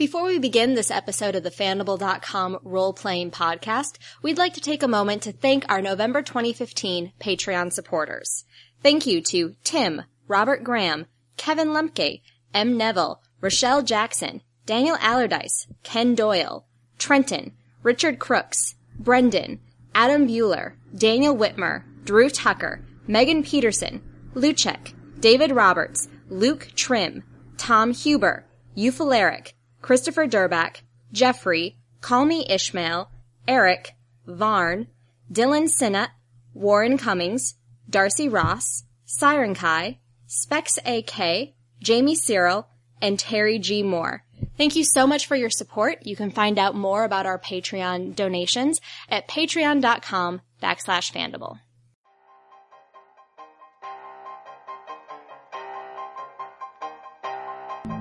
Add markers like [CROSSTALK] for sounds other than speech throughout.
Before we begin this episode of the Fandible.com role-playing podcast, we'd like to take a moment to thank our November 2015 Patreon supporters. Thank you to Tim, Robert Graham, Kevin Lemke, M. Neville, Rochelle Jackson, Daniel Allardyce, Ken Doyle, Trenton, Richard Crooks, Brendan, Adam Bueller, Daniel Whitmer, Drew Tucker, Megan Peterson, Luchek, David Roberts, Luke Trim, Tom Huber, Euphileric, Christopher Durback, Jeffrey, Call Me Ishmael, Eric, Varn, Dylan Sinnott, Warren Cummings, Darcy Ross, Siren Kai, Specs AK, Jamie Cyril, and Terry G. Moore. Thank you so much for your support. You can find out more about our Patreon donations at patreon.com backslash fandible.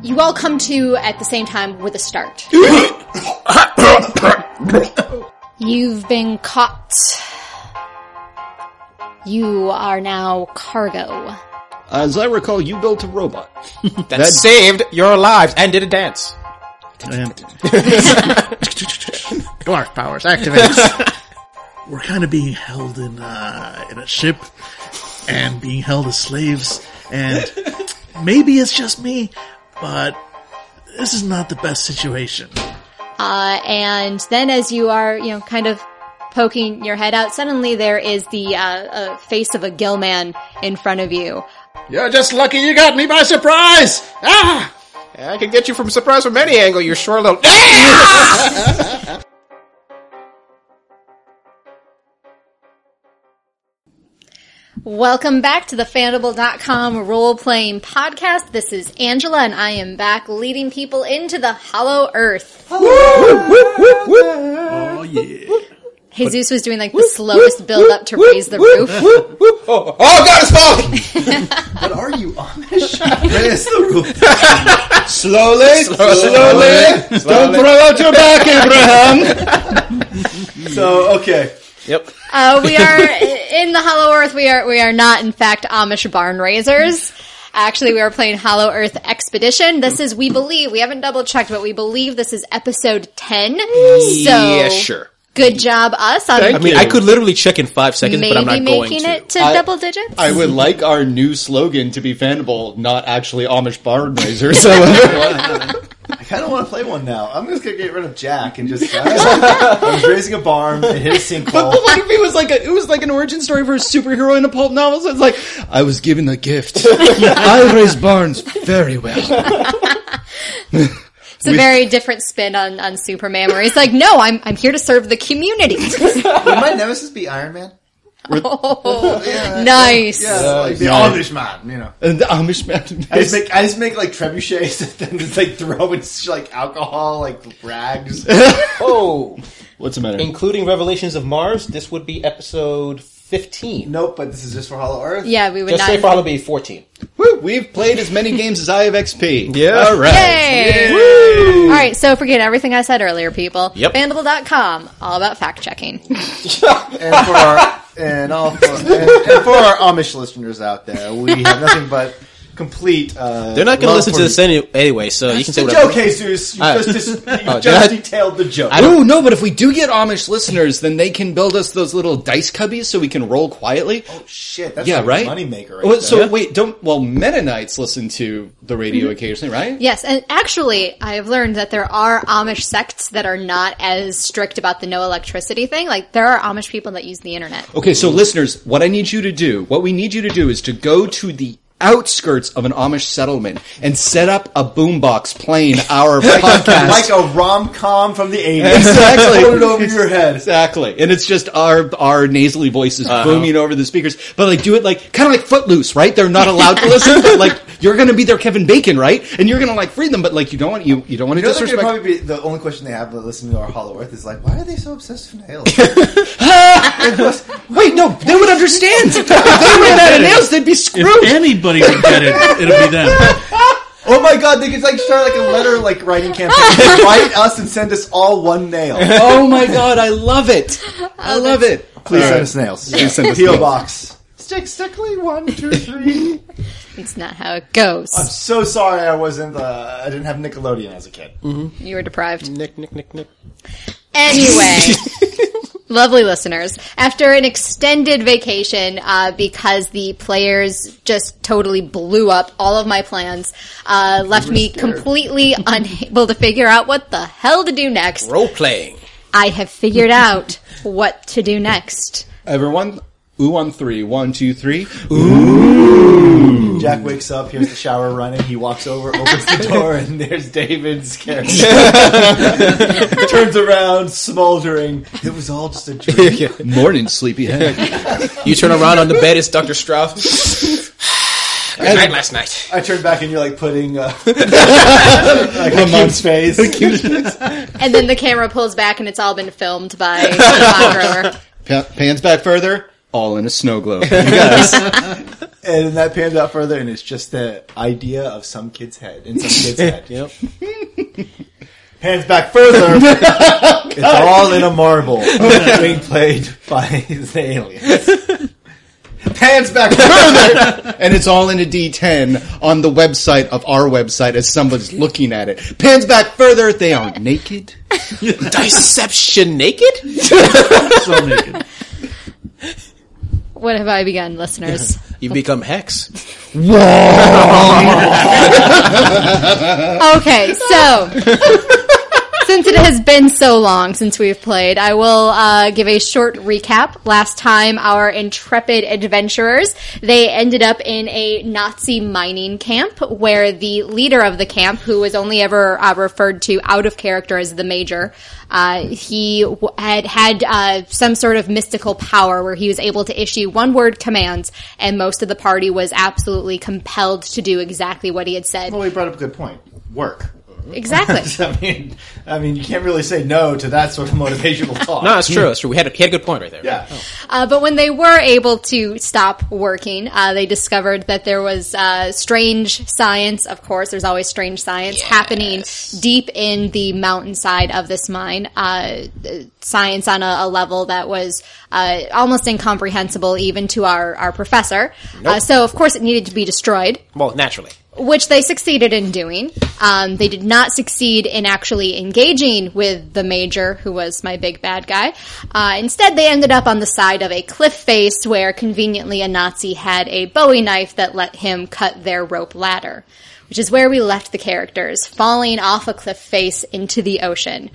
You all come to at the same time with a start. You've been caught. You are now cargo. As I recall, you built a robot. That, saved your lives and did a dance. Dwarf [LAUGHS] powers activate. [LAUGHS] We're kind of being held in uh, in a ship and being held as slaves. And maybe it's just me, but this is not the best situation. Uh, and then as you are, you know, kind of poking your head out, suddenly there is the, uh, uh, face of a gillman in front of you. You're just lucky you got me by surprise. Ah! I can get you from surprise from any angle, you short little. [LAUGHS] [LAUGHS] Welcome back to the Fandible.com role-playing podcast. This is Angela and I am back leading people into the Hollow Earth. Oh yeah. Jesus was doing like the slowest build up to raise the roof. [LAUGHS] oh, oh God, it's falling! What are you, Amish? Raise the roof. Slowly, slowly, Don't throw out your back, Abraham. [LAUGHS] So, okay. Yep. Uh, we [LAUGHS] are in the Hollow Earth. We are we are not, in fact, Amish barn raisers. Actually, we are playing Hollow Earth Expedition. This is, we believe, we haven't double checked, but we believe this is episode ten. So, yeah, sure. good job, us. On I mean, I could literally check in five seconds, maybe but I'm not going making to. it to I- double digits. I would like our new slogan to be Fandible, not actually Amish barn raisers. [LAUGHS] However, [LAUGHS] I kind of want to play one now. I'm just gonna get rid of Jack and just. Uh, [LAUGHS] I was raising a barn. It hit a sinkhole. what if it was like a, it was like an origin story for a superhero in a pulp novel? So it's like I was given a gift. [LAUGHS] I raise barns very well. It's a very different spin on, on Superman where he's like, no, I'm, I'm here to serve the community. Would my nemesis be Iron Man? [LAUGHS] oh, [LAUGHS] Yeah, nice. Yeah, like the nice. Amish man. You know. And the Amish man. I just make I just make like trebuchets [LAUGHS] and then just like throw in like alcohol, like rags. Oh, What's the matter? including Revelations of Mars, this would be episode 15. nope, but this is just for Hollow Earth. Yeah, we would Just not. say probably be 14. Woo, we've played as many games as I have XP. Yeah. All right. Yay! All right, so forget everything I said earlier, people. Yep. Fandible.com, all about fact checking. [LAUGHS] and for our and all for, and, and for our Amish listeners out there, we have nothing but complete. Uh, They're not going to listen to this any- anyway, so you can say The whatever. joke, Jesus. You just, just, you [LAUGHS] oh, just did I- detailed the joke. I don't- Ooh, no, but if we do get Amish listeners, then they can build us those little dice cubbies so we can roll quietly. oh shit! That's yeah, like right. a moneymaker. Right Well, so there. wait, don't. Well, Mennonites listen to the radio Mm-hmm. occasionally, right? Yes, and actually, I have learned that there are Amish sects that are not as strict about the no electricity thing. Like, there are Amish people that use the internet. Okay, so listeners, what I need you to do, what we need you to do is to go to the outskirts of an Amish settlement and set up a boombox playing our [LAUGHS] podcast. like a rom com from the eighties. Exactly. Hold it over your head. Exactly, and it's just our our nasally voices uh-huh. booming over the speakers. But like, do it like kind of like Footloose, right? They're not allowed to listen, but like you're going to be their Kevin Bacon, right? And you're going to like free them, but like you don't want you you don't want to You know, disrespect. probably be the only question they have listening to our Hollow Earth is like, why are they so obsessed with nails? [LAUGHS] Wait, no, they would understand. if they ran out of nails, they'd be screwed. If anybody would get it, it'll be them. [LAUGHS] oh my god, they could like start like a letter like writing campaign. Write us and send us all one nail. oh my god, I love it. I love it. Please All send us nails. Please send us P.O. nails. Box stick, stickly. One, two, three. [LAUGHS] It's not how it goes. I'm so sorry I wasn't. Uh, I didn't have Nickelodeon as a kid. You were deprived. Nick, Nick, Nick, Nick. Anyway, [LAUGHS] lovely listeners, after an extended vacation, uh, because the players just totally blew up all of my plans, uh, left me completely [LAUGHS] unable to figure out what the hell to do next. Role playing. I have figured out what to do next. Everyone, ooh on three. One, two, three. Jack wakes up, hears the shower running. He walks over, opens the door, and there's David's character. [LAUGHS] Turns around, smoldering. It was all just a dream. [LAUGHS] Morning, sleepyhead. You turn around on the bed, it's Dr. Strauss. [SIGHS] Good night last night. I turn back and you're like putting uh, [LAUGHS] like Ramon's face. And then the camera pulls back and it's all been filmed by Yvonne Grower. Pa- Pans back further. All in a snow globe. [LAUGHS] You and then that pans out further, and it's just the idea of some kid's head in some kid's head. [LAUGHS] Yep. Pans back further. [LAUGHS] it's all in a marble being played by the aliens. Pans back further. and it's all in a D10 on the website of our website as somebody's looking at it. Pans back further. They are naked. Disception naked? So naked. What have I begun, listeners? [LAUGHS] You've become Hex. Whoa! [LAUGHS] Okay, so since it has been so long since we've played, I will uh, give a short recap. Last time, our intrepid adventurers they ended up in a Nazi mining camp where the leader of the camp, who was only ever uh, referred to out of character as the major, uh, he w- had had uh, some sort of mystical power where he was able to issue one word commands, and most of the party was absolutely compelled to do exactly what he had said. Well, he brought up a good point. Work. [LAUGHS] Exactly. I mean, I mean, you can't really say no to that sort of motivational [LAUGHS] talk. No, it's true. It's true. We had a, he had a good point right there. Yeah. Uh, but when they were able to stop working, uh, they discovered that there was uh, strange science. Of course, there's always strange science happening deep in the mountainside of this mine. Uh, science on a, a level that was uh, almost incomprehensible even to our our professor. Uh, so, of course, it needed to be destroyed Well, naturally. Which they succeeded in doing. Um, they did not succeed in actually engaging with the major, who was my big bad guy. Uh, instead, they ended up on the side of a cliff face where conveniently a Nazi had a Bowie knife that let him cut their rope ladder, which is where we left the characters, falling off a cliff face into the ocean.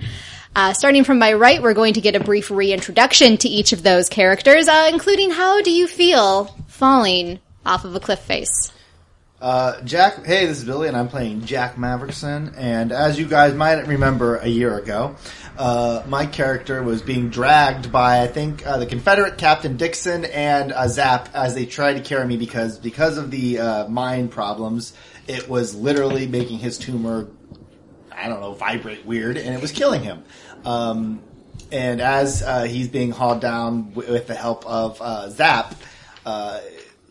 Uh, starting from my right, we're going to get a brief reintroduction to each of those characters, uh, including how do you feel falling off of a cliff face? Uh, Jack, hey, this is Billy, and I'm playing Jack Maverickson. And as you guys might remember, a year ago, uh, my character was being dragged by, I think, uh, the Confederate Captain Dixon and uh, Zap as they tried to carry me because because of the uh, mine problems, it was literally making his tumor, I don't know, vibrate weird, and it was killing him. Um, and as uh, he's being hauled down w- with the help of uh, Zap, uh,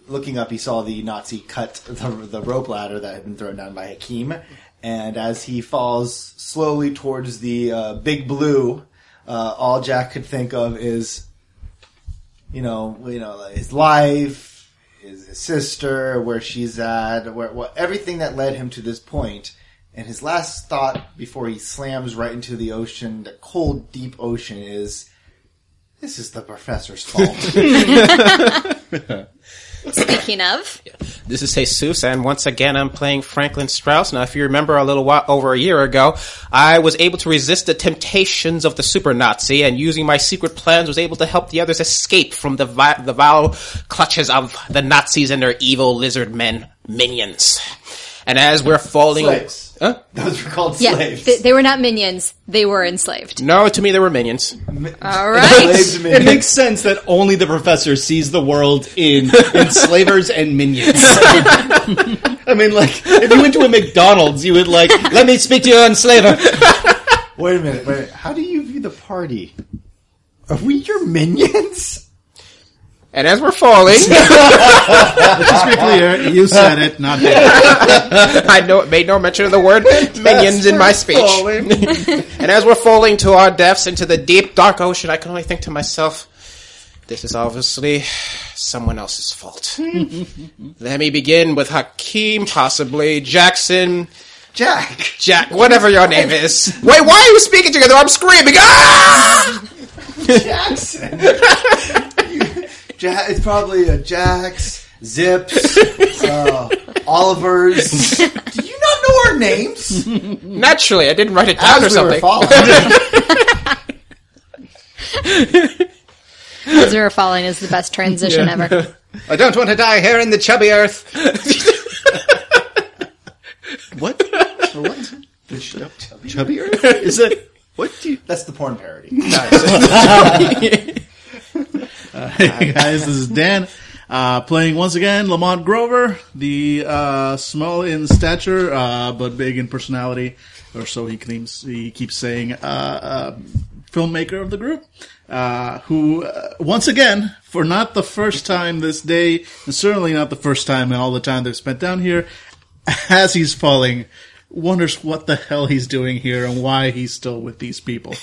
looking up, he saw the Nazi cut the, the rope ladder that had been thrown down by Hakim. And as he falls slowly towards the uh, big blue, uh, all Jack could think of is, you know, you know, his life, his, his sister, where she's at, where what everything that led him to this point. And his last thought before he slams right into the ocean, the cold, deep ocean, is, "This is the professor's fault." [LAUGHS] [LAUGHS] Speaking of, This is Jesus, and once again, I'm playing Franklin Strauss. Now, if you remember a little while over a year ago, I was able to resist the temptations of the super Nazi, and using my secret plans, was able to help the others escape from the vi- the vile clutches of the Nazis and their evil lizard men minions. And as we're falling, Slaves. Huh? Those were called yeah, slaves. th- they were not minions; they were enslaved. no, to me they were minions. All right. Slaves It makes sense that only the professor sees the world in enslavers [LAUGHS] and minions. [LAUGHS] I mean, like, if you went to a McDonald's, you would like, let me speak to your enslaver. Wait a minute, wait a minute. How do you view the party? Are we your minions? And as we're falling, [LAUGHS] [LAUGHS] Just be clear, you said it, not me. [LAUGHS] I know, made no mention of the word minions in my speech. and as we're falling to our deaths into the deep, dark ocean, I can only think to myself, This is obviously someone else's fault. Let me begin with Hakeem, possibly Jackson, Jack. Jack, whatever your name is. Wait, why are you speaking together? I'm screaming. Ah! Jackson. Ja- it's probably a Jax, Zips, uh, Oliver's. Do you not know our names? Naturally, I didn't write it down or [LAUGHS] As we were something. falling. As we were falling is the best transition ever. [LAUGHS] I don't want to die here in the chubby earth. [LAUGHS] what? For what? Chubby earth? Is that what do you? That's the porn parody. Hey guys, this is Dan. Uh, playing once again Lamont Grover, the uh, small in stature uh, but big in personality, or so he claims. He keeps saying. Uh, uh, filmmaker of the group, uh, who uh, once again, for not the first time this day, and certainly not the first time in all the time they've spent down here, as he's falling, wonders what the hell he's doing here and why he's still with these people.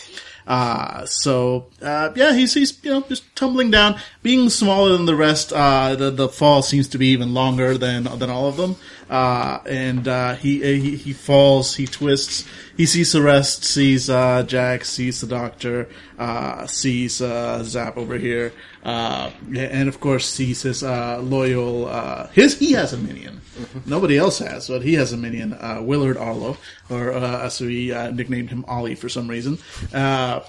Uh, so, uh, yeah, he's, he's, you know, just tumbling down, being smaller than the rest, uh, the, the fall seems to be even longer than, than all of them. Uh, and, uh, he, he, he falls, he twists, he sees the rest, sees, uh, Jack, sees the doctor, uh, sees, uh, Zap over here, uh, and of course sees his, uh, loyal, uh, his, he has a minion. Nobody else has, but he has a minion, uh, Willard Arlo, or uh, as we uh, nicknamed him Ollie for some reason, uh,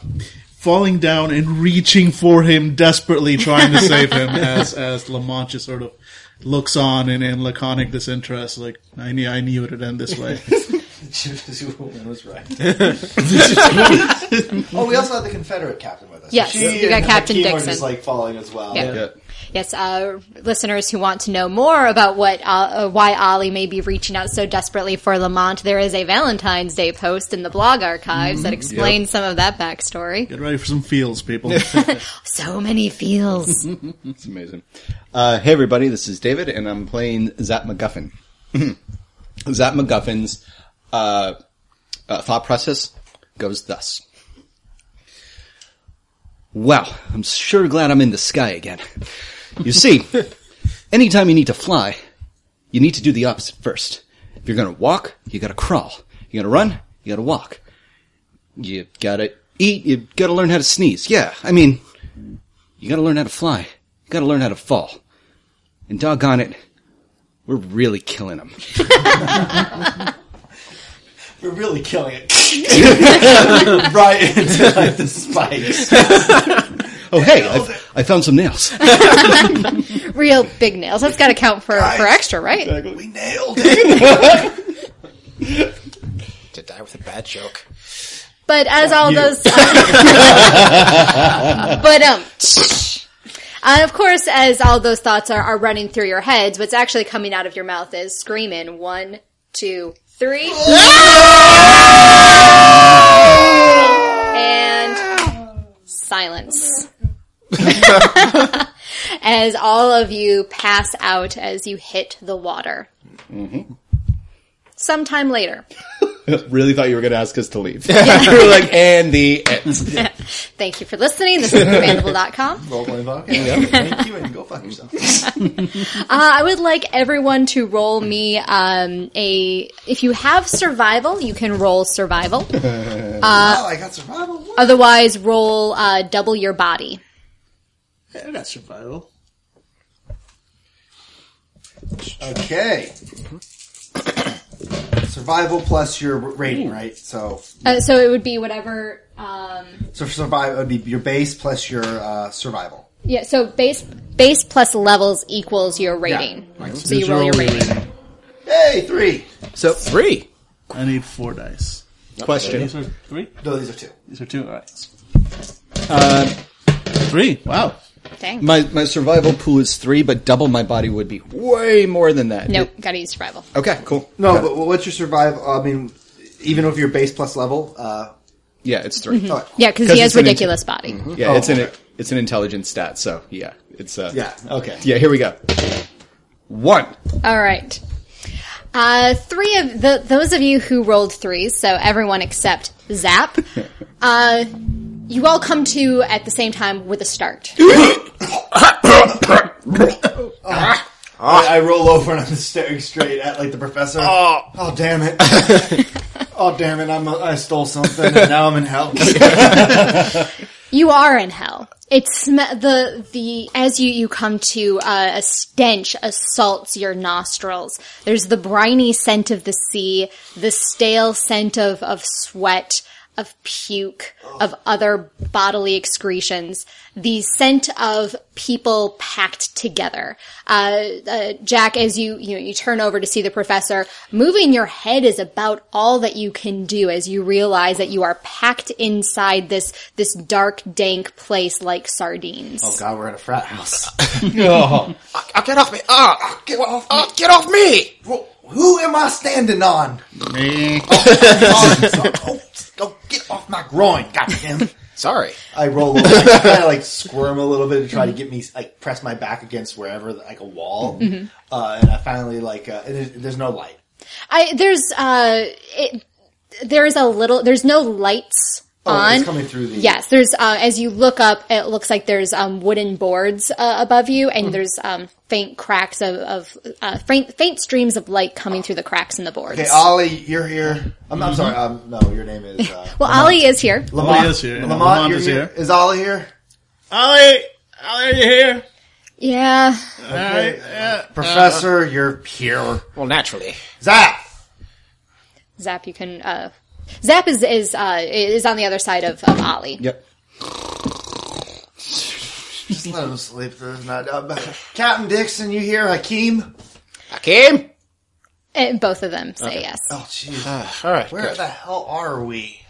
falling down and reaching for him desperately, trying to save him [LAUGHS] as as Lamont just sort of looks on in, in laconic disinterest, like I knew I knew it would end this way. [LAUGHS] Superwoman was right. [LAUGHS] oh, we also had the Confederate captain with us. Yes, you got Captain Hakeem Dixon. just like falling as well. Yeah. Yeah. Yes, uh, listeners who want to know more about what uh, uh, why Ollie may be reaching out so desperately for Lamont, there is a Valentine's Day post in the blog archives that explains some of that backstory. Get ready for some feels, people. [LAUGHS] [LAUGHS] So many feels. [LAUGHS] It's amazing. Uh, hey everybody, this is David, and I'm playing Zap MacGuffin. [CLEARS THROAT] Zap MacGuffin's uh, uh, thought process goes thus. Wow, I'm sure glad I'm in the sky again. You see, anytime you need to fly, you need to do the opposite first. If you're gonna walk, you gotta crawl. You gotta run, you gotta walk. You gotta eat, you gotta learn how to sneeze. Yeah, I mean, you gotta learn how to fly. You gotta learn how to fall. And doggone it, we're really killing them. [LAUGHS] We're really killing it. [LAUGHS] right into like the spikes. [LAUGHS] Oh hey, I've, I found some nails. [LAUGHS] Real big nails. That's got to count for, for extra, right? We nailed it. To die with a bad joke. But as all those, [LAUGHS] [LAUGHS] but um, [SNIFFS] uh, of course, as all those thoughts are, are running through your heads, what's actually coming out of your mouth is screaming one, two, three, and silence. [LAUGHS] as all of you pass out as you hit the water. Sometime later. [LAUGHS] really thought you were gonna ask us to leave. [LAUGHS] you were like, and the end. Thank you for listening. This is Randable.com. Roll playing vodka. Thank you, and go fuck yourself. Uh, I would like everyone to roll me um, a. If you have survival, you can roll survival. oh, I got survival. What? Otherwise, roll uh, double your body. I got survival. Okay. survival plus your rating, right? So, Uh, so it would be whatever. Um, so for survival, it would be your base plus your uh, survival. yeah. So base base plus levels equals your rating. So you roll your your rating. Hey, three. So, Three. I need four dice. question. These are three? No, these are two. These are two, alright. Uh, Three, wow. Dang. my, my survival pool is three, but double my body would be way more than that. Nope. Got to use survival. Okay, cool. No, Got it. but what's your survival? I mean, even if your base plus level, uh, yeah, it's 3 Mm-hmm. oh, Yeah, because 'Cause he has it's an ridiculous body. Yeah, Oh, it's an okay. it's an intelligence stat. So yeah, it's uh yeah, okay. yeah. Here we go. One. All right. Uh, three of the those of you who rolled threes, so everyone except Zap, [LAUGHS] uh, you all come to at the same time with a start. [LAUGHS] I, I roll over and I'm staring straight at like the professor. Oh, damn it! [LAUGHS] oh damn it! I'm a, I stole something and now I'm in hell. [LAUGHS] You are in hell. It's sm- the the as you you come to uh, a stench assaults your nostrils. There's the briny scent of the sea, the stale scent of of sweat, of puke, of other bodily excretions, the scent of people packed together. Uh, uh, Jack, as you you know, you turn over to see the professor, moving your head is about all that you can do as you realize that you are packed inside this this dark, dank place like sardines. oh god, we're at a frat house. [LAUGHS] [LAUGHS] Oh. Uh, get off me! Ah, Get off uh, get off me! Wh- Who am I standing on? Me. oh, go get off my groin, goddamn! Sorry. I roll over, I kind of like squirm a little bit to try to get me like press my back against wherever like a wall, uh, and I finally like uh, and there's, there's no light. I there's uh it, there is a little there's no lights Oh, on. it's coming through the Yes, there's uh, as you look up, it looks like there's um, wooden boards uh, above you, and there's um, faint cracks of, of uh, faint, faint streams of light coming through the cracks in the boards. Okay, Ollie, you're here. I'm, I'm sorry. Um, no, your name is. Uh, well, Ollie is here. Lamont. Ollie is here. Lamont, Lamont you're is here. here. Is Ollie here? Ollie, Ollie, are you here? Yeah, Okay. yeah. Professor, you're here. Well, naturally. Zap. Zap, you can. Zap is is uh, is on the other side of, of Ollie. Yep. Just let him sleep through the night. Uh, [LAUGHS] Captain Dixon, you here? Hakeem? Hakim? And both of them say yes. Oh, jeez. Uh, all right. Where good. the hell are we?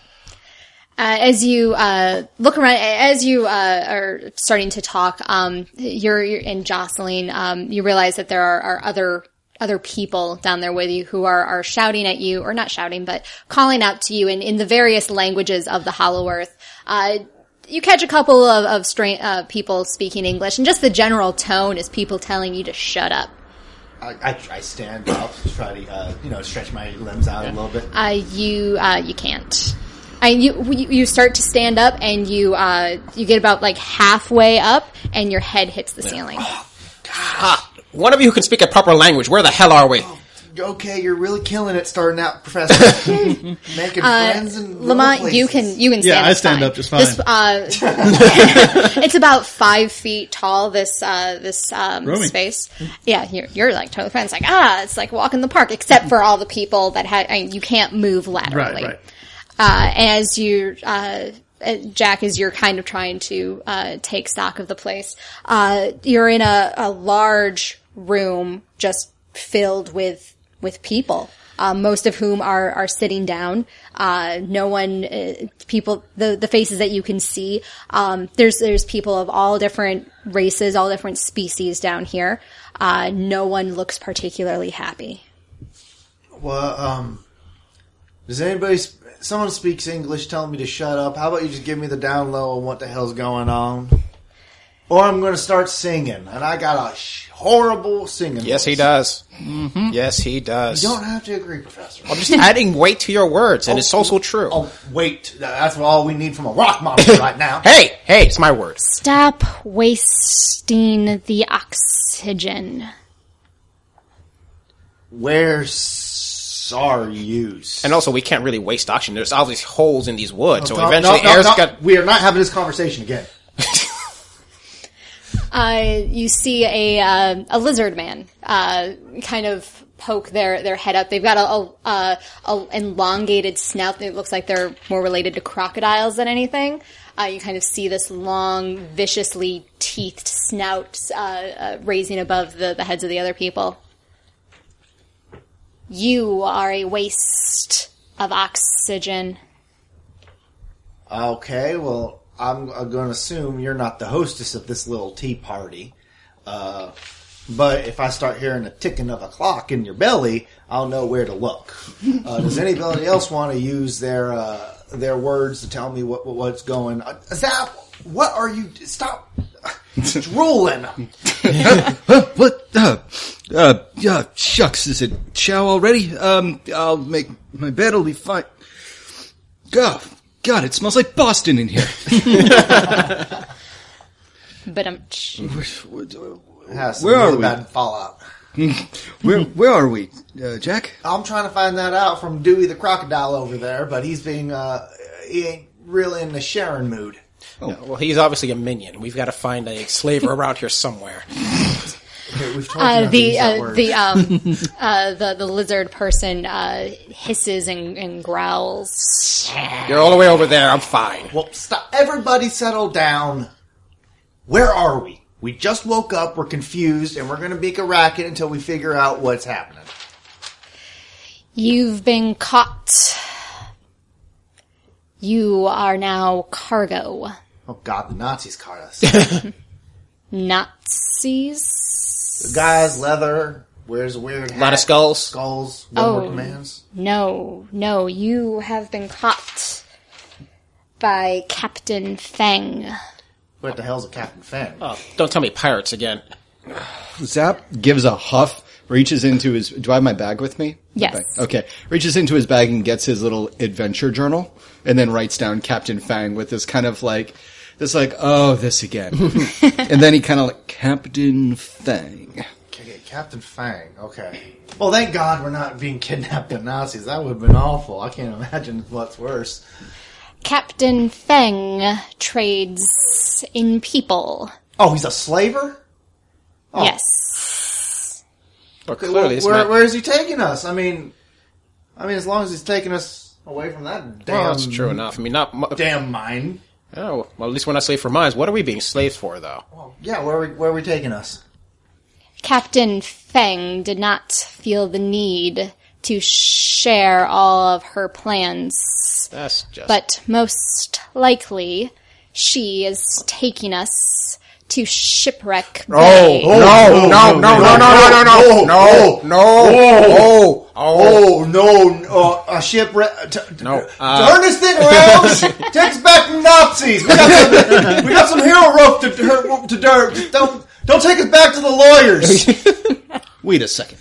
Uh, as you uh, look around, as you uh, are starting to talk, um, you're, you're and Jocelyn, um, you realize that there are, are other other people down there with you who are are shouting at you, or not shouting, but calling out to you in, in the various languages of the Hollow Earth. Uh, you catch a couple of, of stra- uh, people speaking English, and just the general tone is people telling you to shut up. I, I, I stand up, try to, uh, you know, stretch my limbs out a little bit. Uh, you uh, you can't. I, you you start to stand up and you uh, you get about like halfway up and your head hits the ceiling. Ah, one of you who can speak a proper language, where the hell are we? Okay, you're really killing it starting out, Professor. [LAUGHS] Making friends and Uh, Lamont, you can you can stand Yeah, I stand fine. up just fine. This, uh, [LAUGHS] [LAUGHS] it's about five feet tall. This uh, this um, Roaming. space. Yeah, you're you're like totally fine. It's like ah, it's like walking in the park, except for all the people that had. I mean, you can't move laterally. Right, right. Uh, as you, uh, uh, Jack, as you're kind of trying to uh, take stock of the place, uh, you're in a, a large room just filled with with people. Uh, most of whom are are sitting down. Uh, no one, uh, people, the the faces that you can see. Um, there's there's people of all different races, all different species down here. Uh, no one looks particularly happy. Well, um, does anybody, sp- someone speaks English telling me to shut up? How about you just give me the down low on what the hell's going on? Or I'm going to start singing, and I got a sh- horrible singing. Yes, he voice. does. Mm-hmm. Yes, he does. You don't have to agree, Professor. I'm just adding weight to your words, and it's oh, also true. Oh, wait. That's all we need from a rock monster right now. [LAUGHS] Hey, hey, it's my word. Stop wasting the oxygen. Where's Saryus? And also, we can't really waste oxygen. There's all these holes in these woods, so No, eventually no, no, air's no. got. We are not having this conversation again. Uh, you see a uh, a lizard man uh, kind of poke their, their head up. They've got a, a, a, a elongated snout It looks like they're more related to crocodiles than anything. Uh, you kind of see this long, viciously teethed snout uh, uh, raising above the, the heads of the other people. You are a waste of oxygen. Okay, well, I'm going to assume you're not the hostess of this little tea party. Uh, but if I start hearing a ticking of a clock in your belly, I'll know where to look. Uh, does anybody else want to use their uh, their words to tell me what, what what's going? on? Zap, what are you? Stop drooling. [LAUGHS] what? Uh, uh, shucks, is it chow already? Um, I'll make my bed, it'll be fine. Go. God, it smells like Boston in here. [LAUGHS] But um, It has some Where are we? bad fallout. [LAUGHS] where where are we, uh, Jack? I'm trying to find that out from Dewey the crocodile over there, but he's being uh, he ain't really in the sharing mood. Well, he's obviously a minion. We've got to find a slaver around here somewhere. [LAUGHS] Okay, we've told uh, the uh, the um [LAUGHS] uh the the lizard person uh hisses and, and growls. You're all the way over there. I'm fine. Well, stop. Everybody settle down. Where are we? We just woke up, we're confused, and we're gonna make a racket until we figure out what's happening. You've been caught. You are now cargo. Oh god, the Nazis caught us. [LAUGHS] Nazis? Guys, leather, wears a weird A lot of skulls. skulls, one Oh. more commands. No, no, you have been caught by Captain Feng. What the hell's a Captain Fang? Oh, don't tell me pirates again. Zap gives a huff, reaches into his. Do I have my bag with me? Yes. Bag. Okay. Reaches into his bag and gets his little adventure journal, and then writes down Captain Fang with this kind of like, this like, oh, this again, [LAUGHS] and then he kind of like Captain Fang. Okay, Captain Fang. Okay. Well, thank God we're not being kidnapped by Nazis. That would have been awful. I can't imagine what's worse. Captain Feng trades in people. Oh, he's a slaver. Oh. Yes. Well, Okay, clearly, well, where, man- where is he taking us? I mean, I mean, as long as he's taking us away from that damn, well, that's true enough. I mean, not. mu- damn mine. Oh, well, at least we're not slaves for mines. What are we being slaves for, though? Well, yeah, where are we, where are we taking us? Captain Feng did not feel the need to share all of her plans, That's just. but most likely she is taking us to Shipwreck Bay. no, no, no, no, no, no, no, no, no, no, oh, oh, Oh no, uh, a shipwreck. T- t- No, uh, turn this thing around. Take us back to Nazis. We got some, we got some hero rope to, to, to dirt. Don't don't take us back to the lawyers. Wait a second.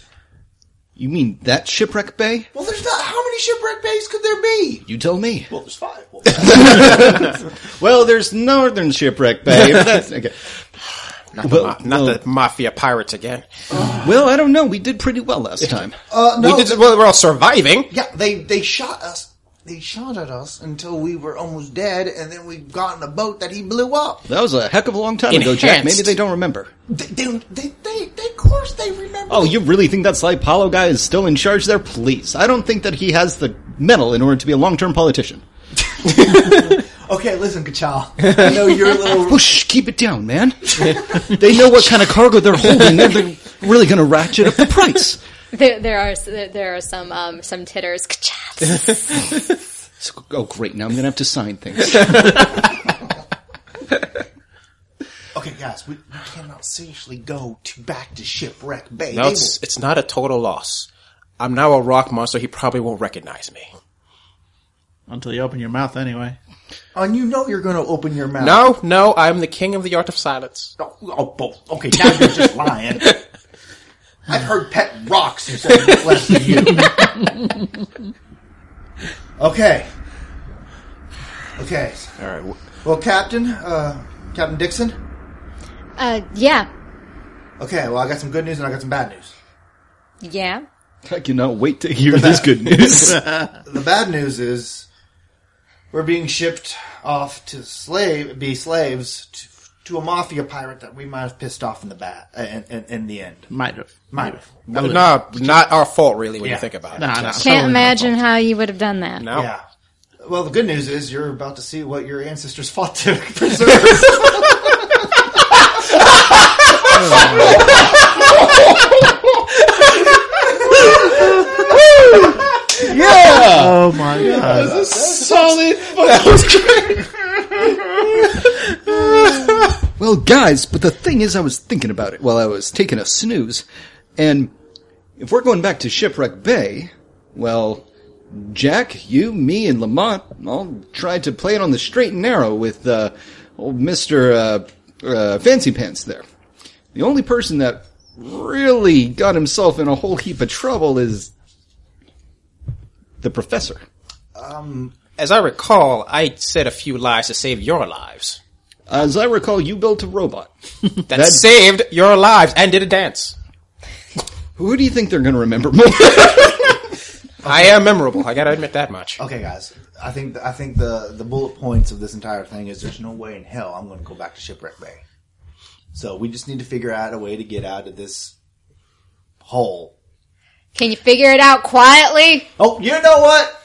You mean that shipwreck bay? well, there's not. How many shipwreck bays could there be? You tell me. Well, there's five. Well, [LAUGHS] Well, there's northern shipwreck bay. but that's, okay. [LAUGHS] not, Well, the, ma- not well- the mafia pirates again. [SIGHS] Well, I don't know. We did pretty well last [LAUGHS] time. uh, no. We did. Well, we're all surviving. yeah, they they shot us. They shot at us until we were almost dead, and then we got in a boat that he blew up. That was a heck of a long time ago, Jack. Maybe they don't remember. They, they, they, they, they of course, they remember. Oh, you really think that Sly Paulo guy is still in charge there? Please. I don't think that he has the metal in order to be a long-term politician. [LAUGHS] Okay, listen, Kachal. I know you're a little. Whoosh, keep it down, man. they know what kind of cargo they're holding. They're, they're really going to ratchet up the price. There, there are there are some um, some titters. [LAUGHS] Oh, great. Now I'm going to have to sign things. [LAUGHS] Okay, guys, we, we cannot seriously go to back to shipwreck bay. No, They it's it's not a total loss. I'm now a rock monster. He probably won't recognize me. Until you open your mouth anyway. and you know you're going to open your mouth. No, no, I'm the king of the art of silence. Oh, oh, both. Okay, now you're just lying. [LAUGHS] I've heard pet rocks who said less than you. okay. Okay. All right. Well, Captain, uh, Captain Dixon. Uh, yeah, Okay, well, I got some good news and I got some bad news. yeah. I cannot wait to hear this good news. [LAUGHS] The bad news is we're being shipped off to slave, be slaves to, to a mafia pirate that we might have pissed off in the bat, uh, in, in, in the end. Might have. Might have. No, not our fault, really, when Yeah. you think about it. Nah, nah. Can't totally imagine how you would have done that. No. Yeah. Well, the good news is you're about to see what your ancestors fought to [LAUGHS] preserve. [LAUGHS] yeah! Oh my god. Solid. Well, guys, but the thing is, I was thinking about it while I was taking a snooze, and if we're going back to Shipwreck Bay, well, Jack, you, me, and Lamont all tried to play it on the straight and narrow with uh, old Mister uh, uh, Fancy Pants there. The only person that really got himself in a whole heap of trouble is the professor. As I recall, I said a few lies to save your lives. As I recall, you built a robot. [LAUGHS] That, That- saved your lives and did a dance. Who do you think they're going to remember more? [LAUGHS] I am memorable. I gotta admit that much. Okay, guys. I think I think the the bullet points of this entire thing is there's no way in hell I'm going to go back to Shipwreck Bay. So we just need to figure out a way to get out of this hole. Can you figure it out quietly? Oh, you know what?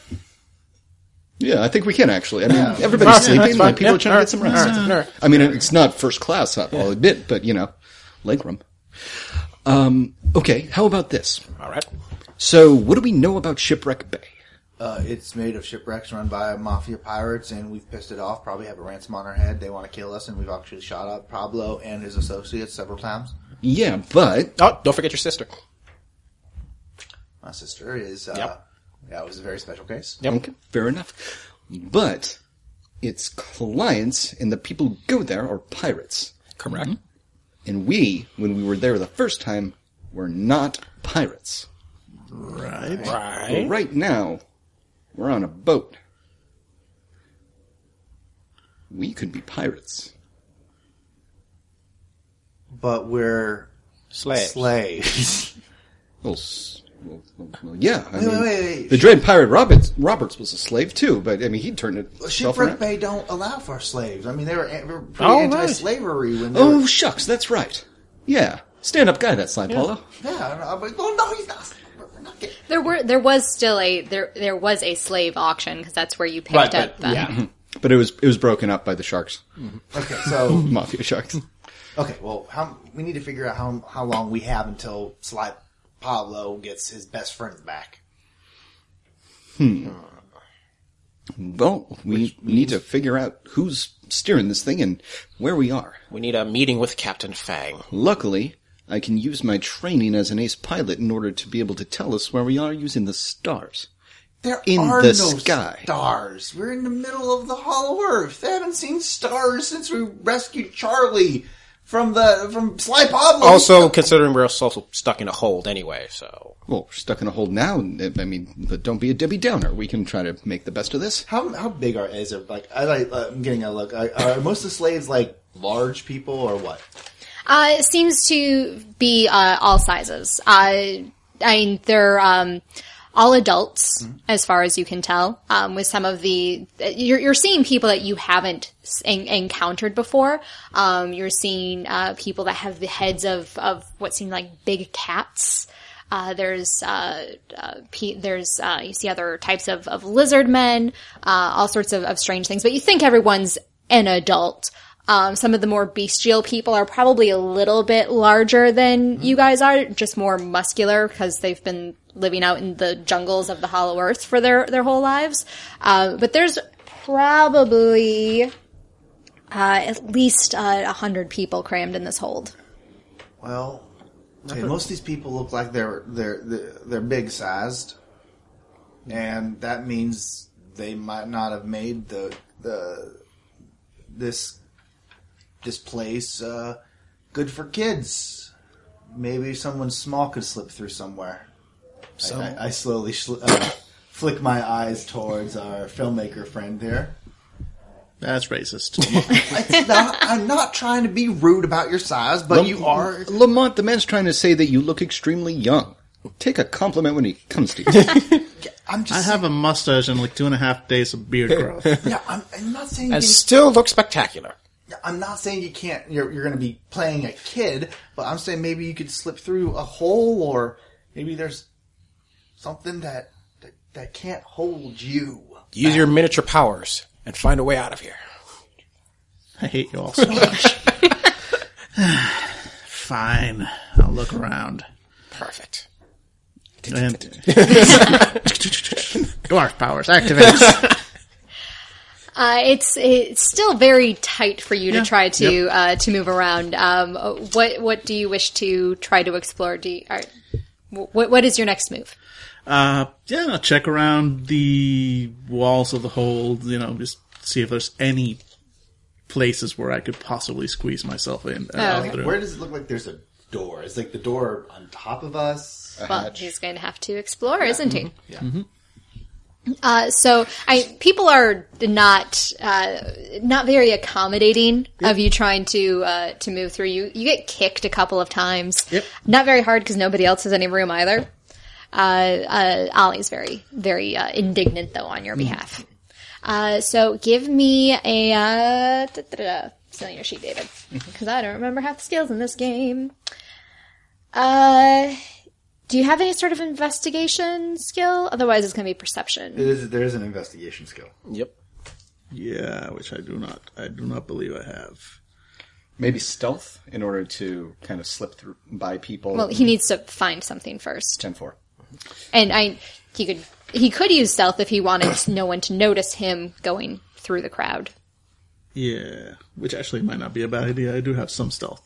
Yeah, I think we can actually. I mean, Yeah, everybody's sleeping. fine. Like, people Yeah, are trying to get some rest. right. I mean, it's not first class, I'll admit, but you know, legroom. Um, okay, how about this? All right. So, what do we know about Shipwreck Bay? Uh, it's made of shipwrecks run by mafia pirates, and we've pissed it off. Probably have a ransom on our head. They want to kill us, and we've actually shot up Pablo and his associates several times. Yeah, but Oh, don't forget your sister. My sister is. Uh, Yep. Yeah, it was a very special case. Yep. okay, fair enough. But its clients and the people who go there are pirates, Correct. Mm-hmm. and we, when we were there the first time, were not pirates. Right. But Right. right now, we're on a boat. We could be pirates. But we're Slaves. slaves. Well, s- well, well, well, yeah. I Wait, mean, wait, wait, wait. The Dread Pirate Roberts, Roberts was a slave too, but I mean, he turned it. Shipwreck Bay don't allow for slaves. I mean, they were, they were pretty Oh, anti-slavery when they Oh were. shucks, that's right. Yeah, stand-up guy, that slide, Paulo. Yeah, no, but well, no, he's not. getting- There were there was still a there there was a slave auction because that's where you picked Right, up. but, the- yeah. [LAUGHS] But it was it was broken up by the sharks, mm-hmm. Okay, so [LAUGHS] mafia sharks. okay, well, how we need to figure out how how long we have until Sly Pablo gets his best friend back. Hmm. Well, we need to figure out who's steering this thing and where we are. We need a meeting with Captain Fang. Luckily, I can use my training as an ace pilot in order to be able to tell us where we are using the stars. There In are the no sky. stars. We're in the middle of the Hollow Earth. They haven't seen stars since we rescued Charlie from the from Sly Pablo. Also, considering we're also stuck in a hold anyway, so Well, we're stuck in a hold now. I mean, but don't be a Debbie Downer. We can try to make the best of this. How how big are is it? Like I like uh, I'm getting a look. Are, are most of the slaves like large people or what? Uh, it seems to be uh, all sizes. Uh, I mean, they're um, all adults, as far as you can tell. Um, with some of the, you're, you're seeing people that you haven't en- encountered before. Um, you're seeing uh, people that have the heads of of what seem like big cats. Uh, there's uh, uh, pe- there's uh, you see other types of, of lizard men, uh, all sorts of, of strange things. But you think everyone's an adult. Um, some of the more bestial people are probably a little bit larger than you guys are, just more muscular because they've been living out in the jungles of the Hollow Earth for their their whole lives. Uh, but there's probably uh, at least uh, a hundred people crammed in this hold. Well, okay, most of these people look like they're they're they're, they're big sized, and that means they might not have made the the this this place uh, good for kids. Maybe someone small could slip through somewhere. I- I, I slowly shl- uh, flick my eyes towards our filmmaker friend here. That's racist. [LAUGHS] Not, I'm not trying to be rude about your size, but you are. Lamont, the man's trying to say that you look extremely young. Take a compliment when he comes to you. [LAUGHS] I'm just. I have a mustache and like two and a half days of beard [LAUGHS] growth. Yeah, I'm, I'm not saying and you, still look spectacular. I'm not saying you can't. You're, you're going to be playing a kid, but I'm saying maybe you could slip through a hole, or maybe there's something that that, that can't hold you. Use your miniature powers and find a way out of here. [LAUGHS] I hate you all so much. [SIGHS] Fine, I'll look around. Perfect. And [LAUGHS] dwarf powers activate. [LAUGHS] Uh, it's it's still very tight for you Yeah. to try to Yep. uh, to move around. Um, uh, what what do you wish to try to explore? Do you, are, what what is your next move? Uh, yeah, I'll check around the walls of the hold. You know, just see if there's any places where I could possibly squeeze myself in. and out okay. Where does it look like there's a door? Is like the door on top of us? Well, he's going to have to explore, isn't he? Yeah. Uh, so I people are not uh, not very accommodating of you trying to uh, to move through. You you get kicked a couple of times. Yep. Not very hard because nobody else has any room either. Uh, uh, Ollie's very very uh, indignant though on your behalf. Uh, so give me a uh, da, da, da, still your sheet, David, because I don't remember half the skills in this game. Uh, do you have any sort of investigation skill? Otherwise, it's going to be perception. It is, there is an investigation skill. Yep. Yeah, which I do not. I do not believe I have. Maybe stealth in order to kind of slip through by people. Well, he needs to find something first, ten four. and I he could he could use stealth if he wanted no one to notice him going through the crowd. Yeah, which actually might not be a bad idea. I do have some stealth.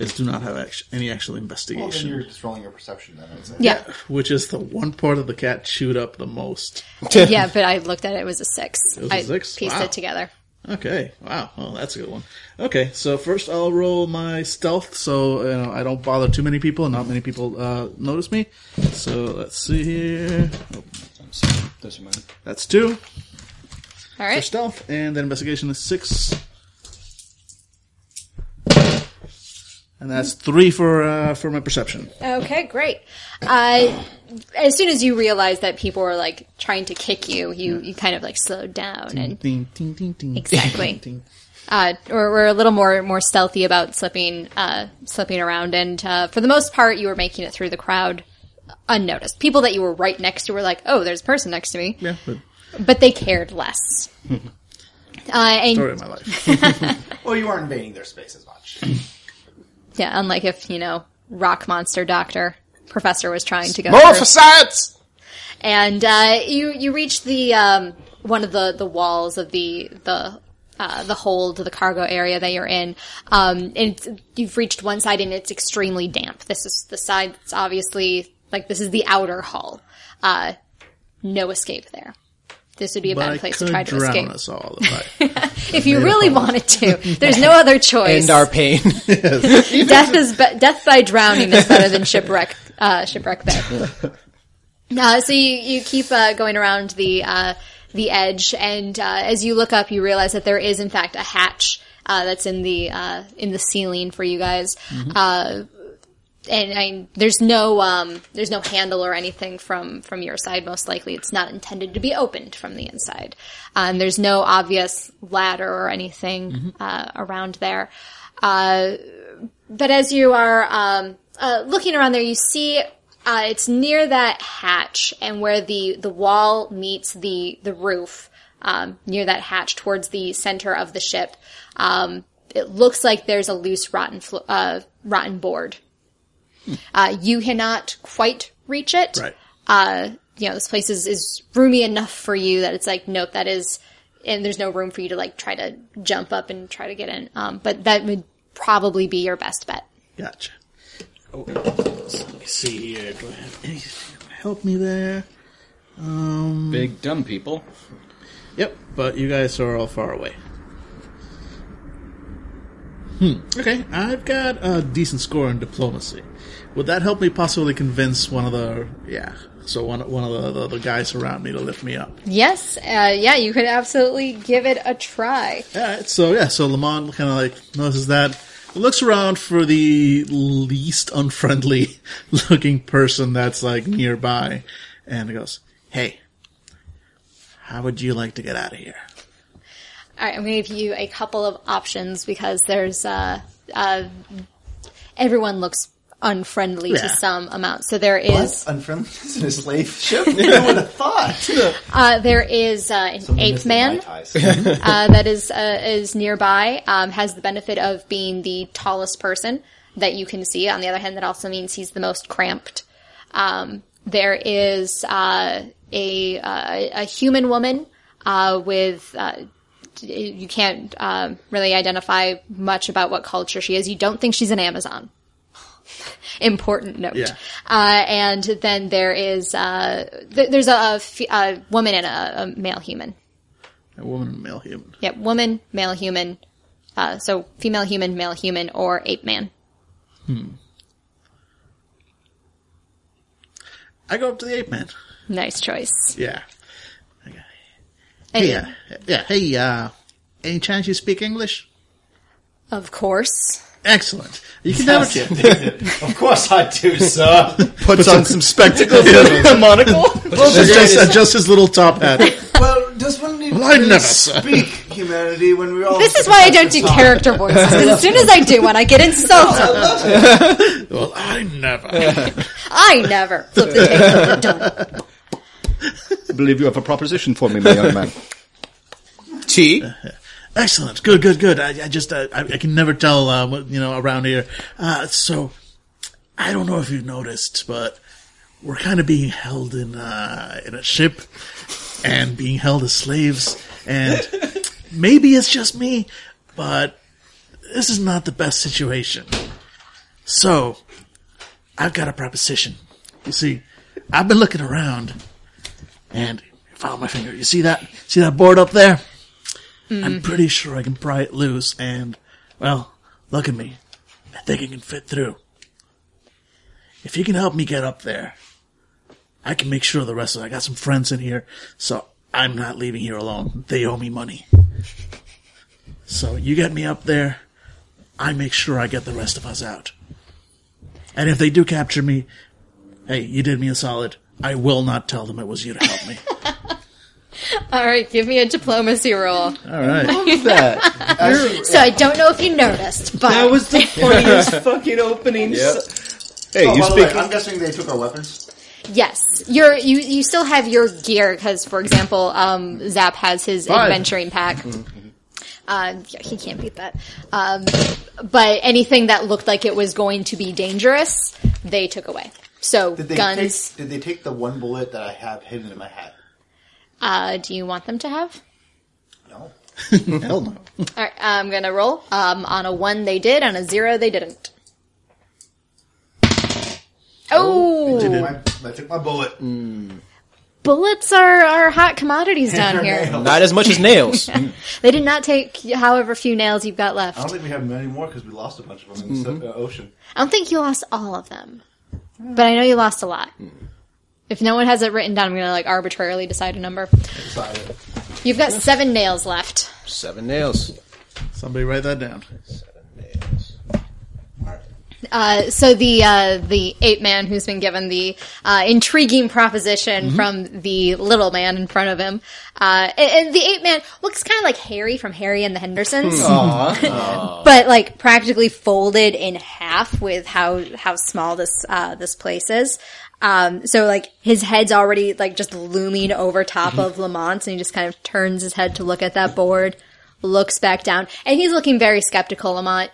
I just do not have act- any actual Well, then investigation, you're just rolling your perception then. I'd say. Yeah, which is the one part of the cat chewed up the most. yeah, but I looked at it; it was a six. It was a I six? pieced Wow. it together. Okay, wow, well that's a good one. Okay, so first I'll roll my stealth, so you know, I don't bother too many people, and not many people uh, notice me. So let's see here. Oh, Those are mine. that's two All for right, stealth, and then investigation is six, and that's three for uh, for my perception. okay, great. Uh, as soon as you realized that people were like trying to kick you, you you kind of like slowed down and Ding, ding, ding, ding. Exactly. [LAUGHS] Ding. uh, or we're a little more more stealthy about slipping uh, slipping around, and uh, for the most part, you were making it through the crowd unnoticed. People that you were right next to were like, "Oh, there's a person next to me," Yeah, but but they cared less. [LAUGHS] uh, and story of my life. [LAUGHS] Well, you aren't invading their space as much. Yeah, unlike if you know rock monster doctor professor was trying to go More for science! and uh, you you reach the um, one of the the walls of the the uh, the hold the cargo area that you're in. Um, and you've reached one side and it's extremely damp. This is the side that's obviously like this is the outer hull. Uh, no escape there. This would be a But bad I place to try to drown escape us all if I. [LAUGHS] if you really wanted to. [LAUGHS] There's no other choice. End our pain. [LAUGHS] death is be- death by drowning is better than shipwreck uh, shipwreck bed. Uh, so you you keep uh, going around the uh, the edge, and uh, as you look up, you realize that there is in fact a hatch uh, that's in the uh, in the ceiling for you guys. Uh, and I, there's no um, there's no handle or anything from from your side. Most likely, it's not intended to be opened from the inside. And there's no obvious ladder or anything uh, around there. Uh, but as you are um, uh, looking around there, you see uh, it's near that hatch and where the the wall meets the the roof. Um, near that hatch towards the center of the ship, um, it looks like there's a loose rotten flo- uh, rotten board. Uh, you cannot quite reach it. Right. Uh, you know, this place is, is roomy enough for you that it's like, nope, that is, and there's no room for you to like try to jump up and try to get in. Um, but that would probably be your best bet. Gotcha. Oh, so let me see here. Do I have anything to help me there? Um, Big dumb people. Yep, but you guys are all far away. Hmm. Okay, I've got a decent score in diplomacy. Would that help me possibly convince one of the yeah? So one one of the, the, the guys around me to lift me up. Yes. Uh, yeah, you could absolutely give it a try. Right, so yeah, so Lamont kind of like notices that, looks around for the least unfriendly [LAUGHS] looking person that's like nearby, and goes, "Hey, how would you like to get out of here?" All right, I'm going to give you a couple of options because there's uh, uh, everyone looks unfriendly Yeah. to some amount. So there is What? Unfriendliness in a slave ship? Who would have thought? [LAUGHS] uh, there is uh, an ape man uh, that is uh, is nearby. Um, has the benefit of being the tallest person that you can see. On the other hand, that also means he's the most cramped. Um, there is uh, a uh, a human woman uh, with. Uh, you can't um, really identify much about what culture she is. You don't think she's an Amazon. Important note. Yeah. Uh, and then there is uh, th- there's a, a, f- a woman and a, a male human. A woman male human. Yep, woman, male human. Uh, so female human, male human, or ape man. Hmm. I go up to the ape man. Nice choice. Yeah. Hey, uh, yeah, hey, uh, any chance you speak English? Of course. Excellent. You can never [LAUGHS] of course I do, sir. Puts on some spectacles and [LAUGHS] a monocle. [LAUGHS] adjust, adjust his little top hat. well, does one need Well, I really never, sir. speak humanity when we all? This is why I don't do character voices. 'cause as soon as I do one, I get insulted. Oh, well, I never. I never flip the table. Done. I believe you have a proposition for me, my young man. T. Excellent. Good, good, good. I, I just, uh, I, I can never tell, uh, what, you know, around here. Uh, so, I don't know if you've noticed, but we're kind of being held in, uh, in a ship and being held as slaves. And [LAUGHS] maybe it's just me, but this is not the best situation. So, I've got a proposition. You see, I've been looking around and follow my finger. You see that? See that board up there? I'm pretty sure I can pry it loose and, well, look at me. I think I can fit through. If you can help me get up there, I can make sure the rest of I got some friends in here, so I'm not leaving here alone. They owe me money. So you get me up there, I make sure I get the rest of us out. And if they do capture me, hey, you did me a solid. I will not tell them it was you to help me. [LAUGHS] All right, give me a diplomacy roll. All right. that. [LAUGHS] Actually, [LAUGHS] So I don't know if you noticed, but That was the funniest fucking opening. Yep. Hey, oh, you by the way, speak. I'm guessing they took our weapons. yes, you're you you still have your gear because, for example, um, Zap has his Five. adventuring pack. Uh, yeah, he can't beat that. Um, but anything that looked like it was going to be dangerous, they took away. So Did they guns. Take, did they take the one bullet that I have hidden in my hat? Uh, do you want them to have? No. [LAUGHS] Hell no. All right, I'm gonna roll. Um, on a one, they did. On a zero, they didn't. Oh, Took my, I took my bullet. bullets are, are hot commodities [LAUGHS] down here. Not as much as nails. [LAUGHS] They did not take however few nails you've got left. I don't think we have many more because we lost a bunch of them in Mm-hmm. the uh, ocean. I don't think you lost all of them, but I know you lost a lot. If no one has it written down, I'm gonna like arbitrarily decide a number. Decided. You've got seven nails left. Seven nails. Somebody write that down. Seven Uh, so the uh, the ape man who's been given the uh, intriguing proposition from the little man in front of him, uh, and, and the ape man looks kind of like Harry from Harry and the Hendersons, [LAUGHS] but like practically folded in half with how how small this uh, this place is. Um, so like his head's already like just looming over top of Lamont, and he just kind of turns his head to look at that board, looks back down, and he's looking very skeptical. Lamont,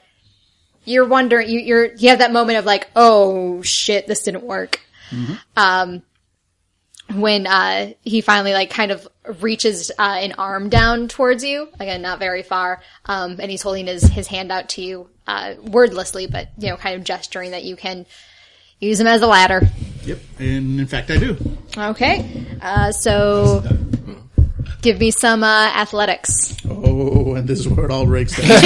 you're wondering, you, you're, you have that moment of like, oh shit, this didn't work. Um, when, uh, he finally like kind of reaches, uh, an arm down towards you, again, not very far, um, and he's holding his, his hand out to you, uh, wordlessly, but, you know, kind of gesturing that you can use him as a ladder. Yep. And in fact, I do. Okay. Uh, so, give me some, uh, athletics. Oh, and this is where it all breaks down. [LAUGHS]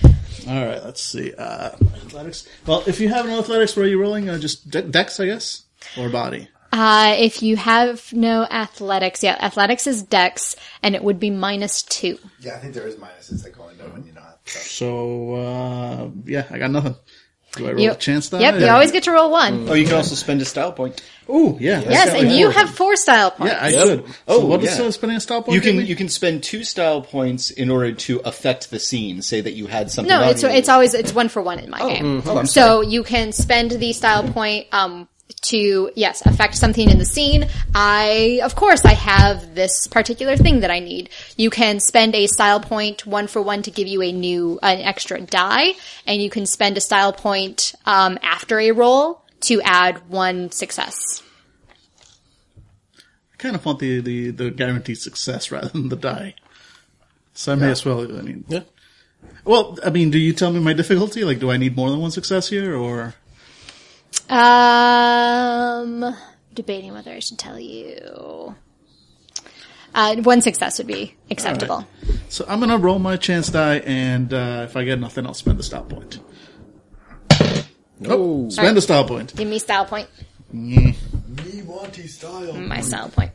[LAUGHS] all right, let's see. Uh, athletics. Well, if you have no athletics, where are you rolling? Uh, just de- dex, I guess, or body. Uh, if you have no athletics, yeah, athletics is dex, and it would be minus two. Yeah, I think there is minuses that go into it when you know how. So. So uh, yeah, I got nothing. Do I roll You- a chance die? Yep, you always get to roll one. Oh, you can also spend a style point. Ooh, yeah. yes, and you have four style points. Yeah, I Yep. should. Oh, so what yeah. does spending a style point You can you can spend two style points in order to affect the scene. Say that you had something. no, it's it's always it's one for one in my game. oh, I'm so you can spend the style point um to yes affect something in the scene. I of course I have this particular thing that I need. You can spend a style point one for one to give you a new an extra die, and you can spend a style point um after a roll to add one success. I kind of want the, the, the guaranteed success [LAUGHS] rather than the die. So I may as well. I mean, Yeah. Well, I mean, do you tell me my difficulty? Like, do I need more than one success here, or Um, debating whether I should tell you. Uh, one success would be acceptable. so? I'm gonna roll my chance die, and uh, if I get nothing, I'll spend a style point. Nope, spend a style point. Give me style point. Me wanty style. My style point.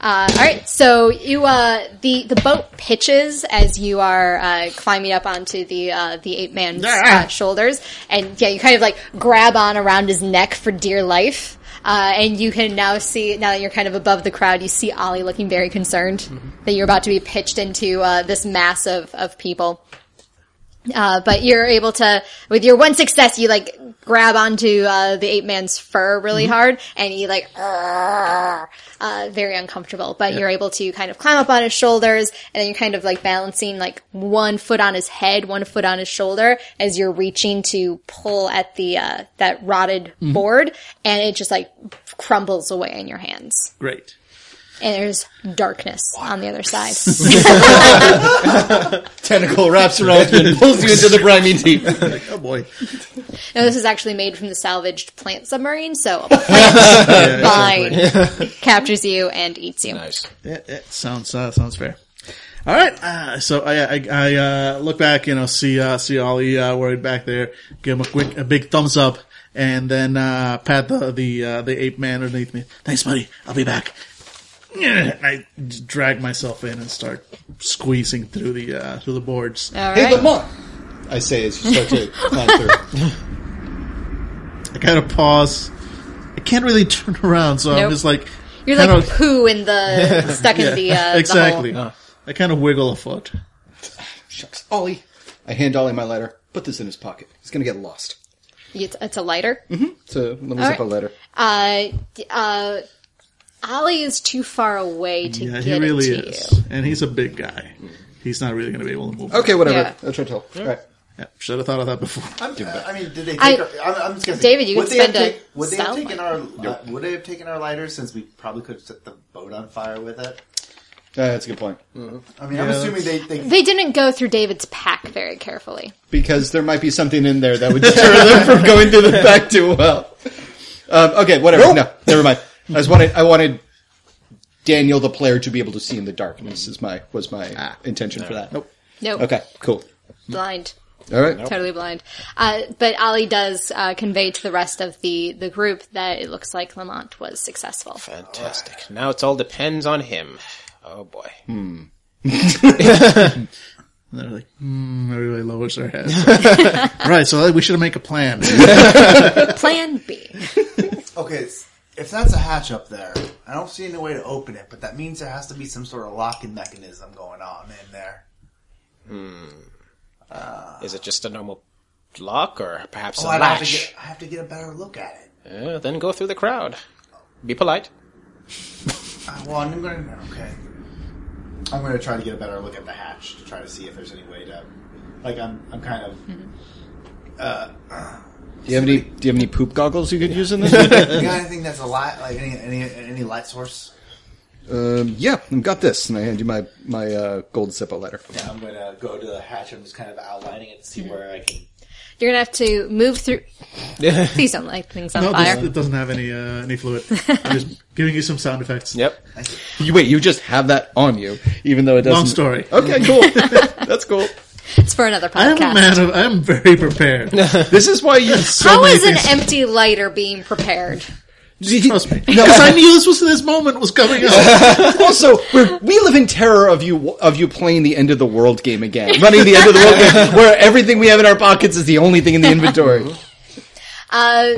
Uh, all right, so you uh, the the boat pitches as you are uh, climbing up onto the uh, the ape man's uh, shoulders, and yeah, you kind of like grab on around his neck for dear life. Uh, and you can now see, now that you're kind of above the crowd, you see Ollie looking very concerned that you're about to be pitched into uh, this mass of, of people. Uh, but you're able to, with your one success, you like grab onto uh, the ape man's fur really hard, and you like, uh, very uncomfortable. But you're able to kind of climb up on his shoulders, and then you're kind of like balancing like one foot on his head, one foot on his shoulder, as you're reaching to pull at the uh, that rotted board, and it just like crumbles away in your hands, Great. And there's darkness on the other side. [LAUGHS] Tentacle wraps around you and pulls you into the briny deep. Like, [LAUGHS] oh boy. Now this is actually made from the salvaged plant submarine, so a plant vine captures you and eats you. Nice. Yeah, yeah, sounds uh, sounds fair. All right, uh, so I I, I uh, look back, you know, see uh, see Ollie uh, worried back there, give him a quick a big thumbs up, and then uh, pat the the uh, the ape man underneath me. Thanks, buddy. I'll be back. And [LAUGHS] I drag myself in and start squeezing through the uh, through the boards. All Hey, right. Lamont! I say as you start to [LAUGHS] climb through. I kind of pause. I can't really [LAUGHS] turn around, so I'm just like You're kind like of- poo in the stuck in the uh, exactly. The hole. I kind of wiggle a foot. Shucks. Ollie. I hand Ollie my lighter. Put this in his pocket. He's gonna get lost. It's, it's a lighter. It's a little All Zippo right. lighter. Uh, uh, Ollie is too far away to Yeah, get he really it to is, you. and he's a big guy. He's not really going to be able to move. Okay, whatever. Yeah. I'll try to tell. All right. Yeah, should have thought of that before. I'm, I mean, did they take I- our, I'm, I'm just gonna David, you would can they have spend a take- Would they have sound taken our, uh, would they have taken our lighters since we probably could have set the boat on fire with it? Uh, that's a good point. I mean, I'm assuming they, they, They didn't go through David's pack very carefully. Because there might be something in there that would deter them from going through the pack too well. Um, okay, whatever. No, never mind. I just wanted, I wanted Daniel, the player, to be able to see in the darkness. Is my was my intention for that. Nope. Nope. Okay, cool. Blind. All right. Totally blind. Uh, but Ollie does uh, convey to the rest of the, the group that it looks like Lamont was successful. Fantastic. Now it's all depends on him. Oh boy. And [LAUGHS] they're like, hmm, everybody lowers their heads. [LAUGHS] right, so we should make a plan. [LAUGHS] Plan B. okay, s- if that's a hatch up there, I don't see any way to open it, but that means there has to be some sort of locking mechanism going on in there. Is it just a normal lock or perhaps Oh, a I'd have to latch? get, I have to get a better look at it. Uh, then go through the crowd. Be polite. Uh, well, I'm going to, okay. I'm going to try to get a better look at the hatch to try to see if there's any way to, like, I'm, I'm kind of, uh, Do you have any? Do you have any poop goggles you could use in this? [LAUGHS] you got anything that's a light, like any, any, any light source? um, yeah, I've got this, and I hand you my my uh, gold Zippo lighter. Yeah, I'm going to go to the hatch. I'm just kind of outlining it to see where I can. You're gonna have to move through. Please don't light things on no, fire. this, it doesn't have any uh, any fluid. I'm just [LAUGHS] giving you some sound effects. Yep. You, wait, you just have that on you, even though it doesn't. Long story. Okay, cool. [LAUGHS] That's cool. It's for another I am a podcast. of. I am very prepared. [LAUGHS] This is why you. So How many is an things- empty lighter being prepared? Trust me, because I knew this was this moment was coming up. [LAUGHS] also, we're, we live in terror of you of you playing the end of the world game again, running the end of the world game, [LAUGHS] where everything we have in our pockets is the only thing in the inventory. Uh,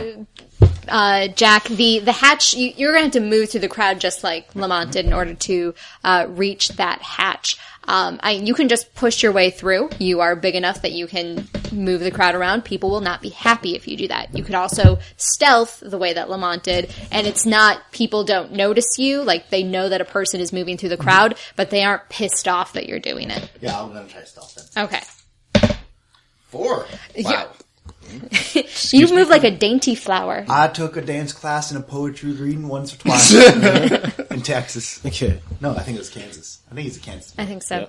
uh, Jack, the, the hatch, you, you're gonna have to move through the crowd just like Lamont did in order to, uh, reach that hatch. Um, I, you can just push your way through. You are big enough that you can move the crowd around. People will not be happy if you do that. You could also stealth the way that Lamont did, and it's not, people don't notice you, like they know that a person is moving through the crowd, but they aren't pissed off that you're doing it. Yeah, I'm going to try stealth then. Okay. Four. Wow. You move like a dainty flower. I took a dance class and a poetry reading once or [LAUGHS] twice in Texas. Okay. No, I think it was Kansas. I think he's a Kansas. I think so.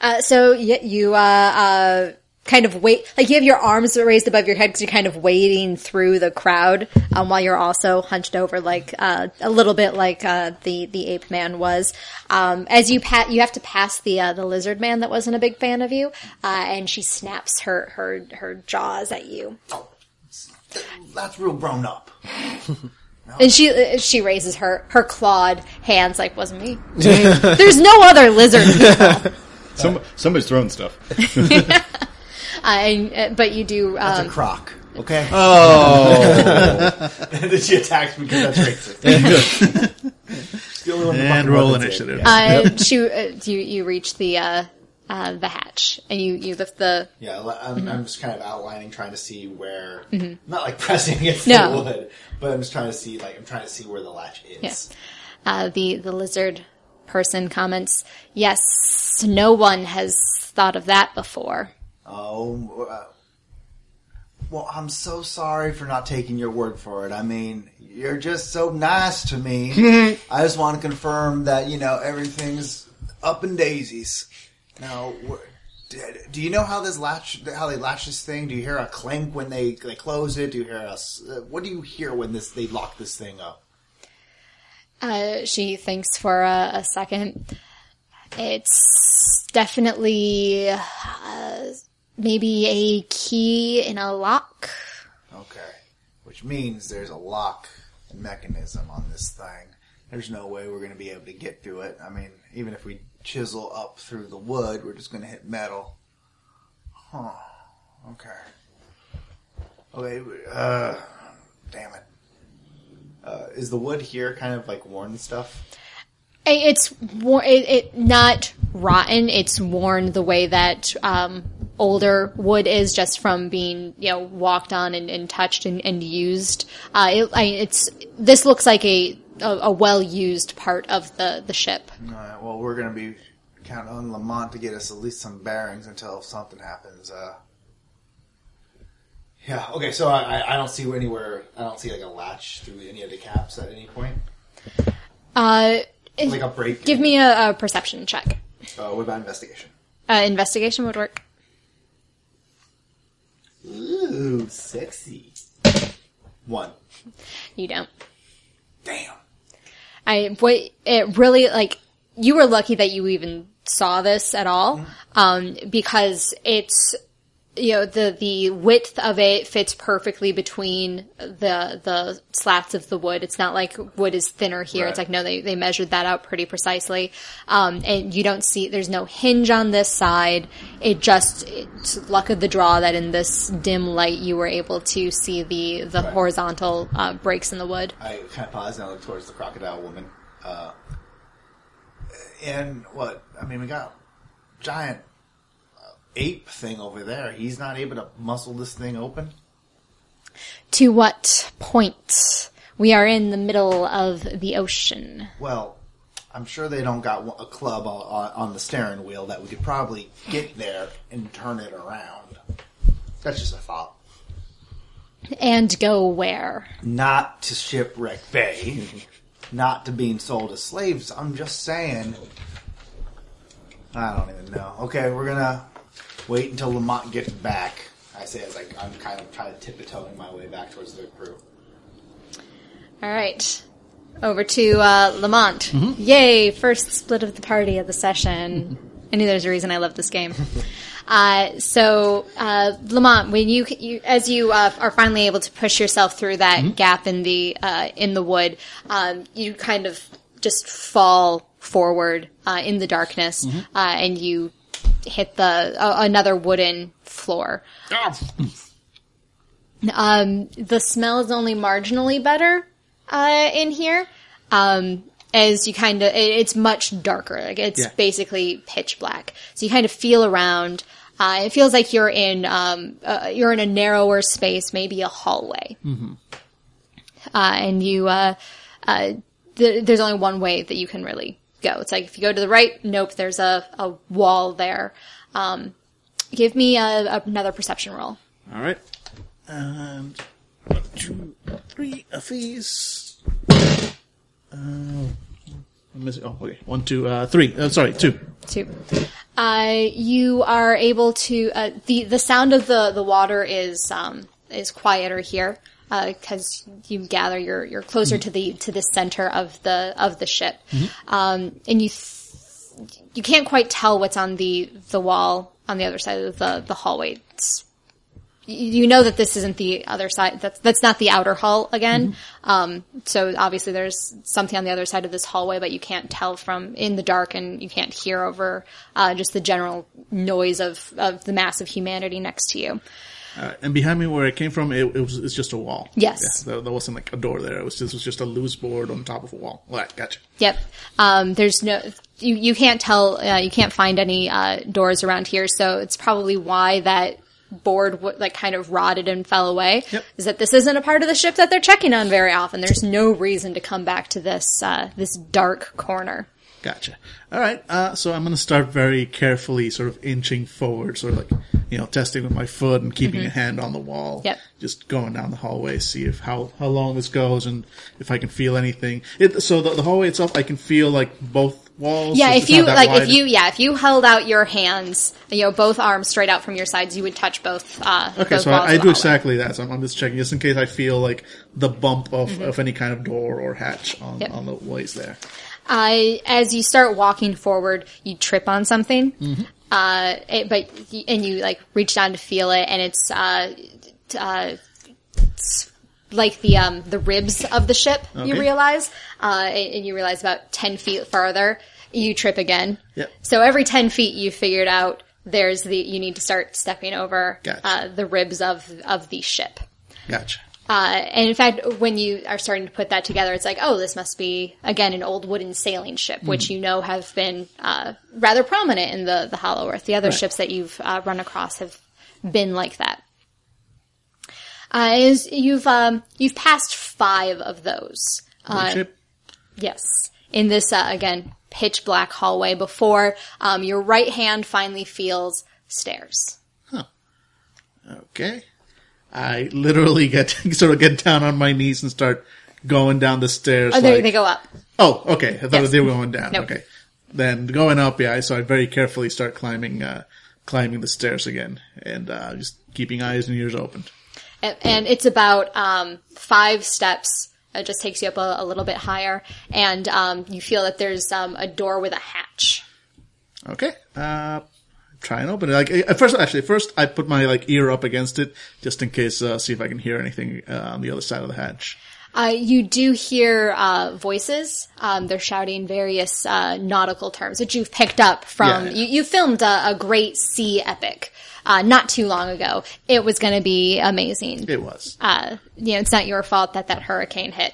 Uh, so yeah, you uh, uh, kind of wait, like you have your arms raised above your head because you're kind of wading through the crowd, um, while you're also hunched over, like uh, a little bit like uh, the the ape man was. Um, as you pat, you have to pass the uh, the lizard man that wasn't a big fan of you, uh, and she snaps her her her jaws at you. That's real grown up. [LAUGHS] And she uh, she raises her her clawed hands like wasn't me. [LAUGHS] There's no other lizard. [LAUGHS] Some, somebody's throwing stuff. Uh, and, uh, but you do. That's Um, a croc. Okay. Oh, then [LAUGHS] she attacks me because that's racist. [LAUGHS] The only one that And roll weapons it. initiative. uh, she, uh, you you reach the uh, uh, the hatch and you you lift the Yeah, I'm, I'm just kind of outlining, trying to see where, not like [LAUGHS] pressing against No. the wood, but I'm just trying to see, like, I'm trying to see where the latch is. Yes. Uh, the the lizard person comments, "Yes, no one has thought of that before." Oh, uh, well, I'm so sorry for not taking your word for it. I mean, you're just so nice to me. [LAUGHS] I just want to confirm that, you know, everything's up in daisies. Now, do you know how this latch, how they latch this thing? Do you hear a clink when they, they close it? Do you hear a, s- uh, what do you hear when this, they lock this thing up? Uh, she thinks for a, a second. It's definitely uh, maybe a key in a lock. Okay. Which means there's a lock mechanism on this thing. There's no way we're going to be able to get through it. I mean, even if we chisel up through the wood, we're just going to hit metal. Huh. Okay. Okay, uh, damn it. Uh, is the wood here kind of like worn stuff? It's wor- it, it not rotten. It's worn the way that um, older wood is, just from being you know walked on and, and touched and, and used. Uh, it, I, it's this looks like a a, a well used part of the the ship. Alright, well, we're going to be counting on Lamont to get us at least some bearings until something happens. Uh, yeah, okay, so I, I- I don't see anywhere, I don't see like a latch through any of the caps at any point. Uh, Like a break. give me a, a perception check. Uh, what about investigation? Uh, investigation would work. Ooh, sexy. One. You don't. Damn. I what it really like you were lucky that you even saw this at all um because it's you know the the width of it fits perfectly between the the slats of the wood it's not like wood is thinner here it's like no they they measured that out pretty precisely um and you don't see there's no hinge on this side it just it's luck of the draw that in this dim light you were able to see the the Right. horizontal uh, breaks in the wood I kind of pause and I look towards the crocodile woman. Uh, and what? I mean, we got giant ape thing over there. He's not able to muscle this thing open. To what point? We are in the middle of the ocean. Well, I'm sure they don't got a club on, the steering wheel that we could probably get there and turn it around. That's just a thought. And go where? Not to shipwreck Bay, not to being sold as slaves. I'm just saying. I don't even know. Okay, we're gonna wait until Lamont gets back. I say as I, I'm kind of trying to tiptoeing my way back towards the crew. All right. Over to uh, Lamont. Yay! First split of the party of the session. I knew there's a reason I love this game. [LAUGHS] Uh, so, uh, Lamont, when you, you as you uh, are finally able to push yourself through that gap in the uh, in the wood, um, you kind of just fall forward uh, in the darkness, uh, and you hit the uh, another wooden floor. Um, the smell is only marginally better uh, in here. Um, as you kind of, it, it's much darker. Like it's Yeah. basically pitch black. So you kind of feel around. Uh, it feels like you're in um, uh, you're in a narrower space, maybe a hallway. Uh, and you, uh, uh, th- there's only one way that you can really go. It's like if you go to the right, nope, there's a, a wall there. Um, give me a, another perception roll. All right. And one, two, three of these. Uh, I'm missing. Oh, okay. One, two, uh, three. Uh, sorry, two. Two. Uh, you are able to uh, the the sound of the the water is um is quieter here because you gather you're you're closer to the to the center of the of the ship, um, and you th- you can't quite tell what's on the the wall on the other side of the the hallway. It's you know that this isn't the other side. That's that's not the outer hull again. Um, so obviously there's something on the other side of this hallway, but you can't tell from in the dark, and you can't hear over uh, just the general noise of of the mass of humanity next to you. Uh, and behind me, where it came from, it, it was it's just a wall. Yes. Yeah, there, there wasn't like a door there. It was just, it was just a loose board on top of a wall. All right, gotcha. Yep. Um, there's no, you, you can't tell, uh, you can't find any, uh, doors around here, so it's probably why that board, w- like, kind of rotted and fell away. Yep. Is that this isn't a part of the ship that they're checking on very often. There's no reason to come back to this, uh, this dark corner. Gotcha. All right. Uh, so I'm going to start very carefully, sort of inching forward, sort of like you know, testing with my foot and keeping a hand on the wall. Mm-hmm. Yep. Just going down the hallway, see if how how long this goes and if I can feel anything. It, so the, the hallway itself, I can feel like both walls. Yeah, if you like, wide. if you yeah, if you held out your hands, you know, both arms straight out from your sides, you would touch both. Uh, Okay, both so I, I do exactly that. So I'm, I'm just checking, just in case I feel like the bump of, of any kind of door or hatch on, Mm-hmm. Yep. on the ways there. Uh, as you start walking forward, you trip on something, uh, it, but and you like reach down to feel it, and it's uh, uh, it's like the um the ribs of the ship. You realize, uh, and, and you realize about ten feet farther, you trip again. Yep. So every ten feet, you figured out there's the you need to start stepping over Gotcha. uh, the ribs of of the ship. Gotcha. Uh, and in fact, when you are starting to put that together, it's like, oh, this must be again an old wooden sailing ship, which you know have been uh, rather prominent in the the Hollow Earth. The other ships that you've uh, run across have been like that. Uh, is you've um, you've passed five of those. Uh. Yes. In this, uh, again, pitch black hallway before um, your right hand finally feels stairs. Huh. Okay. I literally get [LAUGHS] sort of get down on my knees and start going down the stairs. Oh, they, like- they go up. Oh, okay. I thought Yes. they were going down. Nope. Okay. Then going up, yeah. So I very carefully start climbing, uh, climbing the stairs again, and uh, just keeping eyes and ears open. And, and it's about um, five steps. It just takes you up a, a little bit higher, and um, you feel that there's um, a door with a hatch. Okay. Uh, try and open it. Like at first, actually, first I put my like ear up against it just in case, uh, see if I can hear anything uh, on the other side of the hatch. Uh, you do hear uh, voices. Um, they're shouting various uh, nautical terms, which you've picked up from. Yeah. You, you filmed a, a great sea epic uh, not too long ago. It was going to be amazing. It was. Uh, you know, it's not your fault that that hurricane hit.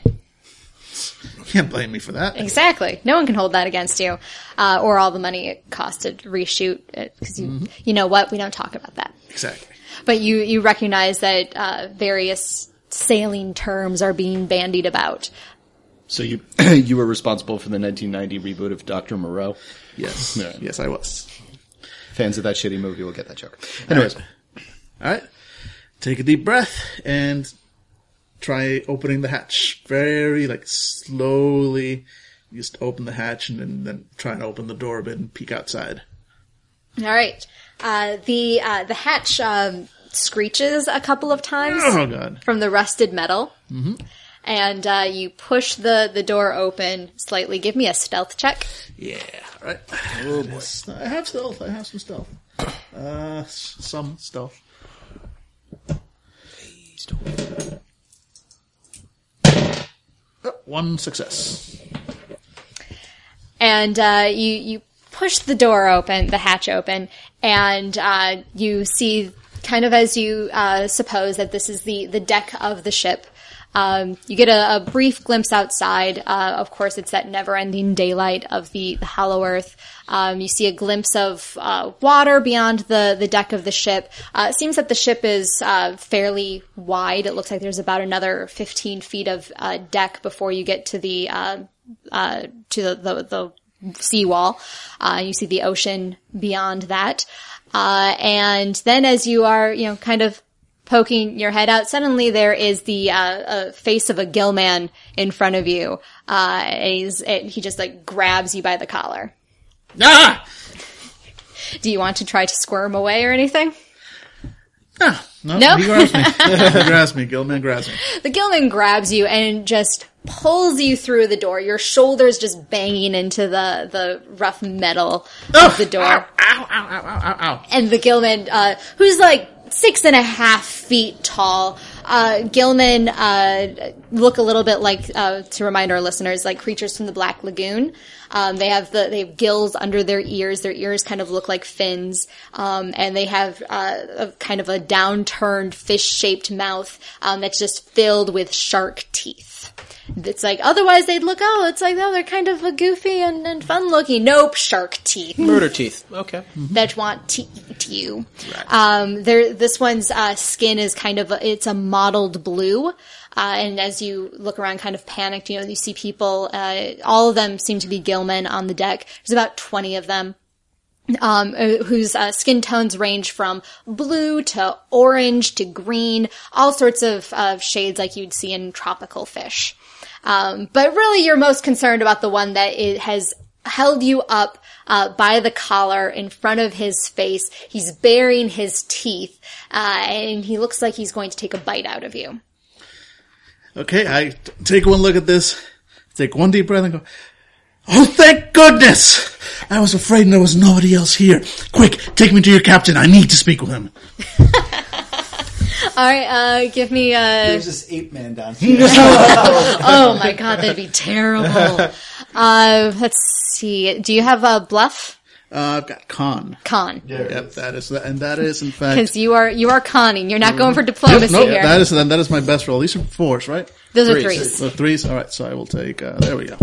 Can't blame me for that. Exactly. No one can hold that against you, uh, or all the money it cost to reshoot. it Because you, you know what? We don't talk about that. Exactly. But you you recognize that uh, various sailing terms are being bandied about. So you [CLEARS THROAT] you were responsible for the 1990 reboot of Doctor Moreau. Yes. Yeah. Yes, I was. Fans of that shitty movie will get that joke. Anyways, All right. Take a deep breath and try opening the hatch very like slowly. Just open the hatch and then, then try and open the door a bit and peek outside. All right. Uh, the uh, the hatch um, screeches a couple of times Oh god. from the rusted metal, mm-hmm. and uh, you push the the door open slightly. Give me a stealth check. Yeah. All right. Oh boy. I have stealth. I have some stealth. Uh, s- some stealth. Oh, one success. and uh, you you push the door open, the hatch open, and uh, you see kind of as you uh, suppose that this is the the deck of the ship. Um, you get a, a brief glimpse outside. Uh, of course, it's that never-ending daylight of the, the hollow earth. Um, you see a glimpse of uh, water beyond the, the deck of the ship. Uh, it seems that the ship is uh, fairly wide. It looks like there's about another 15 feet of uh, deck before you get to the uh, uh, to the, the, the seawall. Uh, you see the ocean beyond that. Uh, and then as you are, you know, kind of poking your head out, suddenly there is the, uh, uh face of a gillman in front of you. Uh, and he's, and he just like grabs you by the collar. Ah! Do you want to try to squirm away or anything? Ah, no, No? he grabs me. [LAUGHS] he grabs me. Gillman grabs me. The gillman grabs you and just pulls you through the door, your shoulders just banging into the, the rough metal of the door. Ow, ow, ow, ow, ow, ow. and the gillman, uh, who's like six and a half feet tall. Uh, Gillman uh, look a little bit like, uh, to remind our listeners, like creatures from the Black Lagoon. Um, they have the they have gills under their ears. Their ears kind of look like fins, um, and they have uh, a kind of a downturned fish-shaped mouth um, that's just filled with shark teeth. It's like otherwise they'd look oh it's like oh they're kind of a goofy and, and fun looking. Nope, shark teeth Murder teeth. Okay. [LAUGHS] that want to eat you. Um, there, this one's uh, skin is kind of a, it's a mottled blue. Uh, and as you look around, kind of panicked, you know, you see people. Uh, all of them seem to be gillmen on the deck. There's about twenty of them. Um, uh, whose uh, skin tones range from blue to orange to green, all sorts of, of shades like you'd see in tropical fish. Um, but really, you're most concerned about the one that it has held you up uh, by the collar in front of his face. He's baring his teeth, uh, and he looks like he's going to take a bite out of you. Okay, I take one look at this, take one deep breath and go, Oh, thank goodness! I was afraid there was nobody else here. Quick, take me to your captain. I need to speak with him. [LAUGHS] All right, uh, give me a. There's this ape man downstairs. [LAUGHS] [LAUGHS] Oh my god, that'd be terrible. Uh, let's see. Do you have a bluff Uh, I've got con. con? Yep, that is, that, and that is in fact. Because you are you are conning. You're not going for diplomacy Nope, here. that is that is my best roll. These are fours, right? Those are Threes. threes. So threes. All right, so I will take. Uh, there we go.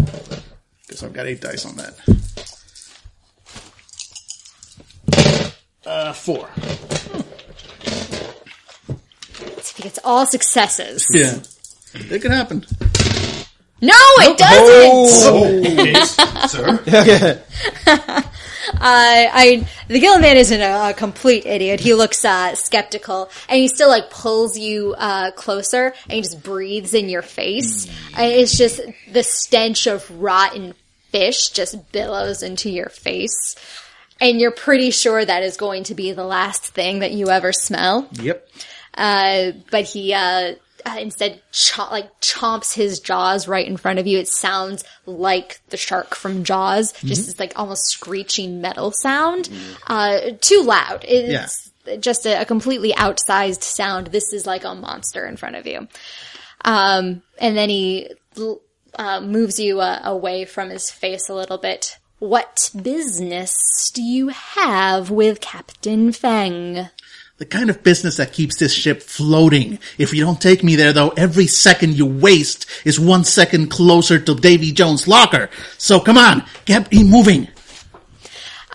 Because I've got eight dice on that. Uh, four. Let's it's all successes. Yeah, it can happen. No, it doesn't. Oh, [LAUGHS] sir. I, [LAUGHS] I, the Gilliman isn't a, a complete idiot. He looks uh, skeptical, and he still like pulls you uh, closer, and he just breathes in your face. And it's just the stench of rotten fish just billows into your face, and you're pretty sure that is going to be the last thing that you ever smell. Yep. Uh, but he uh, uh, instead cho- like chomps his jaws right in front of you. It sounds like the shark from Jaws, just this like almost screeching metal sound. Uh, too loud. It's just a, a completely outsized sound. This is like a monster in front of you. Um, and then he uh, moves you uh, away from his face a little bit. What business do you have with Captain Feng? The kind of business that keeps this ship floating. If you don't take me there though, every second you waste is one second closer to Davy Jones' locker. So come on, get me moving.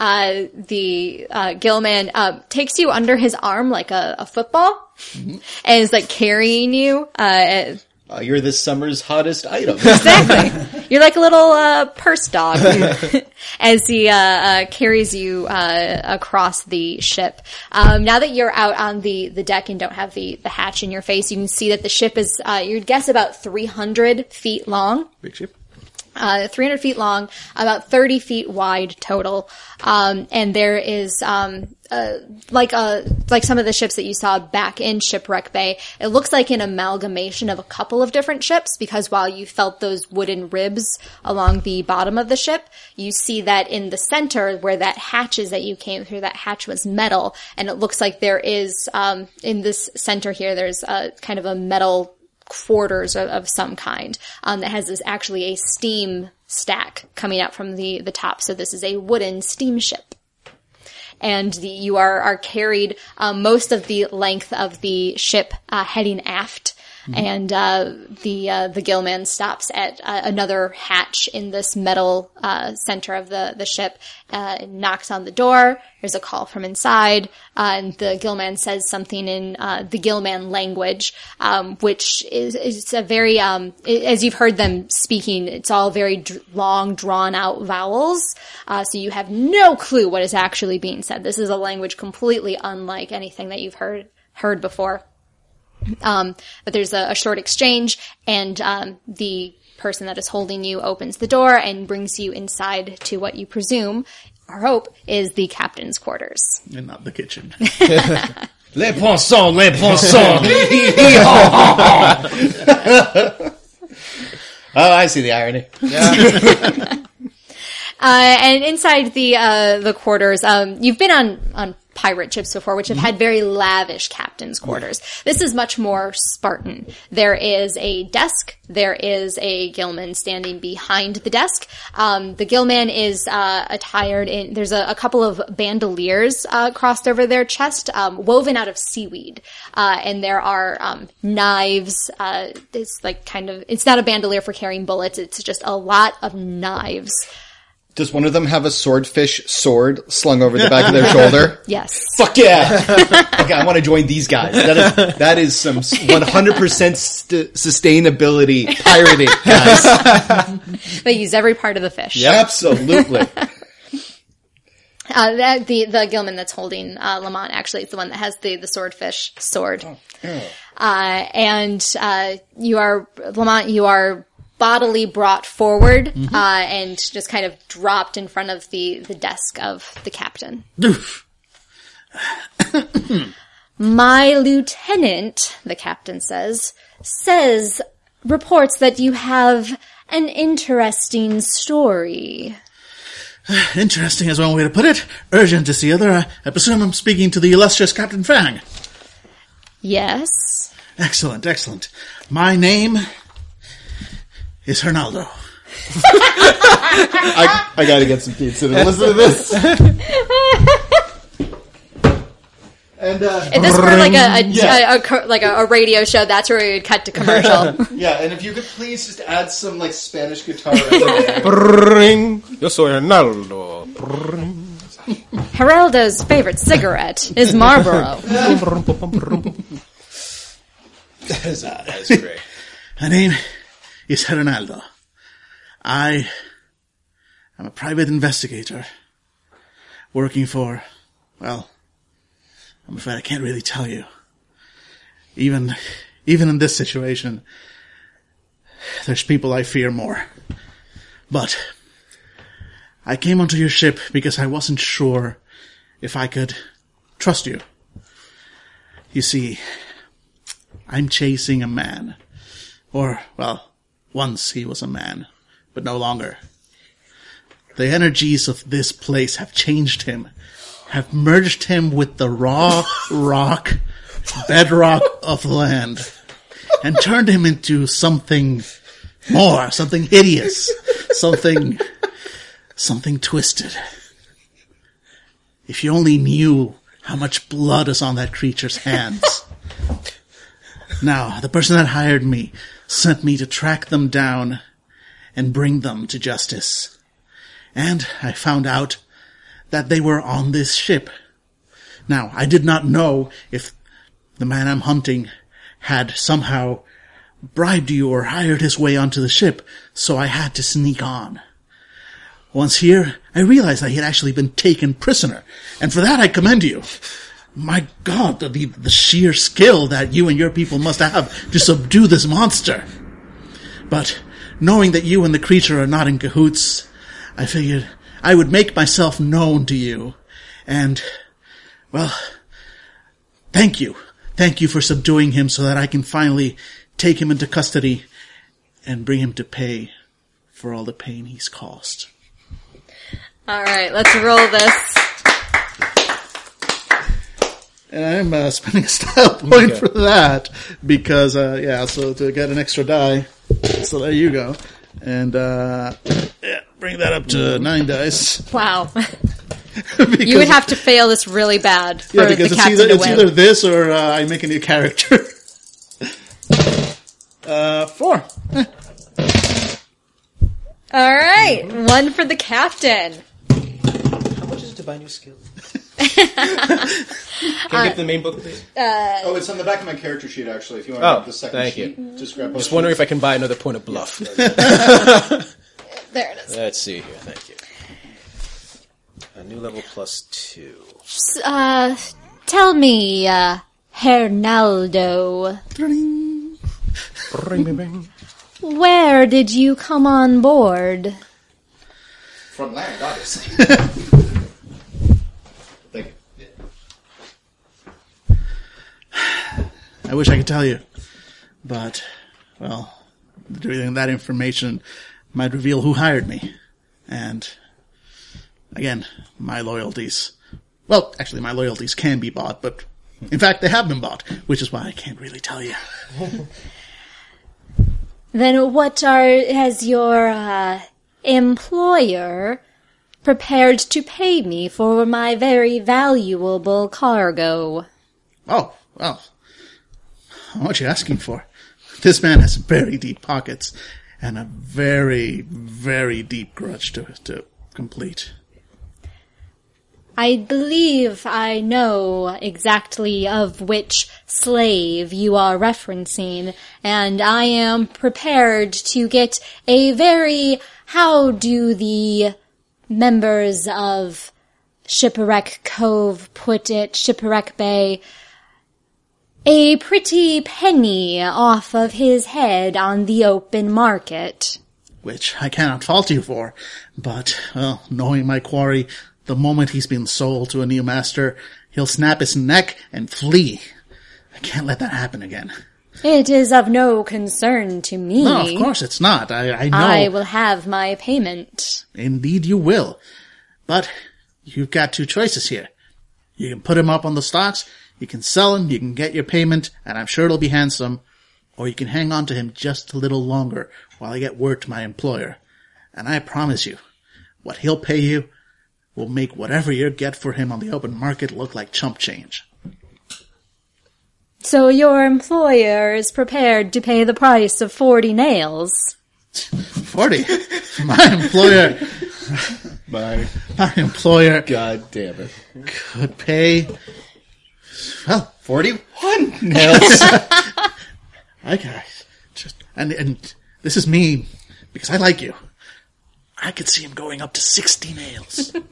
uh, the uh, gillman uh, takes you under his arm like a, a football, and is like carrying you. Uh, Uh, you're this summer's hottest item. [LAUGHS] exactly, [LAUGHS] you're like a little uh, purse dog [LAUGHS] as he uh, uh, carries you uh, across the ship. Um, now that you're out on the, the deck and don't have the, the hatch in your face, you can see that the ship is uh, you'd guess about 300 feet long Big ship. Uh, 300 feet long, about 30 feet wide total. Um, and there is, um, uh, like, uh, like some of the ships that you saw back in Shipwreck Bay, it looks like an amalgamation of a couple of different ships because while you felt those wooden ribs along the bottom of the ship, you see that in the center where that hatch is that you came through, that hatch was metal. And it looks like there is, um, in this center here, there's a kind of a metal quarters of, of some kind um, that has this actually a steam stack coming out from the the top. So this is a wooden steamship. And the, you are are carried um, most of the length of the ship uh, heading aft, and uh, the uh, the gillman stops at uh, another hatch in this metal uh, center of the the ship, uh, knocks on the door. There's a call from inside, uh, and the gillman says something in uh, the gillman language, um, which is is a very um, i- as you've heard them speaking. It's all very dr- long, drawn out vowels, uh, so you have no clue what is actually being said. This is a language completely unlike anything that you've heard heard before. Um, but there's a, a short exchange, and um, the person that is holding you opens the door and brings you inside to what you presume or hope is the captain's quarters. And not the kitchen. [LAUGHS] [LAUGHS] Les poissons, les poissons. [LAUGHS] oh, I see the irony. Uh, and inside the uh, the quarters, um, you've been on on pirate ships before, which have had very lavish captain's quarters. This is much more Spartan. There is a desk. There is a gillman standing behind the desk. Um, the gillman is uh, attired in. There's a, a couple of bandoliers uh, crossed over their chest, um, woven out of seaweed, uh, and there are um, knives. Uh, it's like kind of. It's not a bandolier for carrying bullets. It's just a lot of knives. Does one of them have a swordfish sword slung over the back of their shoulder? [LAUGHS] Yes. Fuck yeah! okay, I want to join these guys. That is that is some 100% st- sustainability pirating, guys. [LAUGHS] They use every part of the fish. Absolutely. [LAUGHS] Uh, that, the the gillman that's holding uh, Lamont actually is the one that has the the swordfish sword. Uh, and uh, you are Lamont. You are bodily brought forward uh, and just kind of dropped in front of the the desk of the captain. My lieutenant, the captain says, says reports that you have an interesting story. [SIGHS] Interesting is one way to put it. Urgent is the other. I, I presume I'm speaking to the illustrious Captain Fang. Yes. Excellent, excellent. My name is Hernaldo. I, I gotta get some pizza to listen to this. [LAUGHS] and uh, If this were like a, a, Yeah. a- a like a, a radio show, that's where we would cut to commercial. [LAUGHS] yeah, and if you could please just add some like Spanish guitar. in. [LAUGHS] Bring. Yo soy Ronaldo. Bring. Geraldo's favorite cigarette is Marlboro. That's great. My name is Hernaldo. I am a private investigator working for, well, I'm afraid I can't really tell you. Even, even in this situation, there's people I fear more. But I came onto your ship because I wasn't sure if I could trust you. You see, I'm chasing a man. Or, well, once he was a man, but no longer. The energies of this place have changed him, have merged him with the raw [LAUGHS] rock, bedrock of land, and turned him into something more, something hideous, something, something twisted. If you only knew how much blood is on that creature's hands. [LAUGHS] Now, the person that hired me sent me to track them down and bring them to justice. And I found out that they were on this ship. Now, I did not know if the man I'm hunting had somehow bribed you or hired his way onto the ship, so I had to sneak on. Once here, I realized that he had actually been taken prisoner, and for that I commend you. My God, the, the, sheer skill that you and your people must have to subdue this monster. But knowing that you and the creature are not in cahoots, I figured I would make myself known to you. And, well, thank you. Thank you for subduing him so that I can finally take him into custody and bring him to pay for all the pain he's caused. All right, let's roll this. And I'm uh, [LAUGHS] spending a style point for that because, uh, yeah, so to get an extra die. So there you go. And, uh, yeah, bring that up to nine dice. Wow. [LAUGHS] You would have to fail this really bad for yeah, the because it's captain either, to it's win. either this or uh, I make a new character. [LAUGHS] uh, four. All right, one for the captain. How much is it to buy new skills? Can I get the main book, please? oh, it's on the back of my character sheet actually. If you want to Oh, grab the second thank sheet, you. just grab. Just wondering if I can buy another point of bluff. [LAUGHS] There it is. Let's see here. Thank you. A new level plus two. Uh, tell me, uh, Hernaldo, Bring, bing, bing. where did you come on board? from land, obviously. [LAUGHS] Thank you. I wish I could tell you. But, well, revealing that information might reveal who hired me. And, again, my loyalties Well, actually, my loyalties can be bought, but in fact, they have been bought, which is why I can't really tell you. [LAUGHS] Then what are has your uh, employer prepared to pay me for my very valuable cargo? Oh, well, what you asking for? This man has very deep pockets and a very, very deep grudge to to complete. I believe I know exactly of which slave you are referencing, and I am prepared to get a very, how do the members of Shipwreck Cove put it, Shipwreck Bay, a pretty penny off of his head on the open market. which I cannot fault you for. But, well, knowing my quarry, the moment he's been sold to a new master, he'll snap his neck and flee. I can't let that happen again. It is of no concern to me. No, of course it's not. I, I know. I will have my payment. Indeed you will. But, you've got two choices here. You can put him up on the stocks, you can sell him, you can get your payment, and I'm sure it'll be handsome, or you can hang on to him just a little longer while I get word to my employer. And I promise you, what he'll pay you will make whatever you get for him on the open market look like chump change. So your employer is prepared to pay the price of 40 nails. Forty. my employer, [LAUGHS] My my employer God damn it. could pay, well, 41 nails. [LAUGHS] I guys just and and this is me because I like you. I could see him going up to sixty nails. [LAUGHS]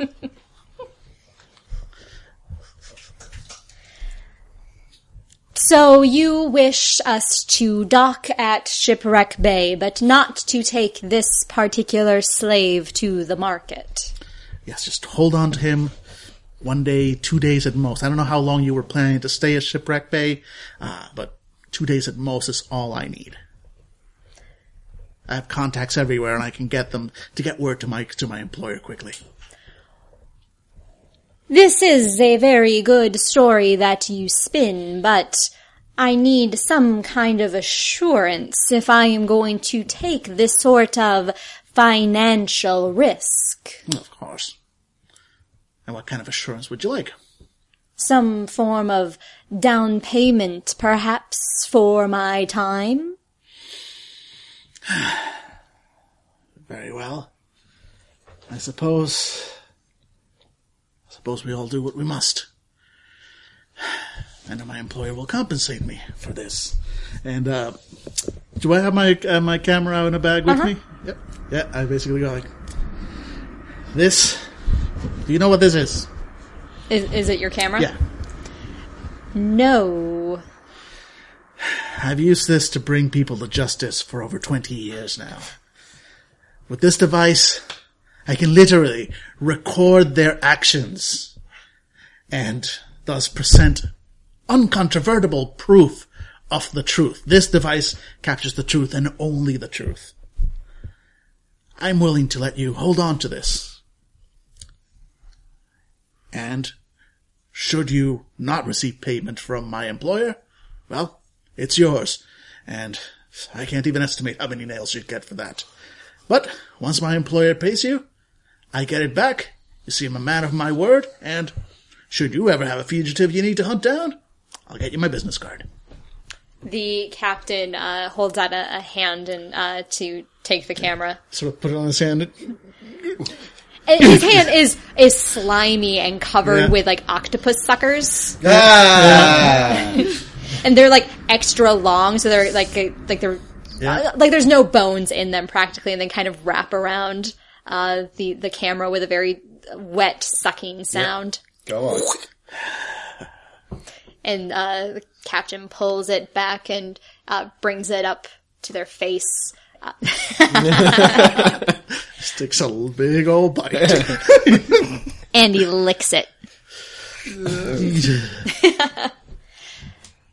So you wish us to dock at Shipwreck Bay, but not to take this particular slave to the market. yes, just hold on to him. One day, two days at most. I don't know how long you were planning to stay at Shipwreck Bay, uh, but two days at most is all I need. I have contacts everywhere, and I can get them to get word to my to my employer quickly. This is a very good story that you spin, but I need some kind of assurance if I am going to take this sort of financial risk. Of course. And what kind of assurance would you like? Some form of down payment, perhaps, for my time? [SIGHS] Very well. I suppose. I suppose we all do what we must. [SIGHS] And my employer will compensate me for this. And uh, do I have my uh, my camera in a bag with me? Yep. Yeah, I basically go like this. Do you know what this is? Is, is it your camera? Yeah. No. I've used this to bring people to justice for over 20 years now. With this device, I can literally record their actions and thus present uncontrovertible proof of the truth. This device captures the truth and only the truth. I'm willing to let you hold on to this. And should you not receive payment from my employer, well, it's yours. And I can't even estimate how many nails you'd get for that. But once my employer pays you, I get it back. You see, I'm a man of my word, and should you ever have a fugitive you need to hunt down, I'll get you my business card. The captain uh, holds out a, a hand and uh, to take the camera. Sort of put it on his hand. His [COUGHS] hand is is slimy and covered Yeah. with like octopus suckers, Ah. and they're like extra long, so they're like uh, like they're Yeah. uh, like there's no bones in them practically, and they kind of wrap around uh, the the camera with a very wet sucking sound. Go on. And uh, the captain pulls it back and uh, brings it up to their face. [LAUGHS] [LAUGHS] Sticks a big old bite. [LAUGHS] and he licks it. [LAUGHS]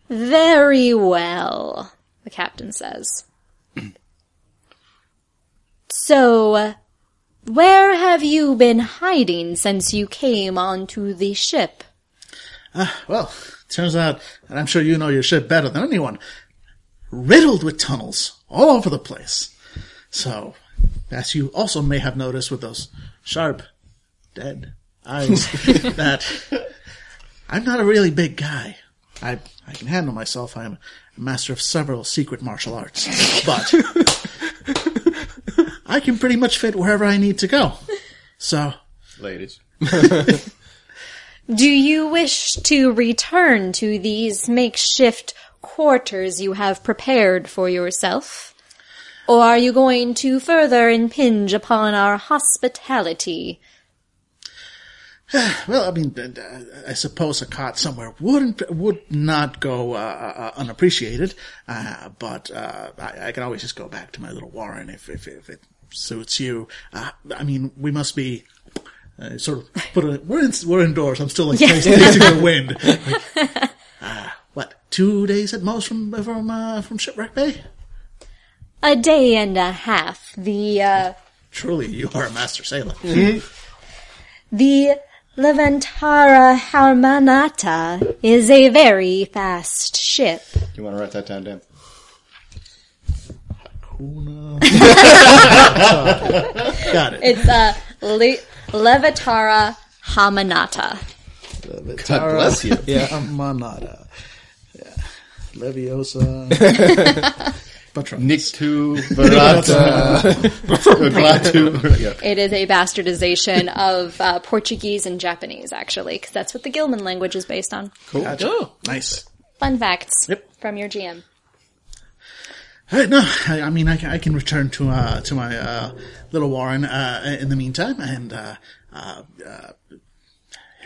Very well, the captain says. So, where have you been hiding since you came onto the ship? Ah, well, turns out, and I'm sure you know your ship better than anyone, riddled with tunnels all over the place. So, as you also may have noticed with those sharp, dead eyes, [LAUGHS] that I'm not a really big guy. I, I can handle myself. I'm a master of several secret martial arts. But [LAUGHS] I can pretty much fit wherever I need to go. So, Ladies. [LAUGHS] Do you wish to return to these makeshift quarters you have prepared for yourself? Or are you going to further impinge upon our hospitality? [SIGHS] Well, I mean, uh, I suppose a cot somewhere wouldn't would not go uh, uh, unappreciated, uh, but uh, I, I can always just go back to my little warren if if, if it suits you. Uh, I mean, we must be uh, sort of put a, we're in, we're indoors. I'm still like facing the [LAUGHS] wind. Like, [LAUGHS] uh, what two days at most from from uh, from shipwreck bay? A day and a half. The, uh, Truly, you are a master sailor. the Levantara Harmanata is a very fast ship. You want to write that down, Dan? Hakuna. [LAUGHS] Got it. It's, uh, Le- Levatara Hamanata. God bless you. [LAUGHS] Yeah, Manada. Yeah. Leviosa. [LAUGHS] Patron. Nictu, Barata, Glatu. Yeah. It is a bastardization of uh, Portuguese and Japanese, actually, because that's what the Gillman language is based on. Cool. Gotcha. Nice. Fun facts Yep. from your GM. All right, no, I, I mean, I, can- I can return to uh, to my uh, little warren uh, in the meantime, and uh, uh,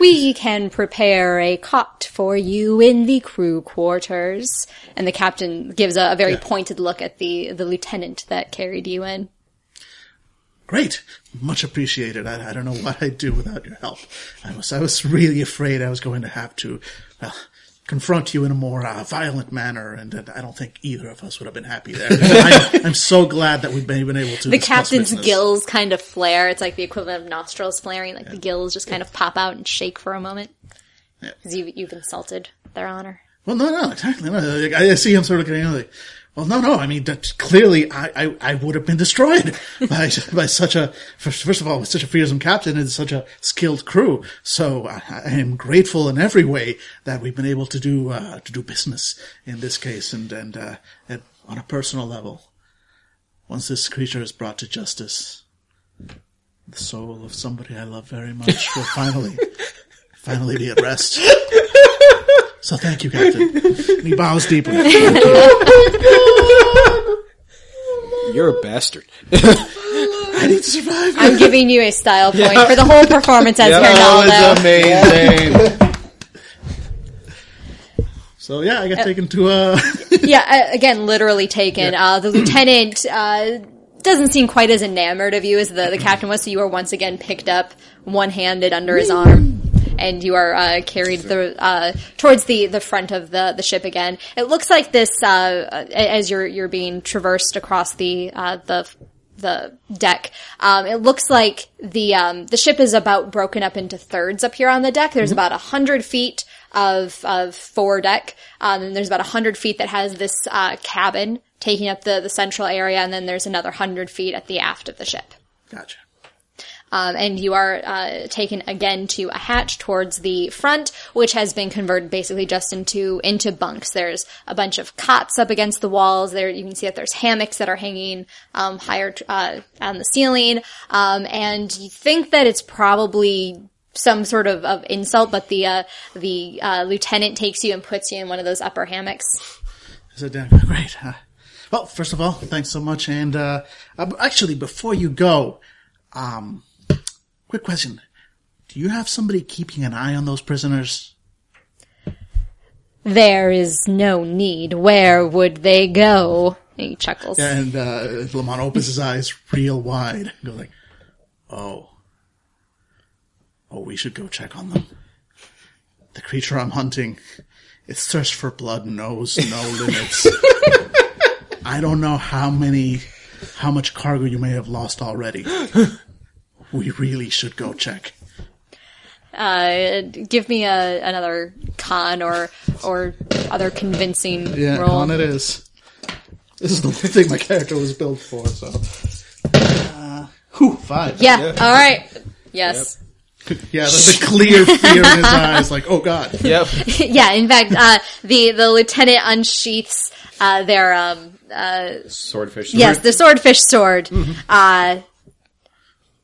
We can prepare a cot for you in the crew quarters. And the captain gives a, a very pointed look at the, the lieutenant that carried you in. great, much appreciated. I, I don't know what I'd do without your help. I was I was really afraid I was going to have to, well, confront you in a more uh, violent manner, and, uh, I don't think either of us would have been happy there. [LAUGHS] I, I'm so glad that we've been been able to. The captain's business. gills kind of flare. It's like the equivalent of nostrils flaring. Like the gills just kind of pop out and shake for a moment. Because you've, you've insulted their honor. Well, no, no, exactly. No, like, I see him sort of getting like, well, no, no. I mean, that clearly, I, I, I would have been destroyed [LAUGHS] by by such a first, of all, with such a fearsome captain and such a skilled crew. So I, I am grateful in every way that we've been able to do uh, to do business in this case, and and, uh, and on a personal level. Once this creature is brought to justice, the soul of somebody I love very much will [LAUGHS] finally, finally be at rest. So thank you, Captain. And he bows deeply. Thank you. You're a bastard. I need to survive. I'm giving you a style point for the whole performance as That Hernaldo. was amazing. [LAUGHS] So yeah, I got taken to uh [LAUGHS] yeah, uh, again, literally taken. Uh, the lieutenant uh, doesn't seem quite as enamored of you as the, the captain was, so you are once again picked up one-handed under his arm. And you are uh, carried the, uh, towards the, the front of the, the ship again. It looks like this uh, as you're you're being traversed across the uh, the the deck. Um, it looks like the um, the ship is about broken up into thirds up here on the deck. There's about a hundred feet of of foredeck, um, and there's about a hundred feet that has this uh, cabin taking up the the central area, and then there's another hundred feet at the aft of the ship. Gotcha. Um, and you are uh, taken again to a hatch towards the front, which has been converted basically just into into bunks. There's a bunch of cots up against the walls. There you can see that there's hammocks that are hanging um, higher uh, on the ceiling, um, and you think that it's probably some sort of, of insult, but the uh, the uh, lieutenant takes you and puts you in one of those upper hammocks. Said, [LAUGHS] uh, great. Uh, well, first of all, thanks so much. And uh, uh, actually, before you go, um, quick question: Do you have somebody keeping an eye on those prisoners? There is no need. Where would they go? He chuckles. And uh, Lamont opens his eyes real wide, and goes like, "Oh, oh, we should go check on them. The creature I'm hunting, its thirst for blood knows no [LAUGHS] limits. I don't know how many, how much cargo you may have lost already. [LAUGHS] we really should go check. Uh, give me a another con or or other convincing Yeah, roll. on it is. This is the [LAUGHS] one thing my character was built for, so. Uh, whew, five. Yeah. All right. Yes. [LAUGHS] Yeah, the, the clear [LAUGHS] fear in his eyes, like, oh god. Yep. yeah. In fact, uh, the the lieutenant unsheaths uh, their um Swordfish. yes the swordfish sword. Uh,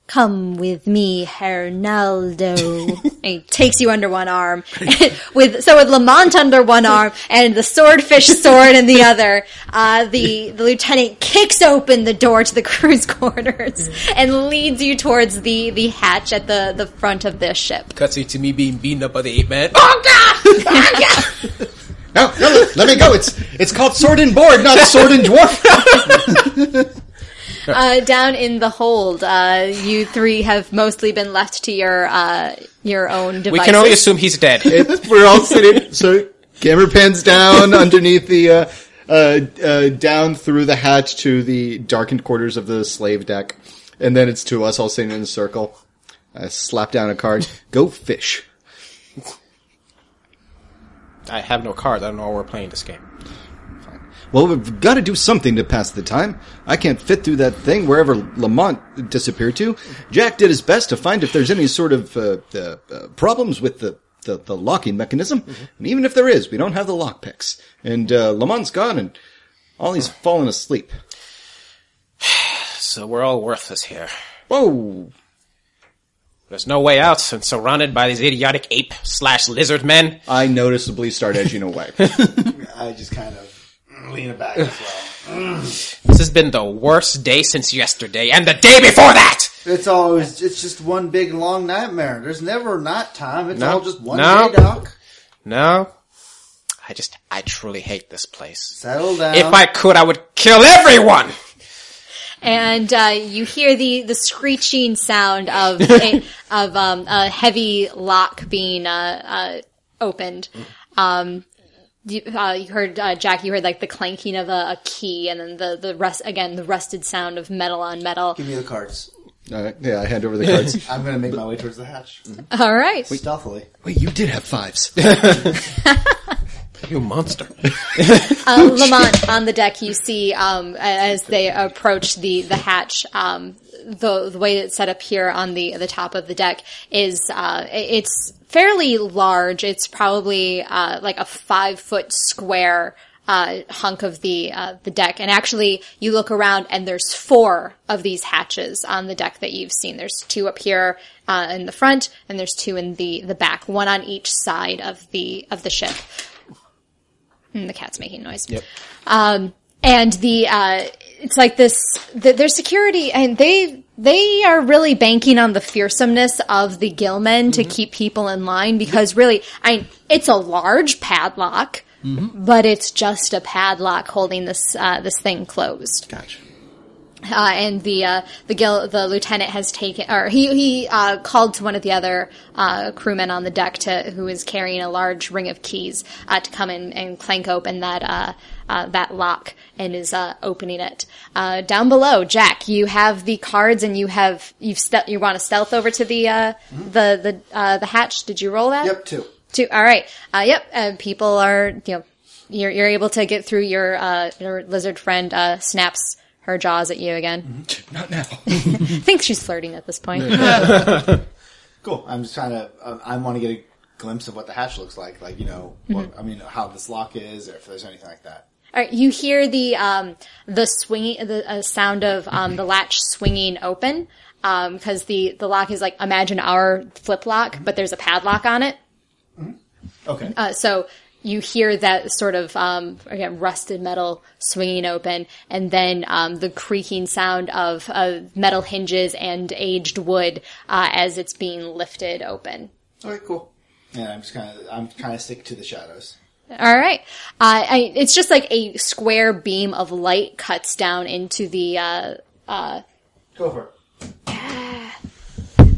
come with me, Hernaldo. [LAUGHS] he takes you under one arm, [LAUGHS] with so with Lamont under one [LAUGHS] arm and the swordfish sword in the other. Uh, the the lieutenant kicks open the door to the crew's quarters and leads you towards the the hatch at the the front of the ship. Cutscene to me being beaten up by the ape man. Oh god! No, no, let, let me go. It's it's called Sword and Board, not Sword and Dwarf. Uh, down in the hold, uh, you three have mostly been left to your uh, your own devices. we can only assume he's dead. We're all sitting. So camera pans down underneath the, uh, uh, uh, down through the hatch to the darkened quarters of the slave deck, and then it's to us all sitting in a circle. I slap down a card. Go fish. I have no cards. I don't know why we're playing this game. Well, we've got to do something to pass the time. I can't fit through that thing wherever Lamont disappeared to. Jack did his best to find if there's any sort of uh, uh, uh, problems with the, the, the locking mechanism. And even if there is, we don't have the lockpicks. And uh, Lamont's gone, and Ollie's fallen asleep. [SIGHS] So we're all worthless here. Whoa! There's no way out, and surrounded by these idiotic ape slash lizard men. I noticeably start edging away. [LAUGHS] I just kind of lean it back as well. [SIGHS] This has been the worst day since yesterday, and the day before that. It's always it's just one big long nightmare. There's never night time. It's No. all just one No. day, Doc. No, I just I truly hate this place. Settle down. If I could, I would kill everyone. and uh, you hear the the screeching sound of [LAUGHS] a, of um, a heavy lock being uh, uh, opened. Um, you, uh, you heard uh, Jack. You heard like the clanking of a, a key, and then the the rust again the rusted sound of metal on metal. Give me the cards. uh, yeah, I hand over the cards. [LAUGHS] I'm gonna make my way towards the hatch All right. stealthily. Wait, you did have fives. [LAUGHS] [LAUGHS] You monster. uh, [LAUGHS] [LAUGHS] Lamont on the deck, you see um, as they approach the the hatch. Um, the the way it's set up here on the the top of the deck is uh, it's fairly large. It's probably uh, like a five foot square. Uh, hunk of the uh, the deck, and actually, you look around, and there's four of these hatches on the deck that you've seen. There's two up here uh, in the front, and there's two in the the back, one on each side of the of the ship. And the cat's making noise. Yep. Um, and the, uh, it's like this, the, their security, and they, they are really banking on the fearsomeness of the Gillmen to keep people in line because really, I, it's a large padlock, but it's just a padlock holding this, uh, this thing closed Gotcha. Uh, and the uh, the gil- the lieutenant has taken, or he he uh, called to one of the other uh, crewmen on the deck to who is carrying a large ring of keys uh, to come in and clank open that uh, uh, that lock and is uh, opening it. Uh, down below, Jack, you have the cards and you have you've ste- you want to stealth over to the uh, the the uh, the hatch. Did you roll that? Yep, two. Two. All right. Uh, yep. Uh, people are, you know, you're, you're able to get through your, uh, your lizard friend, uh, snaps her jaws at you again. [LAUGHS] Not now. [LAUGHS] I think she's flirting at this point. [LAUGHS] Cool. I'm just trying to. Uh, I want to get a glimpse of what the hatch looks like. Like you know, what, I mean, how this lock is, or if there's anything like that. All right. You hear the, um, the swinging, the uh, sound of, um, the latch swinging open. Um, cause the, the lock is like, imagine our flip lock, but there's a padlock on it. Okay. Uh, so you hear that sort of um, again rusted metal swinging open, and then um, the creaking sound of, of metal hinges and aged wood uh, as it's being lifted open. All right. Cool. Yeah, I'm just kind of. I'm kind of stick to the shadows. All right, uh, I, it's just like a square beam of light cuts down into the. Uh, uh, Go for it. [SIGHS] [SIGHS]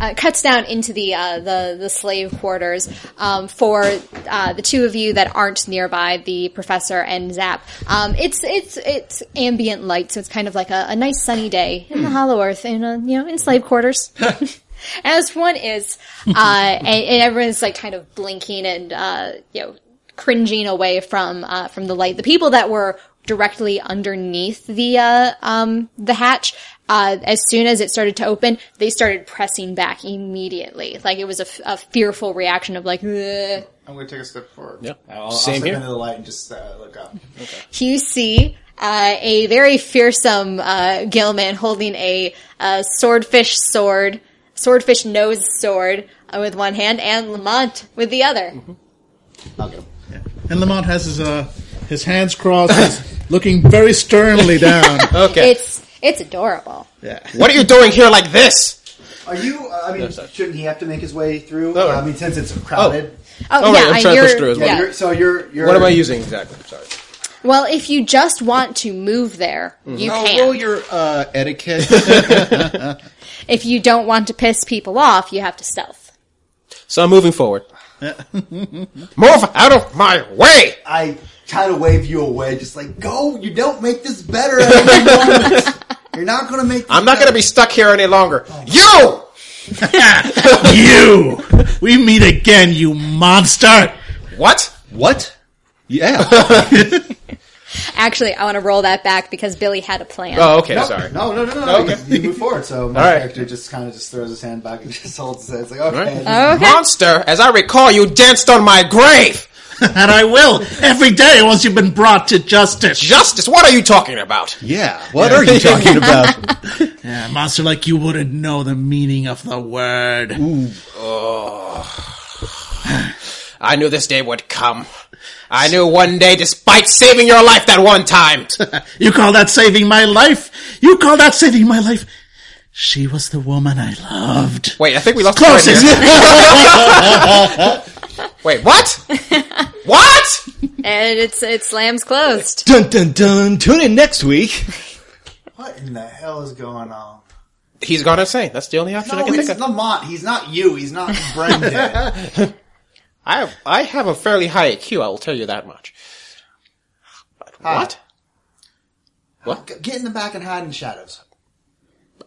uh, cuts down into the uh, the the slave quarters um, for uh, the two of you that aren't nearby, the professor and Zap. Um, it's it's it's ambient light, so it's kind of like a, a nice sunny day in the Hollow Earth, in uh, you know in slave quarters. [LAUGHS] [LAUGHS] As one is, uh, [LAUGHS] and, and everyone's like kind of blinking and uh, you know cringing away from uh, from the light. The people that were directly underneath the uh, um, the hatch, uh, as soon as it started to open, they started pressing back immediately. Like it was a, f- a fearful reaction of like. "Ugh." I'm going to take a step forward. Yeah. I'll, I'll Same step here. into the light and just uh, look up. You see. Uh, a very fearsome uh, Gillman holding a, uh swordfish sword, swordfish nose sword uh, with one hand, and Lamont with the other. I'll go. And Lamont has his uh, his hands crossed, he's looking very sternly down. [LAUGHS] Okay. It's it's adorable. Yeah. what are you doing here like this? Are you? Uh, I mean, shouldn't he have to make his way through? Oh. Uh, I mean, since it's crowded. Oh, Oh, yeah, right, I'm and trying to you're- push through as well. Yeah. yeah. You're, so you're. you're What am I using exactly? I'm sorry. Well, if you just want to move there, you Oh, can. roll your uh, etiquette. [LAUGHS] [LAUGHS] if you don't want to piss people off, you have to stealth. So I'm moving forward. [LAUGHS] Move out of my way! I kind of wave you away, just like go. You don't make this better. At any moment. [LAUGHS] You're not going to make. This I'm not going to be stuck here any longer. Oh, you! [LAUGHS] you! We meet again, you monster! What? what? Yeah. [LAUGHS] Actually, I want to roll that back because Billy had a plan. Oh, okay, No, sorry. no, no, no, no. Okay. You, you move forward. So my All right. character just kind of just throws his hand back and just holds his head. It's like okay. Right. Okay. Monster, as I recall, you danced on my grave! [LAUGHS] And I will, every day once you've been brought to justice. Justice, what are you talking about? yeah. What are you talking [LAUGHS] about? Yeah, monster like you wouldn't know the meaning of the word. Ooh. [SIGHS] I knew this day would come. I knew one day, despite saving your life that one time. [LAUGHS] You call that saving my life? You call that saving my life? She was the woman I loved. Wait, I think we lost Close the point here. Wait, what? what? And it's it slams closed. dun dun dun. Tune in next week. What in the hell is going on? He's gone insane. That's the only option I No, can he's think of. Lamont. He's not you. He's not Brendan. [LAUGHS] I have, I have a fairly high IQ, I will tell you that much. But what? What? Get in the back and hide in the shadows.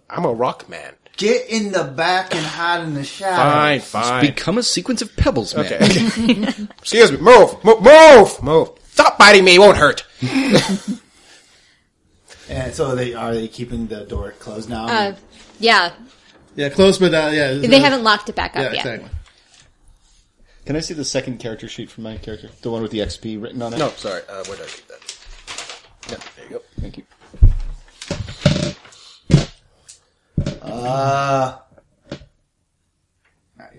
I'm a rock man. Get in the back and hide in the shadows. Fine, fine. Become a sequence of pebbles, man. Okay. [LAUGHS] [LAUGHS] Excuse me. Move. Move. Move. Move. Stop biting me. It won't hurt. [LAUGHS] And so they are they keeping the door closed now? Uh, yeah, Yeah, close, but uh, yeah. they haven't locked it back Yeah, up yet. exactly. Can I see the second character sheet for my character? The one with the XP written on it? No, sorry. Uh, where did I leave that? Yeah, there you go. Thank you. Uh, yeah,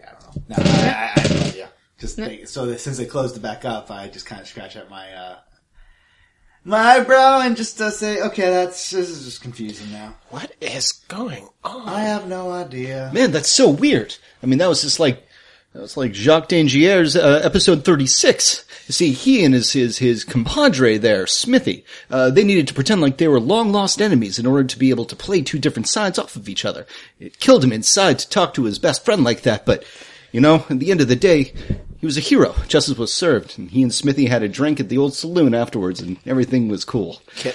I don't know. No, I, I, I have no idea. Just they, so that since they closed it back up, I just kind of scratch at my uh, my eyebrow and just uh, say, okay, that's this is just confusing now. What is going on? I have no idea. Man, that's so weird. I mean, that was just like that was like Jacques Dangier's uh, episode thirty six. You see, he and his his his compadre there, Smithy, uh, they needed to pretend like they were long lost enemies in order to be able to play two different sides off of each other. It killed him inside to talk to his best friend like that, but you know, at the end of the day, he was a hero. Justice was served, and he and Smithy had a drink at the old saloon afterwards, and everything was cool. Can,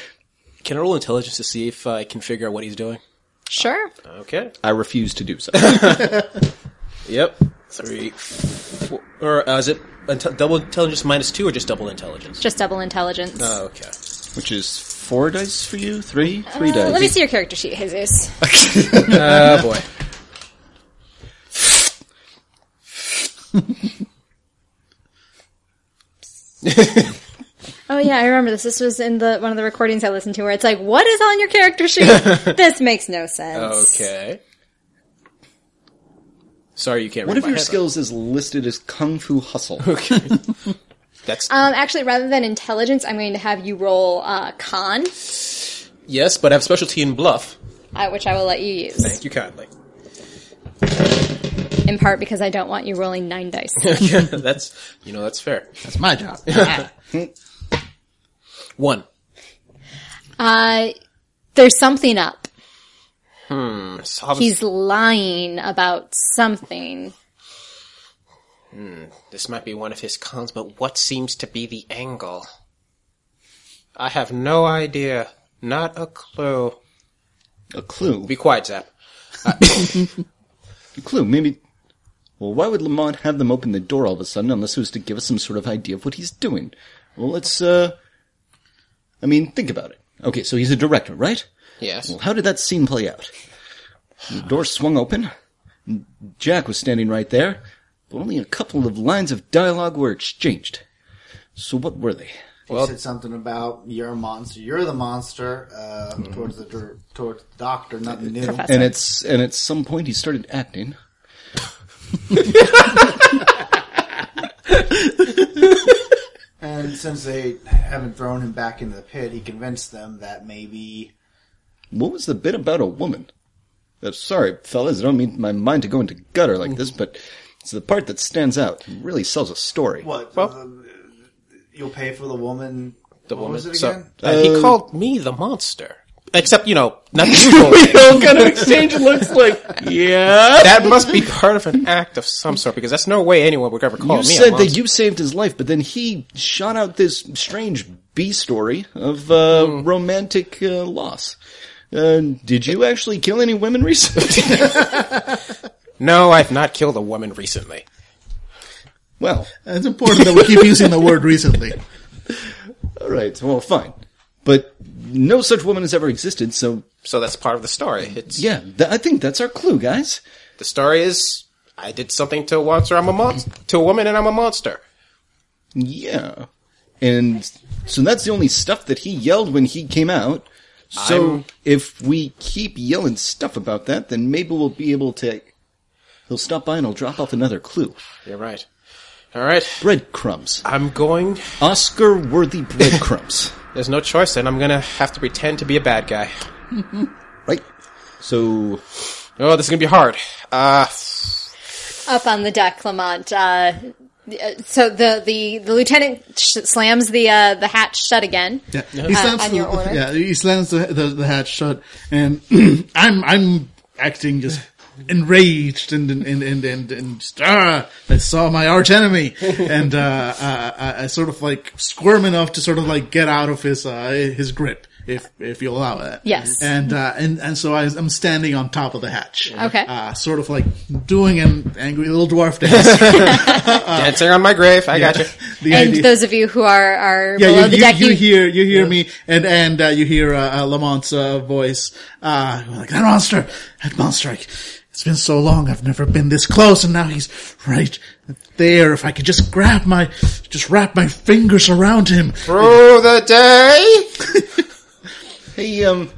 can I roll intelligence to see if I can figure out what he's doing? Sure. Okay. I refuse to do so. [LAUGHS] Yep. Three. Four, or uh, is it inte- double intelligence minus two or just double intelligence? Just double intelligence. Oh, okay. Which is four dice for you? Three? Three Uh, dice. let me see your character sheet, Jesus. [LAUGHS] Oh boy. [LAUGHS] Oh yeah, I remember this. This was in the one of the recordings I listened to where it's like, what is on your character sheet? [LAUGHS] this makes no sense. Okay. Sorry, you can't. What read of my your head, skills is listed as Kung Fu Hustle. [LAUGHS] Okay. That's [LAUGHS] Um, actually, rather than intelligence, I'm going to have you roll uh, con, yes, but I have specialty in bluff. uh, which I will let you use. Thank you kindly. In part because I don't want you rolling nine dice. [LAUGHS] yeah, that's you know that's fair. That's my job. One. Uh, there's something up. So I was- He's lying about something. Hmm. This might be one of his cons, but what seems to be the angle? I have no idea. Not a clue. A clue. Be quiet, Zap. [LAUGHS] A clue. Maybe. Well, why would Lamont have them open the door all of a sudden unless it was to give us some sort of idea of what he's doing? Well, let's, uh. I mean, think about it. Okay, so he's a director, right? Yes. Well, how did that scene play out? The door swung open. Jack was standing right there, but only a couple of lines of dialogue were exchanged. So what were they? He said something about you're a monster. You're the monster uh, Mm-hmm. towards the towards the doctor. Nothing new. Professor. And it's and at some point he started acting. [LAUGHS] And since they haven't thrown him back into the pit, he convinced them that maybe What was the bit about a woman? Uh, sorry, fellas, I don't mean my mind to go into gutter like this, but it's the part that stands out. It really sells a story. what Well- uh, you'll pay for the woman. The what woman. was it So, again? uh, he called me the monster. Except, you know, not [LAUGHS] you. what kind of exchange looks like? Yeah. that must be part of an act of some sort because that's no way anyone would ever call You me a said that you saved his life, but then he shot out this strange B story of uh, Hmm. romantic uh, loss. Uh, did you actually kill any women recently? [LAUGHS] No, I've not killed a woman recently. well, It's important that we keep using the word recently. all right. Well, fine. But no such woman has ever existed, so So that's part of the story. It's yeah, th- I think that's our clue, guys. the story is I did something to a monster. I'm a monster to a woman, and I'm a monster. Yeah. And so that's the only stuff that he yelled when he came out. So I'm- if we keep yelling stuff about that, then maybe we'll be able to. He'll stop by and he'll drop off another clue. You're right. All right, Breadcrumbs. I'm going. Oscar worthy breadcrumbs. [LAUGHS] There's no choice, then I'm gonna have to pretend to be a bad guy. [LAUGHS] right? So, Oh, this is gonna be hard. Uh, Up on the deck, Lamont. Uh, uh, so the, the, the lieutenant sh- slams the uh, the hatch shut again. Yeah, he slams on the, your order? yeah, he slams the, the, the hatch shut, and [CLEARS THROAT] I'm I'm acting just enraged and and and and, and, and just, ah, I saw my arch enemy, [LAUGHS] and uh, uh, I, I sort of like squirm enough to sort of like get out of his uh, his grip. If, if you allow that, Yes. and uh, and and so I, I'm standing on top of the hatch, Okay. uh, sort of like doing an angry little dwarf dance. [LAUGHS] [LAUGHS] dancing on my grave. I got you. The And idea- those of you who are, are yeah, below you, the you, deck, you you, hear you hear me, and and uh, you hear uh, uh, Lamont's uh, voice. Uh, like that monster, that monster. I, it's been so long. I've never been this close, and now he's right there. If I could just grab my, just wrap my fingers around him. Through the day. Hey, um,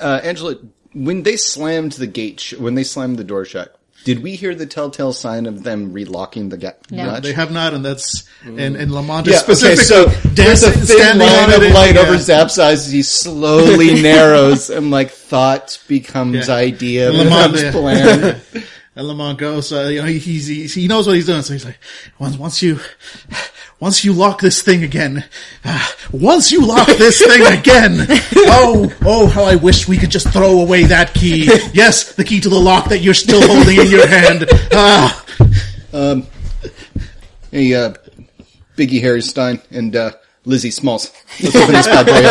uh, Angela, when they slammed the gate, sh- when they slammed the door shut, did we hear the telltale sign of them relocking the ga- No. latch? They have not, and that's and and Lamont Yeah, is okay, specifically so there's a dancing- thin standing line on of it, light yeah. over Zap's eyes as he slowly [LAUGHS] narrows and like thought becomes Yeah. idea, And Lamont, becomes yeah. plan. [LAUGHS] And Lamont goes, uh, you know, he, he's, he's, he knows what he's doing. So he's like, once, once you, once you lock this thing again, uh, once you lock this thing again, oh, oh, how I wish we could just throw away that key. Yes, the key to the lock that you're still holding in your hand. Ah, Um, Hey, uh, Biggie Harry Stein and, uh, Lizzie Smalls. Let's open this bad boy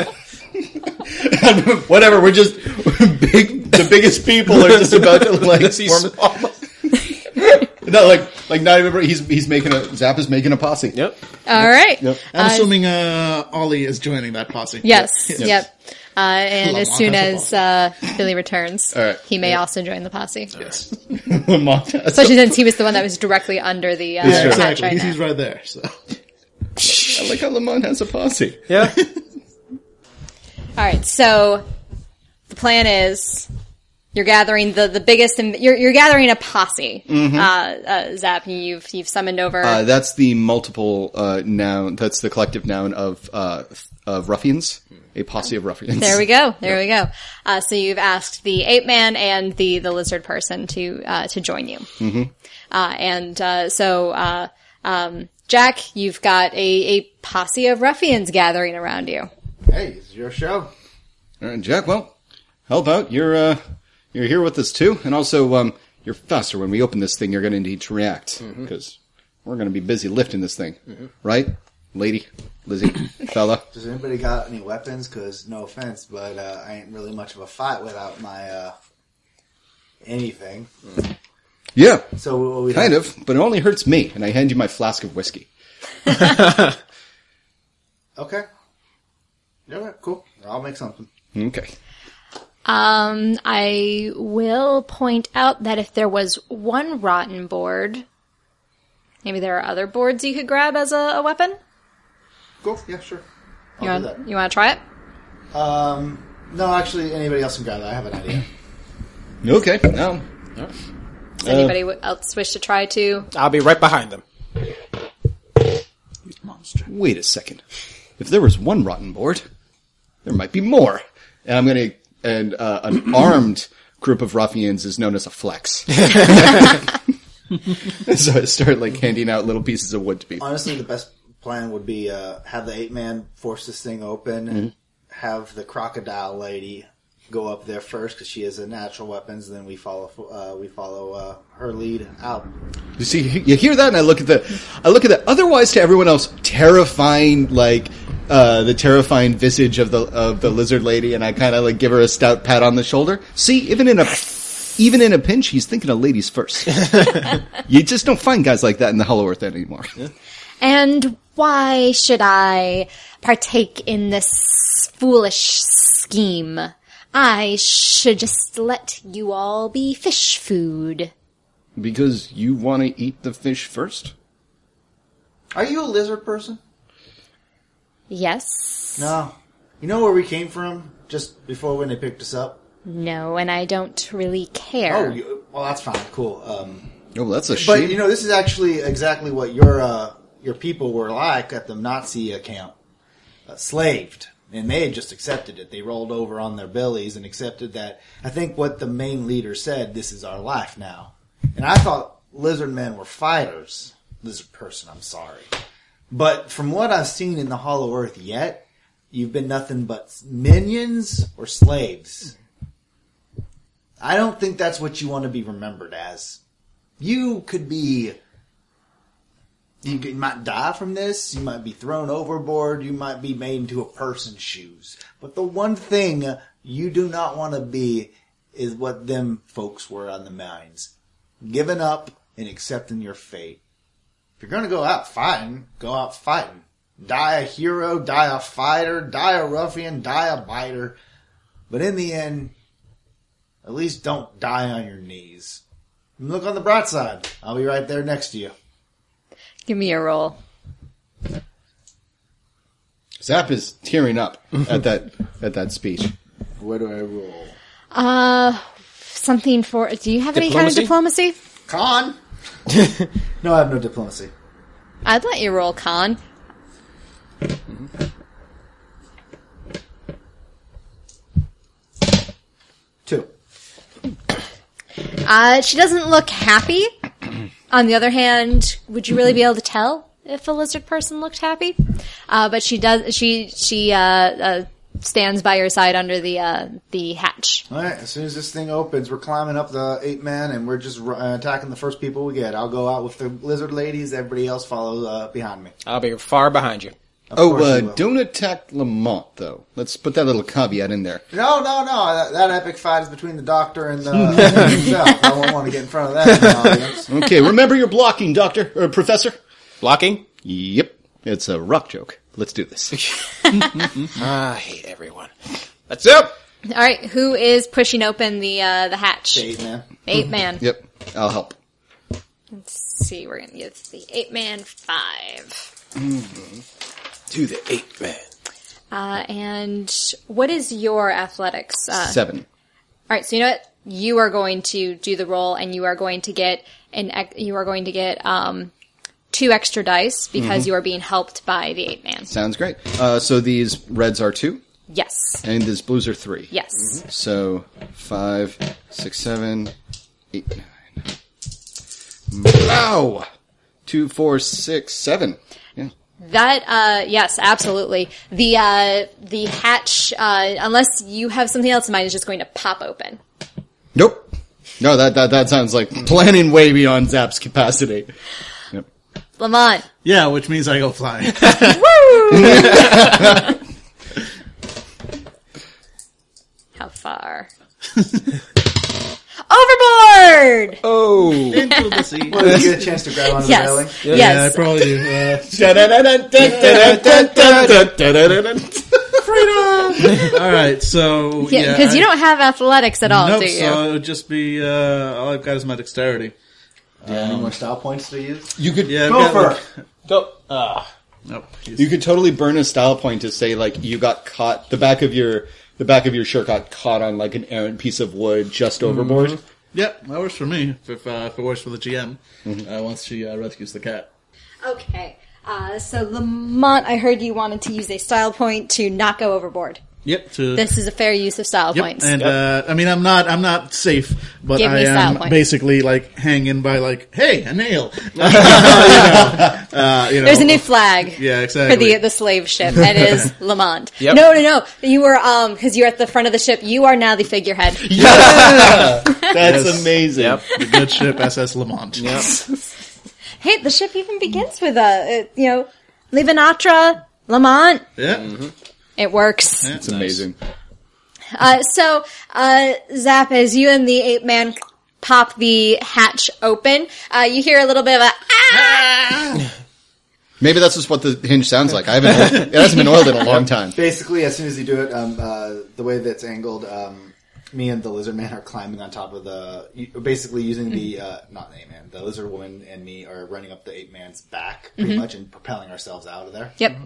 up. [LAUGHS] Whatever, we're just, [LAUGHS] big, the biggest people are just about to like, Lizzie form, [LAUGHS] no, like, like not even, he's, he's making a, Zap is making a posse. Yep. all right. Yep. I'm Uh, assuming, uh, Ollie is joining that posse. Yes. [LAUGHS] Yes. Yep. Uh, and as soon as uh, Billy returns, All right. he may also join the posse. Lamont [LAUGHS] has Especially since he was the one that was directly under the uh, Yeah, hatch Exactly. right He's, now. he's right there. So. I like how Lamont has a posse. Yeah. [LAUGHS] All right, so the plan is you're gathering the, the biggest, and you're, you're gathering a posse. Uh, uh, Zap, you've you've summoned over. Uh, that's the multiple uh, noun. That's the collective noun of uh, of ruffians. A posse of ruffians. there we go. [LAUGHS] There we go. Uh, so you've asked the ape man and the the lizard person to uh, to join you. Mm-hmm. Uh, and uh, so uh, um, Jack, you've got a, a posse of ruffians gathering around you. Hey, it's your show. All right, Jack. Well, help out. You're uh, you're here with us too, and also um, you're faster. When we open this thing, you're going to need to react because we're going to be busy lifting this thing, right, lady, Lizzie, [COUGHS] fella? Does anybody got any weapons? Because no offense, but uh, I ain't really much of a fight without my uh, anything. Yeah, So what we kind of, but it only hurts me. And I hand you my flask of whiskey. [LAUGHS] [LAUGHS] Okay. Yeah, cool. I'll make something. Okay. Um, I will point out that if there was one rotten board, maybe there are other boards you could grab as a, a weapon. Cool. Yeah, sure. You I'll do want, you want to try it? Um, no, actually, anybody else can grab that. I have an idea. [CLEARS THROAT] Okay. Now, Does anybody w else wish to try to? I'll be right behind them. Monster. wait a second. If there was one rotten board, there might be more. And I'm going to, and uh, an [CLEARS THROAT] armed group of ruffians is known as a flex. [LAUGHS] [LAUGHS] so I start like handing out little pieces of wood to people. Honestly, the best plan would be uh, have the ape man force this thing open, and have the crocodile lady go up there first because she has a natural weapons. And then we follow uh, we follow uh, her lead out. You see, you hear that, and I look at the, I look at the otherwise to everyone else terrifying, like uh, the terrifying visage of the of the lizard lady, and I kind of like give her a stout pat on the shoulder. See, even in a even in a pinch, he's thinking of ladies first. [LAUGHS] you just don't find guys like that in the Hollow Earth anymore. And why should I partake in this foolish scheme? I should just let you all be fish food. Because you want to eat the fish first. Are you a lizard person? Yes. No. You know where we came from just before when they picked us up? No, and I don't really care. Oh, you, well, that's fine. Cool. Um, Oh, that's a but you know, this is actually exactly what your uh, your people were like at the Nazi uh, camp, uh, slaved, and they had just accepted it. They rolled over on their bellies and accepted that. I think what the main leader said, "This is our life now," and I thought lizard men were fighters. Lizard person, I'm sorry, but from what I've seen in the Hollow Earth yet, you've been nothing but minions or slaves. I don't think that's what you want to be remembered as. You could be. You, might die from this. You might be thrown overboard. You might be made into a person's shoes. But the one thing you do not want to be is what them folks were on the mines. Giving up and accepting your fate. If you're going to go out fighting, go out fighting. Die a hero, die a fighter, die a ruffian, die a biter. But in the end, at least don't die on your knees. And look on the bright side. I'll be right there next to you. Give me a roll. Zap is tearing up at that at that speech. What do I roll? Uh, something for. Do you have any kind of Diplomacy? diplomacy? Con? [LAUGHS] no, I have no diplomacy. I'd let you roll con. Two. Uh, she doesn't look happy. On the other hand, would you really be able to tell if a lizard person looked happy? Uh, but she does. She she uh, uh, stands by your side under the uh, the hatch. All right. As soon as this thing opens, we're climbing up the eight man, and we're just uh, attacking the first people we get. I'll go out with the lizard ladies. Everybody else follow uh, behind me. I'll be far behind you. Of Oh, uh, don't attack Lamont though. Let's put that little caveat in there. No, no, no. That, that epic fight is between the doctor and, uh, and [LAUGHS] himself. I won't want to get in front of that in the audience. Okay, remember your blocking, Doctor or Professor. Blocking? Yep, it's a rock joke. Let's do this. Ah, [LAUGHS] [LAUGHS] I hate everyone. That's it. All right, who is pushing open the uh, the hatch? Eight man. Eight man. [LAUGHS] yep, I'll help. Let's see. We're gonna give the eight man five. To the eight man. Uh, and what is your athletics? Uh, Seven. All right, so you know what? You are going to do the roll, and you are going to get an ex- you are going to get um, two extra dice because you are being helped by the ape man. Sounds great. Uh, so these reds are two, Yes, and these blues are three. yes. So five, six, seven, eight, nine. Wow! Two, four, six, seven. Yeah. That uh yes, absolutely. The uh the hatch uh unless you have something else in mind is just going to pop open. Nope. No, that that that sounds like planning way beyond Zap's capacity. Yep. Lamont. Yeah, which means I go flying. [LAUGHS] [LAUGHS] How far? Overboard! Oh. Into the sea. Well, did you get a chance to grab onto the railing? Yes. Yeah, I Yes. probably do. Uh, all right, so Yeah, yeah, because you I- don't have athletics at all, Nope, do you? so it would just be uh, all I've got is my dexterity. Uh, any more style points to use? You could Yeah, Go got, for like- Go. Ah. Nope. you could totally burn a style point to say like you got caught the back of your the back of your shirt got caught on like an errant piece of wood just overboard. Yep, that works for me. If if, uh, if it works for the GM, Mm-hmm. uh, once she uh, rescues the cat. Okay. Uh, so Lamont, I heard you wanted to use a style point to not go overboard. Yep. To This is a fair use of style Yep, points. and uh, I mean, I'm not, I'm not safe, but Give I am points. basically like hanging by like, hey, a nail. [LAUGHS] [LAUGHS] you, know, uh, you know, There's a new flag. Yeah, exactly. For the the slave ship, that is [LAUGHS] Lamont. Yep. No, no, no. You were um because you're at the front of the ship. You are now the figurehead. Yeah, That's Yes. amazing. Yep. the good ship SS Lamont. Yep. Hey, the ship even begins with a uh, you know Levanatra Lamont. Yeah. It works. It's amazing. Uh, so, uh, Zap, as you and the ape man pop the hatch open, uh, you hear a little bit of a ah! Maybe that's just what the hinge sounds like. I haven't. it hasn't been oiled in a long time. Basically, as soon as you do it, um, uh, the way that's angled, um, me and the lizard man are climbing on top of the. Basically, using the uh, not the ape man, the lizard woman and me are running up the ape man's back, pretty much, and propelling ourselves out of there. Yep.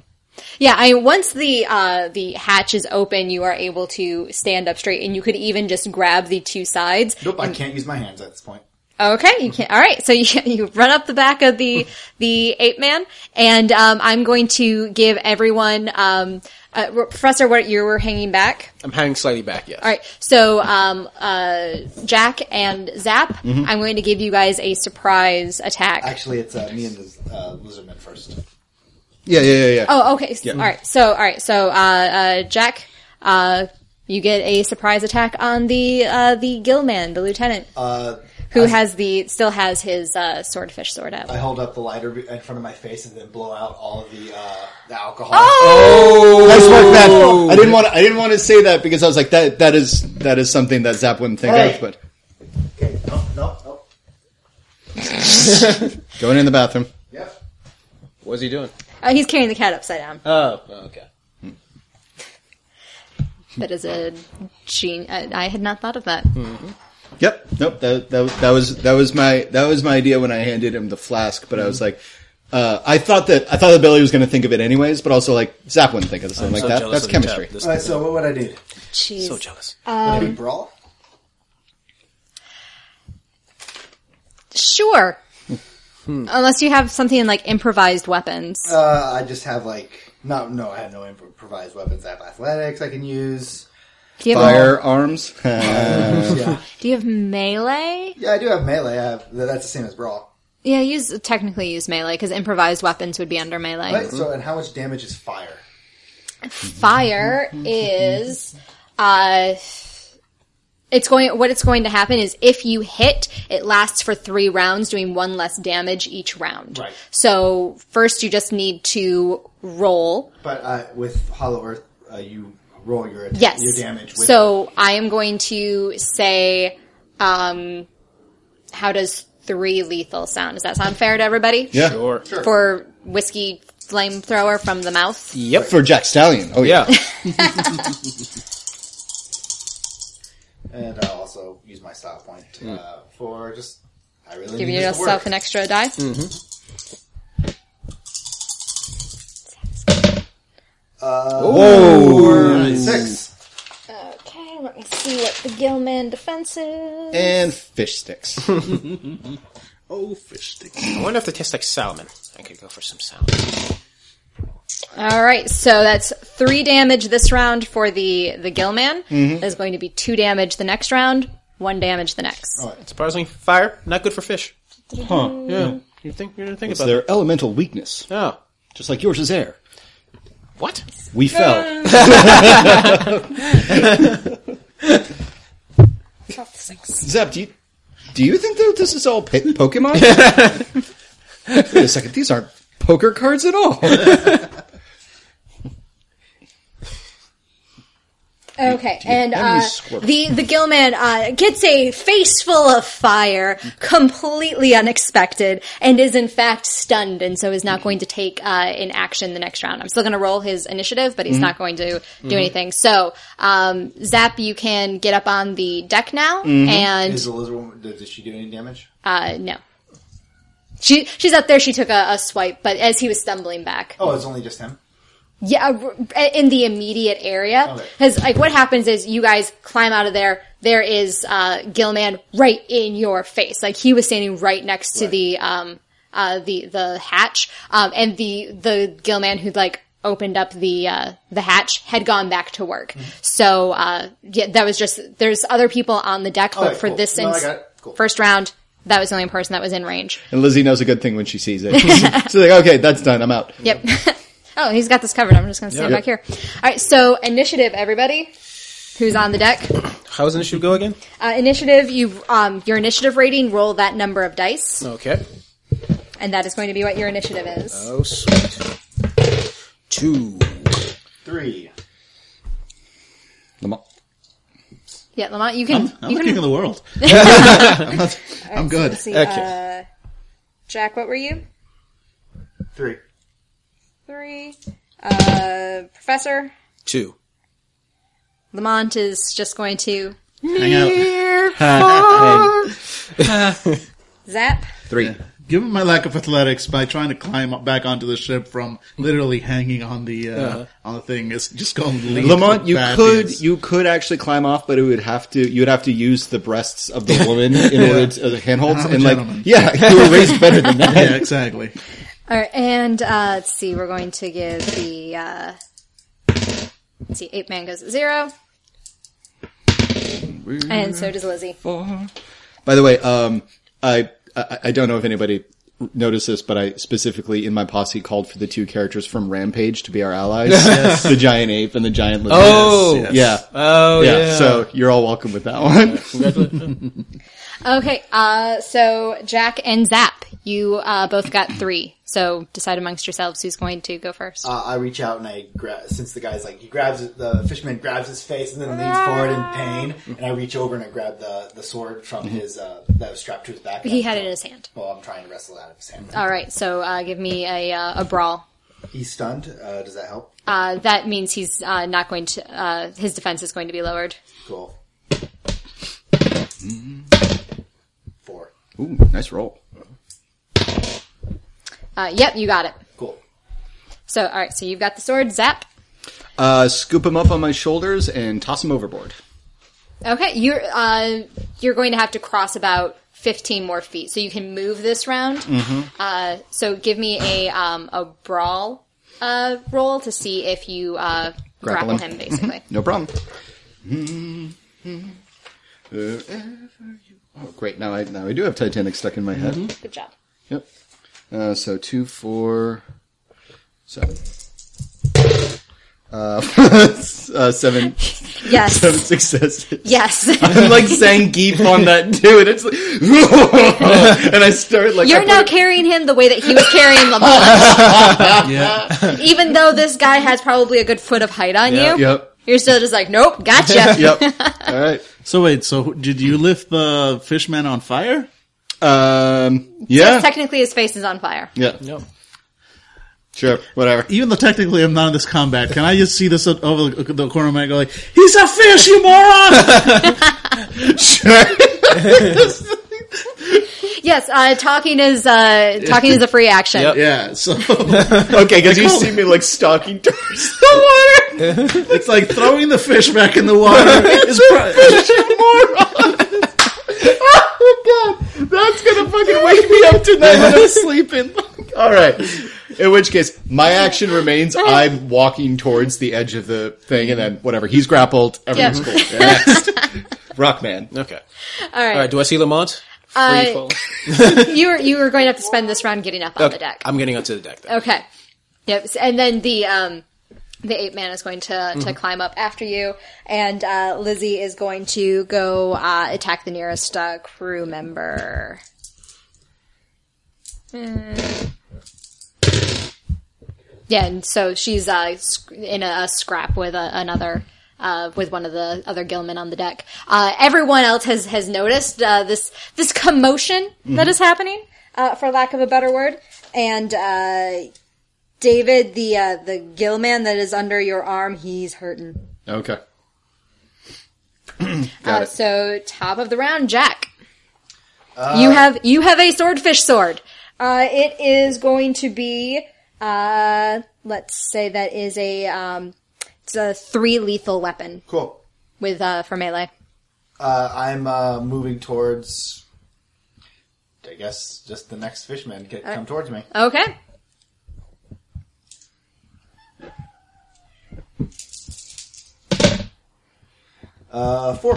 Yeah, I once the uh, the hatch is open, you are able to stand up straight, and you could even just grab the two sides. Nope, I can't use my hands at this point. Okay, you can't. All right, so [LAUGHS] you you run up the back of the the ape man, and um, I'm going to give everyone. Um, uh, Professor, what you were hanging back? I'm hanging slightly back. Yes. All right, so um, uh, Jack and Zap, Mm-hmm. I'm going to give you guys a surprise attack. Actually, it's uh, me and the uh, lizard man first. Yeah, yeah, yeah, yeah. Oh, okay. All right. So, all right. So, uh, uh, Jack, uh, you get a surprise attack on the uh, the Gillman, the lieutenant, Uh, who has the still has his uh, swordfish sword out. I hold up the lighter in front of my face and then blow out all of the uh, the alcohol. Oh! Nice work, man. I didn't want. To, I didn't want to say that because I was like that. That is that is something that Zap wouldn't think Hey. of. But Okay, no, no, no. going in the bathroom. Yep. What's he doing? Uh, he's carrying the cat upside down. Oh. Okay. That is a gene. I, I had not thought of that. Yep. Nope. That, that was that was that was my that was my idea when I handed him the flask. But I was like, uh, I thought that I thought that Billy was going to think of it anyways. But also like Zap wouldn't think of something like so that. That's chemistry. All right, so what would I do? Jeez. So jealous. Would it be brawl? Sure. Unless you have something like improvised weapons. Uh, I just have like no, no. I have no improvised weapons. I have athletics I can use. do, you have, [LAUGHS] Firearms. yeah, do you have melee? yeah. I do have melee. I have that's the same as brawl. Yeah, use technically use melee because improvised weapons would be under melee. Right. So, and how much damage is fire? fire is uh it's going what it's going to happen is if you hit it lasts for 3 rounds doing one less damage each round. Right. So first you just need to roll. But uh, with Hollow Earth, uh, you roll your attack, Yes. your damage. With So I am going to say um how does 3 lethal sound? Does that sound fair to everybody? yeah. Sure. For whiskey flamethrower from the mouth? Yep. For Jack Stallion. Oh yeah. [LAUGHS] [LAUGHS] Yeah. and I'll also use my style point uh, hmm. for just. I really Give need this to yourself work. an extra die. Mm-hmm. Uh, Whoa. Six. Okay, let me see what the Gillman defense is. And fish sticks. [LAUGHS] Oh, fish sticks. I wonder if they taste like salmon. I could go for some salmon. All right, so that's three damage this round for the the Gillman. Mm-hmm. There's going to be two damage the next round, one damage the next. Surprisingly, fire not good for fish. Huh. Yeah. You think you're gonna think It's about their elemental weakness. that? Oh. just like yours is air. What? We uh. fell. [LAUGHS] Zep, do you, do you think that this is all pa- Pokemon? [LAUGHS] Wait a second, these aren't poker cards at all. [LAUGHS] Okay, and uh, the the Gillman uh, gets a face full of fire, completely unexpected, and is in fact stunned, and so is not going to take uh, an action the next round. I'm still going to roll his initiative, but he's Mm-hmm. not going to do anything. So, um, Zap, you can get up on the deck now, Mm-hmm. and Is the lizard woman, does she do any damage? uh, no. She she's up there. She took a, a swipe, but as he was stumbling back, Oh, it's only just him? Yeah, in the immediate area. Okay. Because like what happens is you guys climb out of there. There is uh, Gillman right in your face. Like he was standing right next to Right. the um uh the the hatch. Um and the the Gillman who like opened up the uh the hatch had gone back to work. Mm-hmm. So uh yeah, that was just there's other people on the deck, but Okay, for cool. this No, ins- Cool. first round. That was the only person that was in range. and Lizzie knows a good thing when she sees it. [LAUGHS] [LAUGHS] She's like, okay, that's done. I'm out. Yep. [LAUGHS] oh, he's got this covered. I'm just going to stand Yep. back here. All right. So initiative, everybody. Who's on the deck? How does initiative go again? Uh, initiative. You um your initiative rating. Roll that number of dice, Okay. and that is going to be what your initiative is. Oh, sweet. Two. Three. Lamont. Yeah, Lamont, you can. I'm you the can king of the world. [LAUGHS] [LAUGHS] I'm, not- I'm good. see. Okay. Uh, Jack, what were you? Three. Three. Uh, Professor Two. Lamont is just going to Hang out. [LAUGHS] [LAUGHS] zap. Three. Given my lack of athletics, by trying to climb up back onto the ship from literally hanging on the uh, on the thing, it's just going to lead Lamont, to you could things. you could actually climb off, but it would have to you would have to use the breasts of the woman in [LAUGHS] order to uh, handholds I'm a and like yeah, you were raised better than that. yeah, exactly. All right, and uh, let's see. We're going to give the uh, let's see. Ape Man goes at zero, and so does Lizzie. By the way, um, I, I I don't know if anybody noticed this, but I specifically in my posse called for the two characters from Rampage to be our allies, [LAUGHS] the giant ape and the giant lizard. Oh. Yes. yeah. Oh, yeah, yeah. So you're all welcome with that one. [LAUGHS] Okay, uh, so Jack and Zap, you uh, both got three. So decide amongst yourselves who's going to go first. Uh, I reach out and I grab, since the guy's like, he grabs, the fisherman grabs his face and then leans forward in pain, and I reach over and I grab the, the sword from his, uh, that was strapped to his back. he had it in his hand. Well, I'm trying to wrestle it out of his hand. All right, so uh, give me a uh, a brawl. He's stunned, uh, does that help? Uh, that means he's uh, not going to. Uh, his defense is going to be lowered. Cool. Ooh, nice roll. Uh, yep, you got it. Cool. So all right, so you've got the sword. Zap. Uh, scoop him up on my shoulders and toss him overboard. Okay, you're uh, you're going to have to cross about fifteen more feet, so you can move this round. Mm-hmm. Uh, so give me a um, a brawl uh, roll to see if you uh, Grapple grapple, him. him. basically. [LAUGHS] No problem. Oh, great! Now I now I do have Titanic stuck in my head. Good job. Yep. Uh, so two, four, seven. Uh, [LAUGHS] uh, seven, Yes. seven successes. Yes. I'm like Zangief on that too, and it's like, [LAUGHS] and I start like You're now put carrying him the way that he was carrying Lamont. [LAUGHS] Yeah. Even though this guy has probably a good foot of height on you, Yep. you're still just like, nope, gotcha. Yep. All right. So wait, so did you lift the fishman on fire? Um. Yeah. Technically, his face is on fire. Yeah. No. Sure. Whatever. Even though technically I'm not in this combat, can I just see this over the, the corner of my head go like, he's a fish, you moron! [LAUGHS] Sure. [LAUGHS] [LAUGHS] Yes, uh, talking is uh, talking is a free action. Yep. yeah, so [LAUGHS] okay, because you see me like stalking [LAUGHS] towards the water. [LAUGHS] it's like throwing the fish back in the water is pro- oh god, that's gonna fucking wake me up tonight when I'm sleeping. All right. In which case, my action remains. I'm walking towards the edge of the thing, and then whatever. He's grappled. Everything's Yeah. cool. Next, Rockman. Okay. All right, All right. Do I see Lamont? Uh, [LAUGHS] you were you were going to have to spend this round getting up on the deck. I'm getting onto the deck. Then. Okay. Yep. And then the um the ape man is going to Mm-hmm. to climb up after you, and uh, Lizzie is going to go uh, attack the nearest uh, crew member. Mm. Yeah, and so she's uh, in a, a scrap with a, another. Uh, with one of the other gillmen on the deck, uh, everyone else has has noticed uh, this this commotion that is happening, uh, for lack of a better word. And uh, David, the uh, the gill man that is under your arm, he's hurting. Okay. [CLEARS THROAT] Uh, Got it. so top of the round, Jack. you have you have a swordfish sword. Uh, it is going to be uh, let's say that is a um, it's a three lethal weapon Cool. with uh, for melee. Uh, I'm uh, moving towards. I guess just the next fishman get, come towards me. Okay. Uh, four.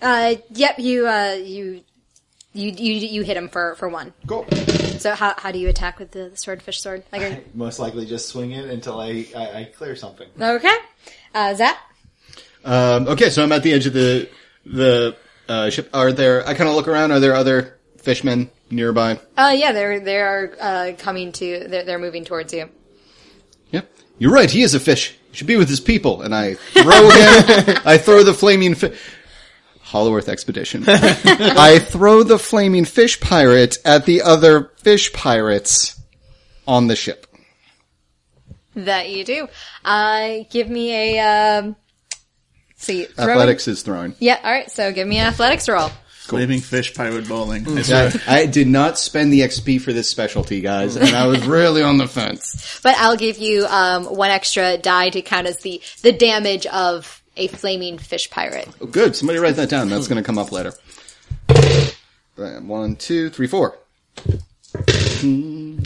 Uh, yep. You uh, you you you you hit him for for one. Cool. So how how do you attack with the, the swordfish sword? Like are- [LAUGHS] Most likely just swing it until I, I, I clear something. okay. Uh, Zap. Um, okay, so I'm at the edge of the the uh, ship. Are there? I kind of look around. Are there other fishmen nearby? Uh, yeah, they're they are uh, coming to. They're, they're moving towards you. Yep. You're right. He is a fish. He should be with his people. And I throw him. [LAUGHS] I throw the flaming fish. Hollow Earth Expedition. [LAUGHS] I throw the flaming fish pirate at the other fish pirates on the ship. That you do. Uh, give me a. Um, see, throwing- Athletics is thrown. Yeah. All right. So give me an athletics roll. Flaming fish pirate bowling. I swear. I, I did not spend the XP for this specialty, guys, and I was really on the fence. But I'll give you um, one extra die to count as the the damage of a flaming fish pirate. Oh, good. Somebody write that down. That's going to come up later. One, two, three, four.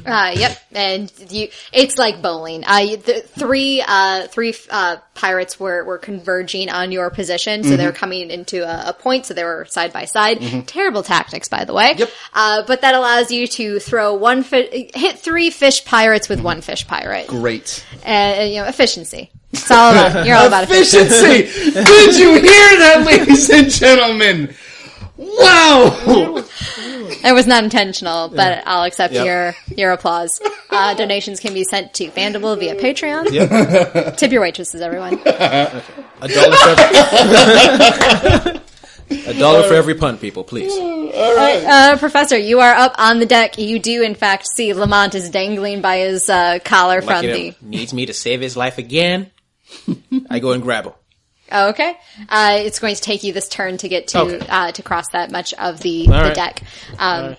Uh, yep, and you, it's like bowling. Uh, the three, uh, three, uh, pirates were, were converging on your position, so they were coming into a, a point, so they were side by side. Terrible tactics, by the way. Yep. Uh, but that allows you to throw one, fi- hit three fish pirates with one fish pirate. Great. And, you know, efficiency. It's all about, [LAUGHS] you're all about efficiency. Efficiency! Did you [LAUGHS] hear that, ladies and gentlemen? Wow! It was not intentional, but I'll accept Yep. your your applause. Uh, [LAUGHS] donations can be sent to Fandible via Patreon. Tip your waitresses, everyone. A dollar for every, a dollar for every punt, people, please. Uh, Professor, you are up on the deck. You do, in fact, see Lamont is dangling by his uh, collar Like, from the. needs me to save his life again. I go and grab him. Oh, okay. Uh, it's going to take you this turn to get to Okay. uh, to cross that much of the, the right. deck. Um,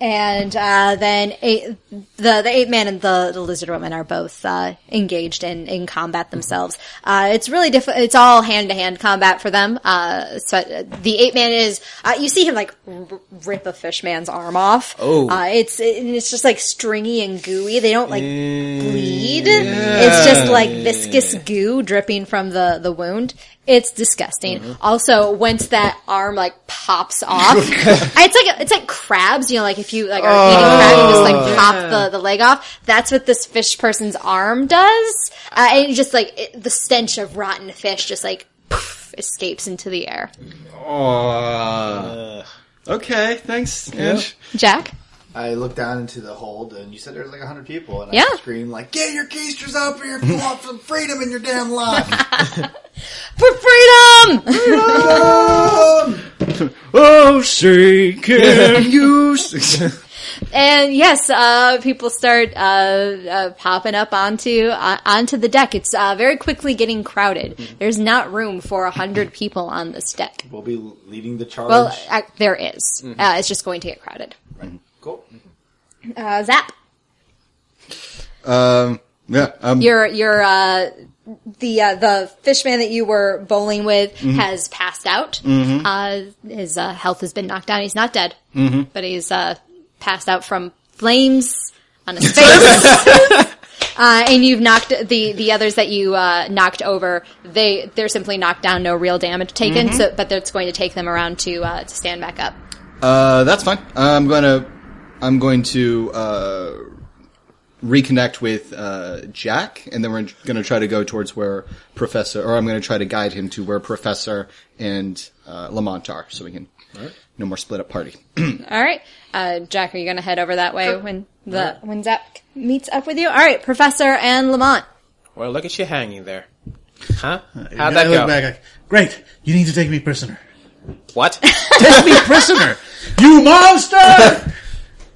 And uh, then eight, the the ape man and the, the lizard woman are both uh, engaged in, in combat themselves. Uh, it's really diff- It's all hand to hand combat for them. Uh, so the ape man is uh, you see him like r- rip a fish man's arm off. Oh. uh, it's it, it's just like stringy and gooey. They don't like bleed. It's just like viscous goo dripping from the the wound. It's disgusting. Also, once that arm like pops [LAUGHS] off, it's like it's like crabs. You know, like if you like are eating crab, you just like pop the, the leg off. That's what this fish person's arm does, uh, and just like it, the stench of rotten fish just like poof, escapes into the air. Uh, okay, thanks, Ange. Jack, I looked down into the hold, and you said there's like hundred people, and Yeah. I screamed like, "Get your keisters up here if you want some freedom in your damn life!" [LAUGHS] for freedom! Oh, say can you? s- [LAUGHS] And yes, uh, people start uh, uh, popping up onto uh, onto the deck. It's uh, very quickly getting crowded. There's not room for a hundred people on this deck. we'll be leading the charge. Well, uh, there is. Uh, it's just going to get crowded. cool. Uh, Zap, um, yeah, um, your your uh, the uh, the fishman that you were bowling with has passed out. Uh, his uh, health has been knocked down. He's not dead, but he's uh, passed out from flames on his face. [LAUGHS] Uh, and you've knocked the the others that you uh, knocked over. They they're simply knocked down, no real damage taken. So, but it's going to take them around to uh, to stand back up. uh, that's fine. I'm gonna I'm going to uh, reconnect with uh, Jack, and then we're going to try to go towards where Professor, or I'm going to try to guide him to where Professor and uh, Lamont are, so we can no more split up party. [CLEARS THROAT] All right, uh, Jack, are you going to head over that way when the when Zach meets up with you? All right, Professor and Lamont. Well, look at you hanging there. Huh? How'd that look go? back Great, you need to take me prisoner. What? Take me prisoner! You monster! [LAUGHS]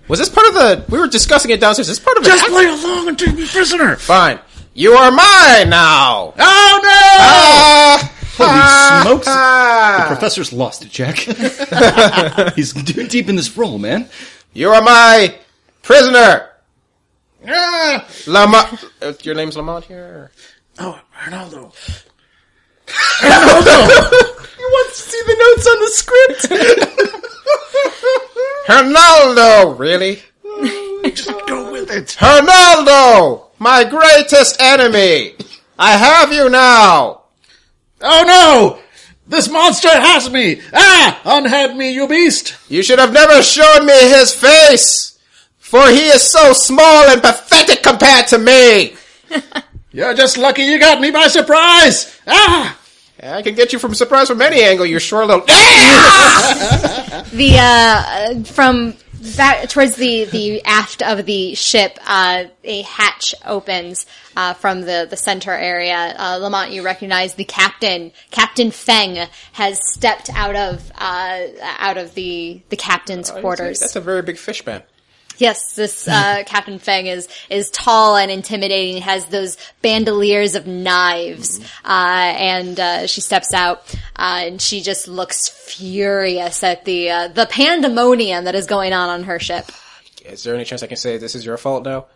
Was this part of the? We were discussing it downstairs. Is this part of it? Just play along and take me prisoner! Fine. You are mine now. Oh no! Ah! Holy smokes! Ah! The professor's lost it, Jack. [LAUGHS] He's too deep in this role, man. You are my prisoner. Ah! Lamont. Uh, your name's Lamont here. Oh, Ronaldo. Ronaldo. You [LAUGHS] want to see the notes on the script? [LAUGHS] Hernaldo. Really? [LAUGHS] Just go with it. Hernaldo, my greatest enemy. I have you now. Oh no! This monster has me! Ah! Unhead me, you beast! You should have never shown me his face, for he is so small and pathetic compared to me. [LAUGHS] You're just lucky you got me by surprise! Ah! I can get you from surprise from any angle, You're short little. [LAUGHS] The uh, from back towards the the aft of the ship, uh, a hatch opens uh, from the the center area. Uh, Lamont, you recognize the captain. Captain Feng has stepped out of uh, out of the the captain's quarters. That's a very big fish man. Yes, this uh, Captain Feng is is tall and intimidating. Has those bandoliers of knives, uh, and uh, she steps out uh, and she just looks furious at the uh, the pandemonium that is going on on her ship. [SIGHS] Is there any chance I can say this is your fault now?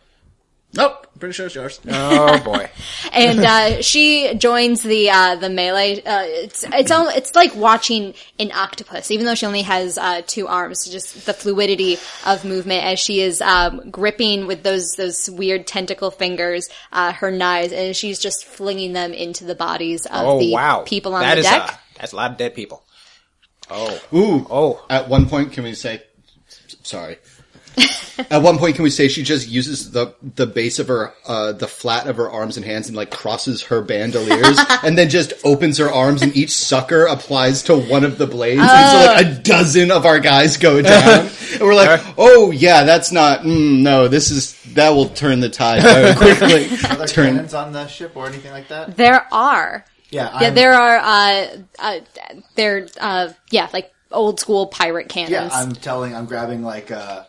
Nope, pretty sure it's yours. [LAUGHS] Oh boy. [LAUGHS] And uh, she joins the uh, the melee. Uh, it's it's al- it's like watching an octopus, even though she only has uh, two arms. Just the fluidity of movement as she is um, gripping with those those weird tentacle fingers uh, her knives, and she's just flinging them into the bodies of Oh the wow. people on That the is, deck. uh, that's a lot of dead people. Oh. Ooh. Oh. At one point, can we say, sorry. [LAUGHS] At one point, can we say she just uses the the base of her, uh, the flat of her arms and hands, and like crosses her bandoliers, [LAUGHS] and then just opens her arms, and each sucker applies to one of the blades, and so like a dozen of our guys go down, [LAUGHS] and we're like, oh yeah, that's not, mm, no, this is that will turn the tide very quickly. Are there turn. cannons on the ship or anything like that? There are, Yeah, yeah, I'm, there are, uh, uh, they're, uh, yeah, like old school pirate cannons. Yeah, I'm telling, I'm grabbing like, uh,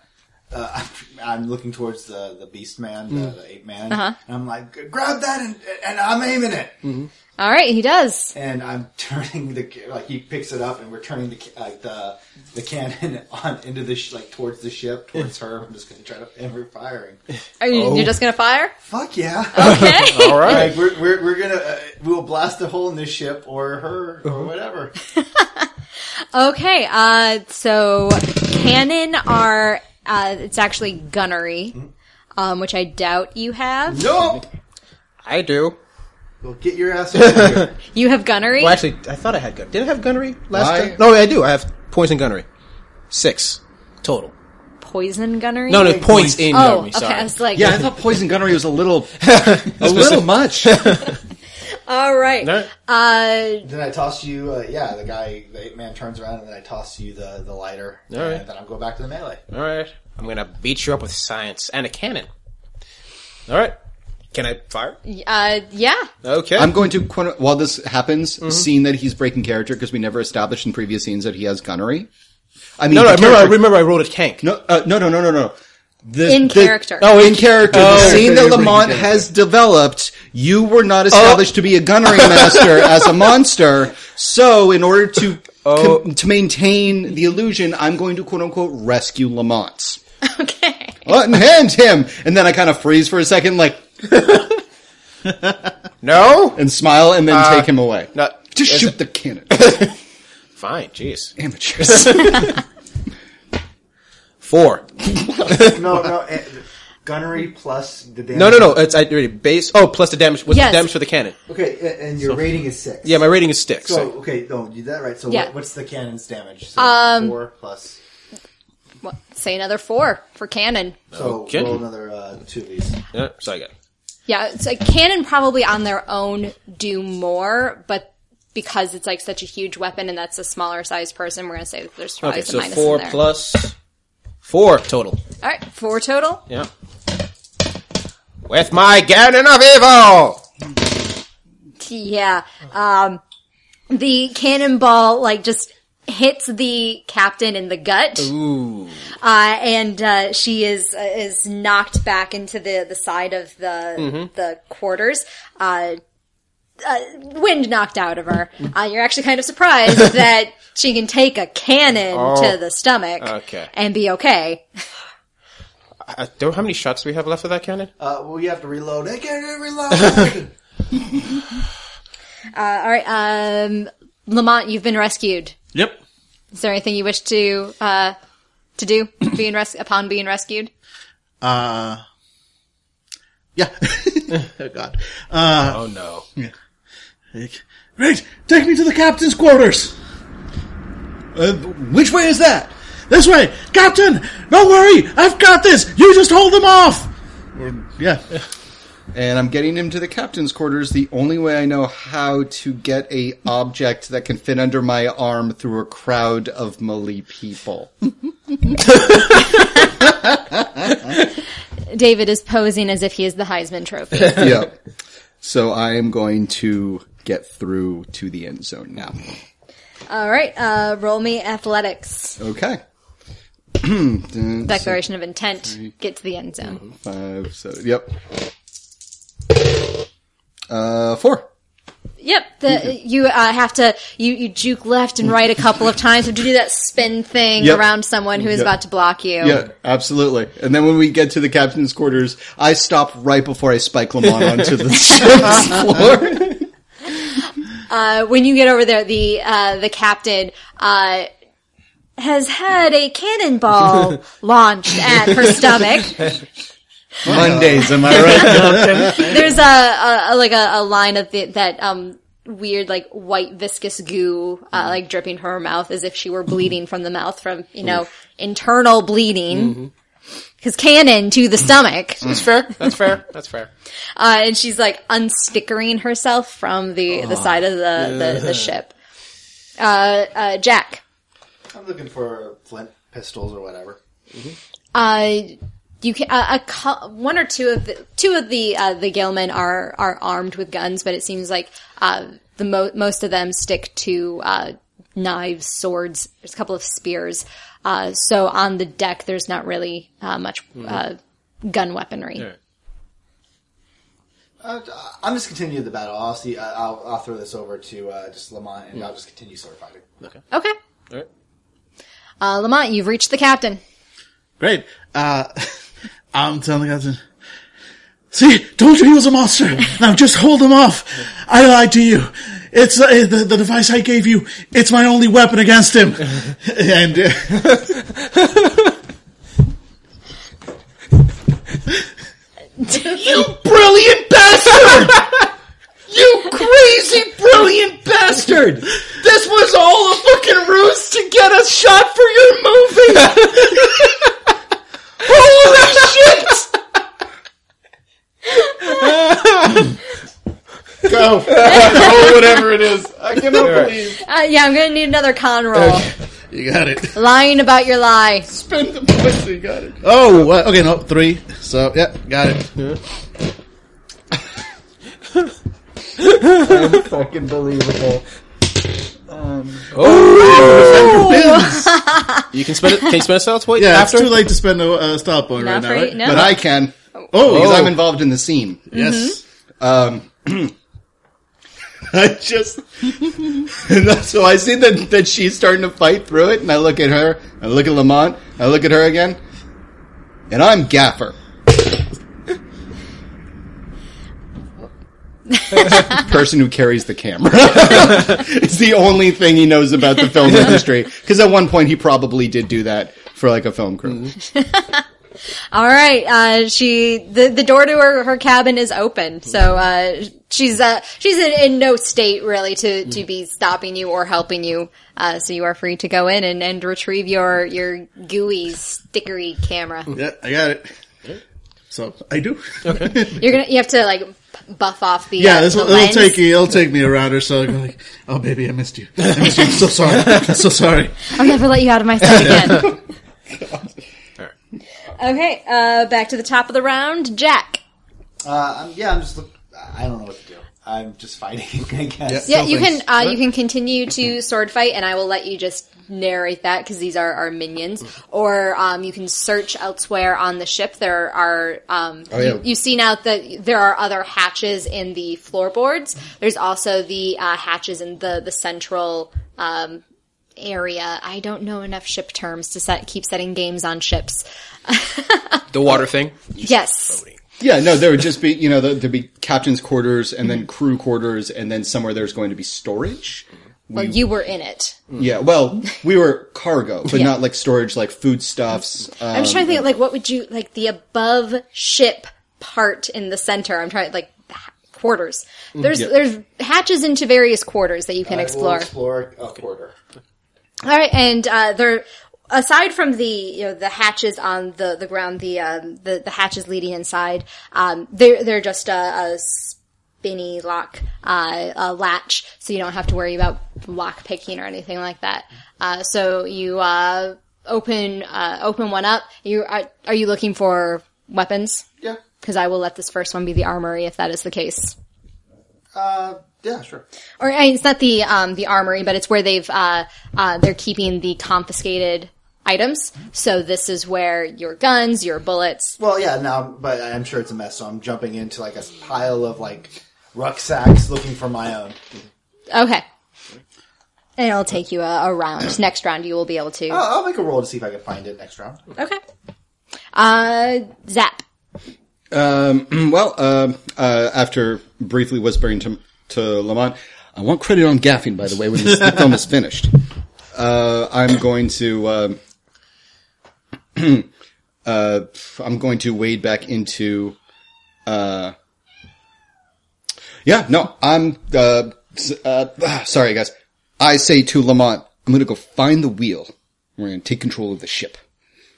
uh, [LAUGHS] I'm looking towards the the beast man, the, the ape man, Uh-huh. and I'm like, grab that, and, and I'm aiming it, All right, he does. and I'm [LAUGHS] turning the ca- like he picks it up, and we're turning the like the the cannon [LAUGHS] on into the sh- like towards the ship, towards her. I'm just gonna try to and we're firing. Are you, you're just gonna fire? Fuck yeah! Okay. All right. Like we're we're, we're gonna uh, we'll blast a hole in this ship or her or whatever. Okay, uh, so cannon are, uh, it's actually gunnery, um, which I doubt you have. no, I do. well get your ass over here. [LAUGHS] You have gunnery? Well, actually, I thought I had gun. Did I have gunnery last Why? time? No, I do. I have points in gunnery. Six total. Poison gunnery? No, no, points in Oh, gunnery. okay, Sorry. I was like, Yeah, I thought poison gunnery was a little, [LAUGHS] a little much. [LAUGHS] alright. All right. Uh, Then I toss you, uh, yeah, the guy, the ape man turns around, and then I toss you the, the lighter, All right. and then I'll go back to the melee. All right. I'm gonna beat you up with science and a cannon. All right. Can I fire? uh, yeah. Okay. I'm going to, quote- while this happens, seeing that he's breaking character because we never established in previous scenes that he has gunnery. I mean, no, no. the I remember. I character- remember. I rolled a tank. No, uh, no, no, no, no, no. The, In the- character. Oh, in character. Oh. the scene that Lamont has developed, you were not oh. established to be a gunnery [LAUGHS] master as a monster. So, in order to Oh. com- to maintain the illusion, I'm going to quote unquote rescue Lamont. Okay. Unhand him, and then I kind of freeze for a second, like, [LAUGHS] No. and smile, and then uh, take him away. No. Just shoot it- the cannon, [LAUGHS] Fine. Jeez. amateurs. Four. [LAUGHS] No, no, eh, gunnery plus the damage. No, no, no. It's I already base. Oh, plus the damage. What's Yes. the damage for the cannon? Okay, a- and your rating is six. Yeah, my rating is six. So okay, no, you did that right. So Yeah. what, what's the cannon's damage? So Um, four plus. Well, say another four for cannon. So Okay. roll another uh, two of these. Yeah, so I got. Yeah, it's like cannon probably on their own do more, but because it's like such a huge weapon and that's a smaller sized person, we're gonna say that there's probably Okay, some so minus four in there. plus four total. All right, four total. Yeah. With my Ganon of Evil! Yeah. Um, the cannonball like just hits the captain in the gut. Ooh. Uh, and uh, she is uh, is knocked back into the, the side of the Mm-hmm. the quarters. Uh, wind knocked out of her. Uh, you're actually kind of surprised [LAUGHS] that she can take a cannon to the stomach Oh. Okay. and be okay. Uh, do- how many shots do we have left of that cannon? Uh, well, you have to reload. I can't reload. [LAUGHS] Uh, all right, um, Lamont, you've been rescued. Yep. Is there anything you wish to uh, to do [CLEARS THROAT] being res- upon being rescued? Uh, yeah. [LAUGHS] oh God. Uh, Oh no. Great. Take me to the captain's quarters. Uh, which way is that? This way, Captain. Don't worry. I've got this. You just hold them off. Or, yeah. [LAUGHS] And I'm getting him to the captain's quarters the only way I know how to get a object that can fit under my arm through a crowd of Mali people. [LAUGHS] David is posing as if he is the Heisman Trophy. [LAUGHS] yep. So I am going to get through to the end zone now. All right, uh, roll me athletics. Okay. [CLEARS THROAT] Declaration of intent. Get to the end zone. Five, seven, yep. Uh, four. Yep. The, you uh, have to you, you juke left and right a couple of times to do that spin thing Yep. around someone who is Yep. about to block you. Yeah, absolutely. And then when we get to the captain's quarters, I stop right before I spike Lamont onto the [LAUGHS] floor. Uh, when you get over there, the uh, the captain uh, has had a cannonball [LAUGHS] launched at her stomach. [LAUGHS] Mondays, am I right, Captain? [LAUGHS] There's a, a, a like a, a line of the, that um weird like white viscous goo uh, like dripping from her mouth as if she were bleeding from the mouth from you know internal bleeding. Because cannon to the stomach, That's fair. That's fair. That's fair. uh, and she's like unstickering herself from the the side of the the, the ship. Uh, uh, Jack, I'm looking for flint pistols or whatever. uh, you can uh, a cou- one or two of the two of the uh, the Gillmen are are armed with guns, but it seems like uh, the mo- most of them stick to uh, knives, swords. There's a couple of spears. Uh, so on the deck, there's not really uh, much uh, gun weaponry. Uh, I'm just continuing the battle. I'll see. Uh, I'll, I'll throw this over to uh, just Lamont, and I'll just continue sword fighting. Okay. Okay, All right. uh, Lamont, you've reached the captain. Great. Uh, [LAUGHS] I'm telling the captain. See, told you he was a monster. [LAUGHS] Now just hold him off. I lied to you. It's uh, the, the device I gave you. It's my only weapon against him. [LAUGHS] and uh, [LAUGHS] you brilliant bastard! you crazy brilliant bastard! This was all a fucking ruse to get us shot for your movie! [LAUGHS] Holy shit! [LAUGHS] Go. [LAUGHS] oh, whatever it is. I cannot believe. Uh, yeah, I'm gonna need another con roll. you got it. Lying about your lie. Spend the points, you got it. Oh, what? okay, no, three. So, yeah, got it. [LAUGHS] Fucking believable. You can spend it. Can you spend a spell point Yeah, after? it's too late to spend a uh, stop point Not right now, for right? No. But I can. Oh, Because I'm involved in the scene. yes. Um, [CLEARS THROAT] [LAUGHS] I just [LAUGHS] so I see that that she's starting to fight through it, and I look at her, I look at Lamont, I look at her again, and I'm Gaffer. [LAUGHS] Person who carries the camera. it's the only thing he knows about the film industry. Because at one point he probably did do that for like a film crew. Mm-hmm. All right. Uh, she the the door to her, her cabin is open, so uh, she's uh she's in, in no state really to to be stopping you or helping you. Uh, so you are free to go in and, and retrieve your your gooey stickery camera. Yeah, I got it. So I do. Okay. [LAUGHS] You're gonna you have to like buff off the Yeah, uh, this the will, it'll lens. take you. It'll take me a round or so. I'm like, oh baby, I missed you. I missed you. I'm so sorry. I'm so sorry. I'll never let you out of my sight again. [LAUGHS] [LAUGHS] okay, uh, back to the top of the round, Jack. Uh, I'm, yeah, I'm just. Look, I don't know what to do. I'm just fighting. [LAUGHS] I guess. Yeah, So you thanks. can uh, you can continue to [CLEARS THROAT] sword fight, and I will let you just narrate that because these are our minions. Or um, you can search elsewhere on the ship. There are um, Oh, yeah. you, you've seen out that there are other hatches in the floorboards. There's also the uh, hatches in the the central. Um, area i don't know enough ship terms to set keep setting games on ships [LAUGHS] The water thing. yes Yeah, no, there would just be, you know, there- there'd be captain's quarters and then crew quarters and then somewhere there's going to be storage. well you were in it Yeah, well, we were cargo, but Yeah. not like storage, like foodstuffs. Um, I'm just trying to think, like, what would you like the above ship part in the center? I'm trying, like, quarters. There's Yeah. there's hatches into various quarters that you can I will explore. explore a quarter. All right, and uh, there, aside from the you know the hatches on the the ground, the um, the the hatches leading inside, um, they're they're just a, a spinny lock uh, a latch, so you don't have to worry about lock picking or anything like that. Uh, so you uh, open uh, open one up. You are, are you looking for weapons? Yeah. Because I will let this first one be the armory if that is the case. Uh, yeah, sure. Or I mean, it's not the um, the armory, but it's where they've uh, uh, they're keeping the confiscated items. So this is where your guns, your bullets. Well, yeah, now, but I'm sure it's a mess, so I'm jumping into like a pile of like rucksacks looking for my own. Okay, and it'll take you a, a round. Next round, you will be able to. I'll, I'll make a roll to see if I can find it next round. Okay. Uh, zap. Um, [CLEARS THROAT] well, um uh, after briefly whispering to, to Lamont, I want credit on gaffing, by the way, when this, the film is finished. Uh, I'm going to, um uh, I'm going to wade back into, uh, yeah, no, I'm, uh, s- uh, [SIGHS] sorry guys. I say to Lamont, I'm going to go find the wheel. We're going to take control of the ship.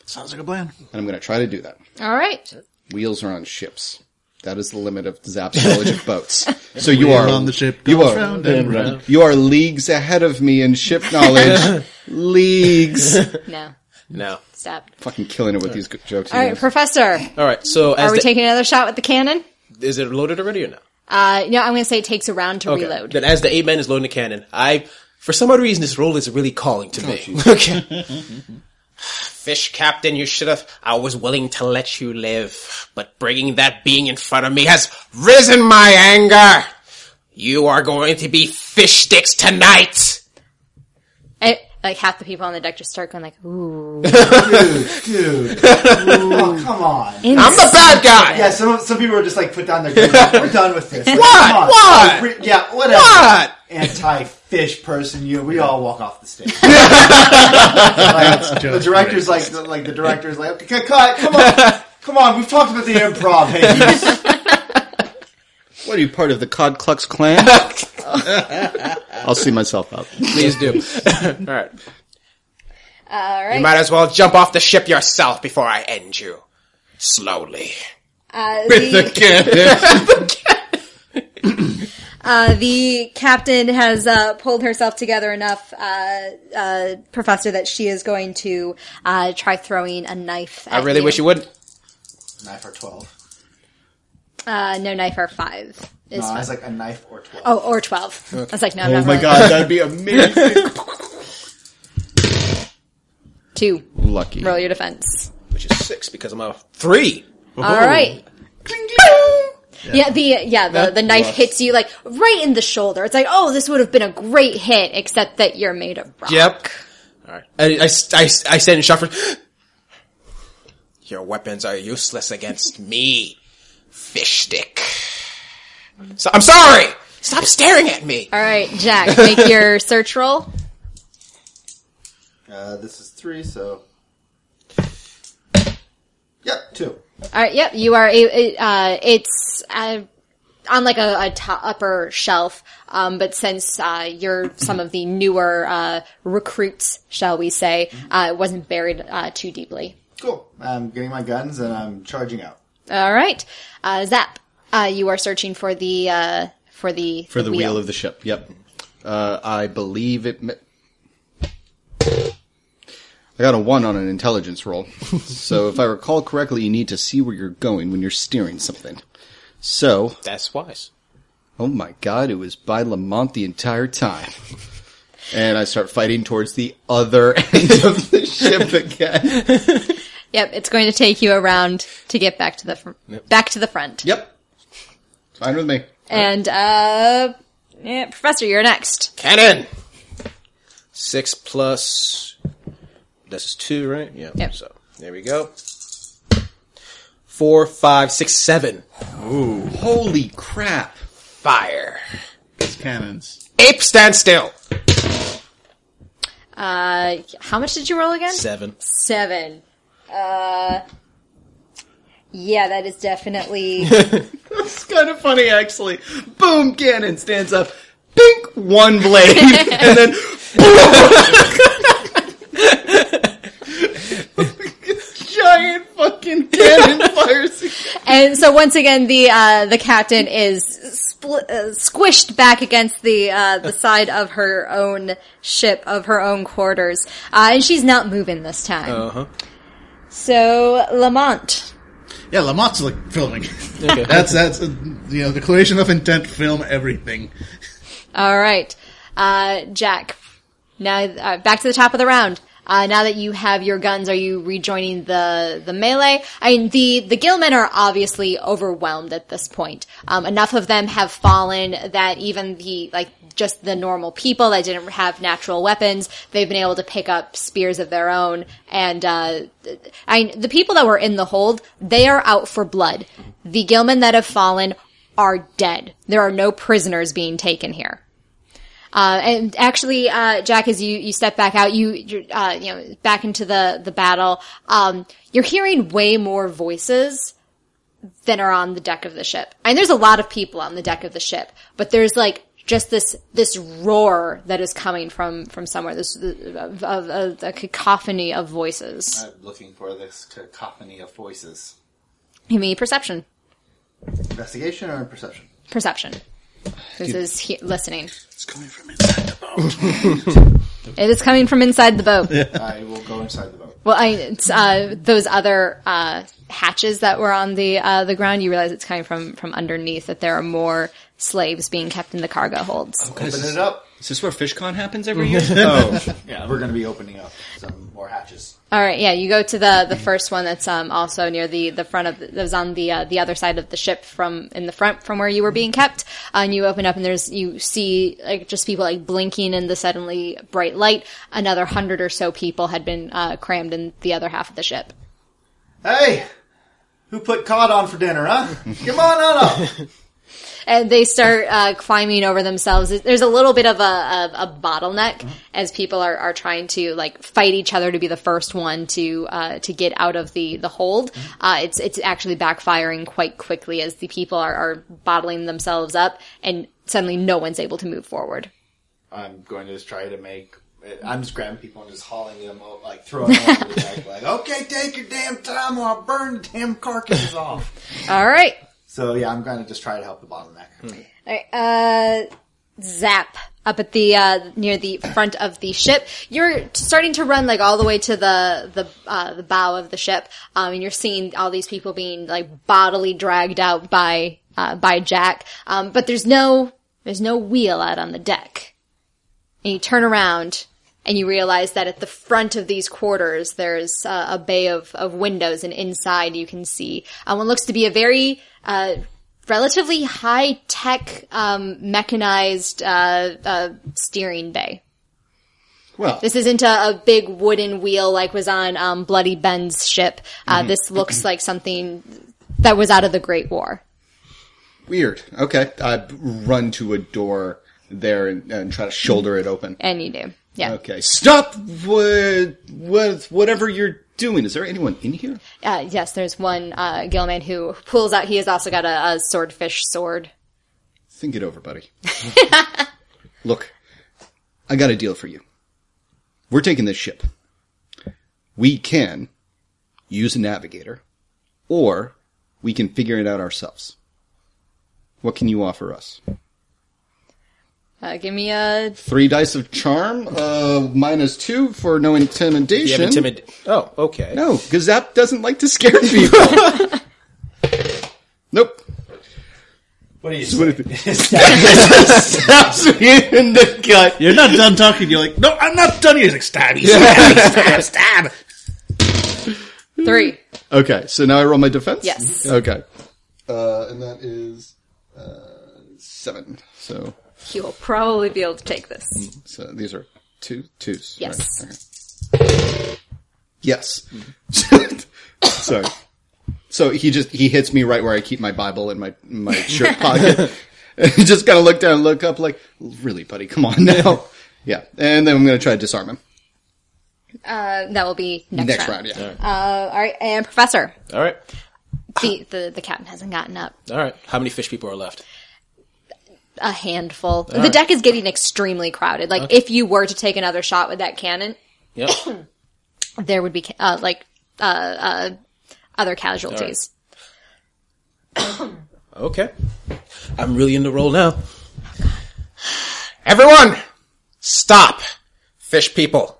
Sounds like a plan. And I'm going to try to do that. All right. Wheels are on ships. That is the limit of Zap's knowledge of boats. [LAUGHS] So you are on the ship You are round and round. you are leagues ahead of me in ship knowledge. [LAUGHS] leagues. No. No. Stop. Fucking killing it with these good jokes. All right. Professor. All right. So as Are we the- taking another shot with the cannon? is it loaded already or no? Uh, no, I'm going to say it takes a round to Okay. reload. Then as the eight man is loading the cannon, I, for some odd reason, this role is really calling to me. [LAUGHS] okay. Fish captain, you should have, I was willing to let you live, but bringing that being in front of me has risen my anger. You are going to be fish sticks tonight. It, like half the people on the deck just start going like, "Ooh." [LAUGHS] Dude, dude. oh, come on. I'm the bad guy. Yeah, some some people are just like put down their guns. like, We're done with this. Like, What? come on. What? Like, re- yeah, whatever. What? Anti-fish person, you. We all walk off the stage. [LAUGHS] Like, the director's like, the, like the director's like, okay, cut. Come on, come on. We've talked about the improv. Hey, [LAUGHS] What are you part of the Cod Klux Klan? [LAUGHS] I'll see myself out. Please do. [LAUGHS] All right. All right. You might as well jump off the ship yourself before I end you. Slowly. Uh, the, [LAUGHS] uh, the captain has uh, pulled herself together enough, uh, uh, Professor, that she is going to uh, try throwing a knife. I really you. wish you would. knife or twelve. Uh, no knife or five. Is No, fine. I was like a knife or twelve. oh, or twelve. I was like, no, I'm Oh not my rolling. god, that'd be amazing. [LAUGHS] Two. Lucky. Roll your defense. Which is six because I'm a three. All right. Yeah, the yeah the, the knife hits you like right in the shoulder. It's like, oh, this would have been a great hit, except that you're made of rock. Yep. All right. I, I, I, I said in shock for, Your weapons are useless against me, fish stick. So, I'm sorry! Stop staring at me! All right, Jack, make [LAUGHS] your search roll. Uh, this is three, so. Yep, two. All right, yep, you are. a- Uh, it's uh, on like a, a to- upper shelf. Um, but since uh, you're some of the newer uh, recruits, shall we say, uh, it wasn't buried uh, too deeply. Cool. I'm getting my guns and I'm charging out. All right, uh, Zap, uh, you are searching for the uh, for the For the wheel. of the ship. Yep. Uh, I believe it. Me- I got a one on an intelligence roll. [LAUGHS] so if I recall correctly, you need to see where you're going when you're steering something. So, That's wise. oh my god, it was by Lamont the entire time. And I start fighting towards the other [LAUGHS] end of the ship again. [LAUGHS] Yep, it's going to take you around to get back to the fr- back to the front. Yep. it's Fine with me. And uh, yeah, Professor, you're next. Cannon! Six plus. This is two, right? Yeah. Yep. So, there we go. Four, five, six, seven. Ooh! Holy crap. Fire. It's cannons. Ape, stand still. Uh, how much did you roll again? Seven. Seven. Uh, yeah, that is definitely. [LAUGHS] That's kind of funny, actually. Boom, cannon stands up. Pink, one blade, [LAUGHS] and then [LAUGHS] giant fucking cannon fires. and so once again, the uh, the captain is split, uh, squished back against the uh, the side of her own ship of her own quarters, uh, and she's not moving this time. Uh-huh. So Lamont. Yeah, Lamont's like filming. Okay. [LAUGHS] that's that's uh, you know declaration of intent. Film everything. All right, uh, Jack. Now uh, back to the top of the round. Uh, now that you have your guns, are you rejoining the the melee? I mean, the the gillmen are obviously overwhelmed at this point. Um, enough of them have fallen that even the like just the normal people that didn't have natural weapons, they've been able to pick up spears of their own. And uh, I the people that were in the hold, they are out for blood. The gillmen that have fallen are dead. There are no prisoners being taken here. Uh, and actually, uh, Jack, as you, you step back out, you, you're, uh, you know, back into the, the battle, um, you're hearing way more voices than are on the deck of the ship. And there's a lot of people on the deck of the ship, but there's like just this, this roar that is coming from, from somewhere, this, of, of, of a cacophony of voices. I'm looking for this cacophony of voices. Give me perception. Investigation or perception? Perception. This is he- listening. It's coming from inside the boat. [LAUGHS] It is coming from inside the boat. I will go inside the boat. Well, I, it's, uh, those other, uh, hatches that were on the, uh, the ground, you realize it's coming from, from underneath, that there are more slaves being kept in the cargo holds. Open it up. Is this where FishCon happens every [LAUGHS] year? oh. Yeah, we're going to be opening up some more hatches. Alright, yeah, you go to the, the first one that's, um, also near the, the front of, that was on the, uh, the other side of the ship from, in the front from where you were being kept, uh, and you open up and there's, you see, like, just people, like, blinking in the suddenly bright light. Another hundred or so people had been, uh, crammed in the other half of the ship. Hey! Who put cod on for dinner, huh? Come on on up! [LAUGHS] and they start uh, climbing over themselves. There's a little bit of a, a, a bottleneck as people are, are trying to like fight each other to be the first one to uh, to get out of the the hold. Uh, it's it's actually backfiring quite quickly as the people are, are bottling themselves up, and suddenly no one's able to move forward. I'm going to just try to make. I'm just grabbing people and just hauling them, out, like throwing them over the deck, like, okay, take your damn time or I'll burn the damn carcasses off. [LAUGHS] All right, So yeah, I'm going to just try to help the bottleneck. All right, uh, Zap up at the uh, near the front of the ship. You're starting to run like all the way to the the uh, the bow of the ship, um, and you're seeing all these people being like bodily dragged out by uh, by Jack. Um, but there's no there's no wheel out on the deck. And you turn around and you realize that at the front of these quarters there's uh, a bay of, of windows, and inside you can see uh, what looks to be a very uh, relatively high tech um, mechanized uh, uh, steering bay. Well, This isn't a, a big wooden wheel like was on um, Bloody Ben's ship. Uh, This looks [CLEARS THROAT] like something that was out of the Great War. weird. Okay. I run to a door there and, and try to shoulder it open. And you do. Yeah. Okay. Stop with, with whatever you're doing. Is there anyone in here? Uh, yes, there's one uh, Gillman who pulls out. He has also got a, a swordfish sword Think it over, buddy. [LAUGHS] Look, I got a deal for you. We're taking this ship. We can use a navigator, or we can figure it out ourselves. What can you offer us? Uh, give me a Three dice of charm, uh, minus two for no You intimidation. have intimid- Oh, okay. No, Gazap doesn't like to scare [LAUGHS] people. nope. What are you What say? if [LAUGHS] Stabs me in the gut. You're not done talking. You're like, no, I'm not done. You're like, stabby, stabby, [LAUGHS] stab, stab. three. Okay, so now I roll my defense? Yes. Okay. Uh, and that is, uh, seven. So, You'll probably be able to take this. so these are two, twos. Yes. right? Okay. Yes. [LAUGHS] Sorry. So he just, he hits me right where I keep my Bible in my, my shirt [LAUGHS] pocket. and [LAUGHS] he just kind of look down look up like, really, buddy, come on now. Yeah. And then I'm going to try to disarm him. Uh, that will be next, Next round. round, yeah. Uh, all right, and Professor. All right. The, the the captain hasn't gotten up. All right. How many fish people are left? A handful. the deck is getting extremely crowded. Like if you were to take another shot with that cannon, Yep. [COUGHS] there would be uh, like uh, uh, other casualties. [COUGHS] Okay. I'm really in the role now. [SIGHS] Everyone, stop. Fish people.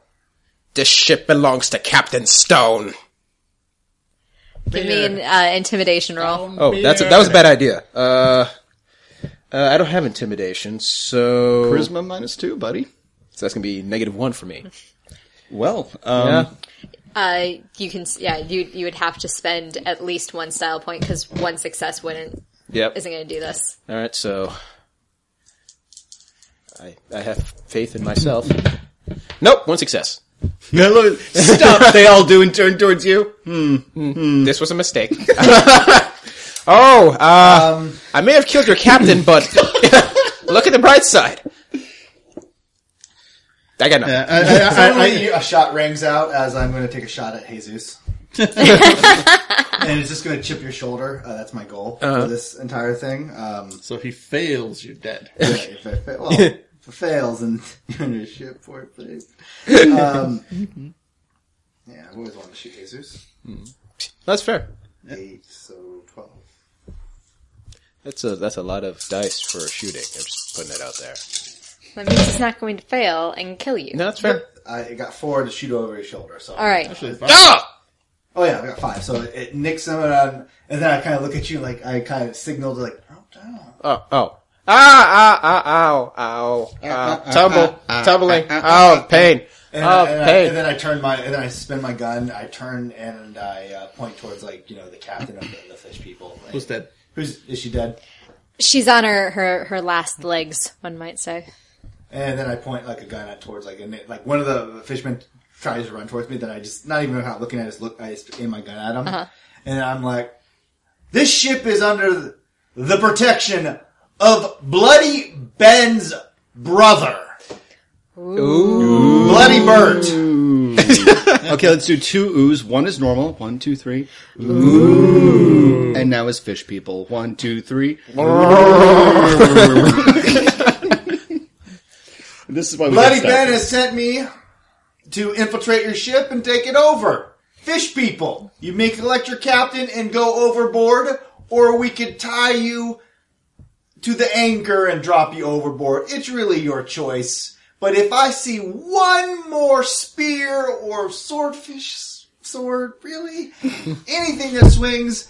This ship belongs to Captain Stone. Give me an uh, intimidation roll. Oh, that's a, that was a bad idea. Uh, uh, I don't have intimidation, so Charisma minus two, buddy. so that's gonna be negative one for me. Well, um, Yeah. Uh, you can yeah you you would have to spend at least one style point because one success wouldn't Yep. isn't going to do this. All right. So I I have faith in myself. Nope. One success. Now look, stop! they all do and turn towards you. This was a mistake. [LAUGHS] oh, uh, I may have killed your captain, but [LAUGHS] look at the bright side. I got nothing. Yeah, I, I, I, I, Suddenly, a shot rings out as I'm going to take a shot at Jesus. [LAUGHS] and it's just going to chip your shoulder. Uh, that's my goal for this entire thing. Um, so if he fails, you're dead. yeah, if, it, fa- well, if it fails and [LAUGHS] you're in your ship for it, please. Um, yeah, I've always wanted to shoot Jesus. That's fair. Eight, so twelve. That's a that's a lot of dice for shooting. I'm just putting it out there. That means it's not going to fail and kill you. No, that's fair. I got four to shoot over his shoulder. So All right. Ah! Oh yeah, I got five. So it nicks him, and, I'm- and then I kind of look at you like I kind of signaled like, oh, down. Oh, oh. Ah, ah, ah, ow, ow, ow. Tumble, tumbling. Oh, pain. And, Oh, I, and, I, pain. and then I turn my, and then I spin my gun. I turn and I uh, point towards like you know the captain of the, the fish people. Like, Who's dead? Who's is she dead? She's on her, her, her last legs, one might say. And then I point like a gun at towards like a, like one of the fishermen tries to run towards me. Then I just not even not looking at his look. I just aim my gun at him, uh-huh. and I'm like, "This ship is under the protection of Bloody Ben's brother, Bloody Bert." Okay, let's do two oohs. One is normal. One, two, three. Ooh. And now is fish people. One, two, three. [LAUGHS] this is why we Bloody get Ben has sent me to infiltrate your ship and take it over. Fish people, you may collect your captain and go overboard, or we could tie you to the anchor and drop you overboard. It's really your choice. But if I see one more spear or swordfish sword, really, [LAUGHS] anything that swings,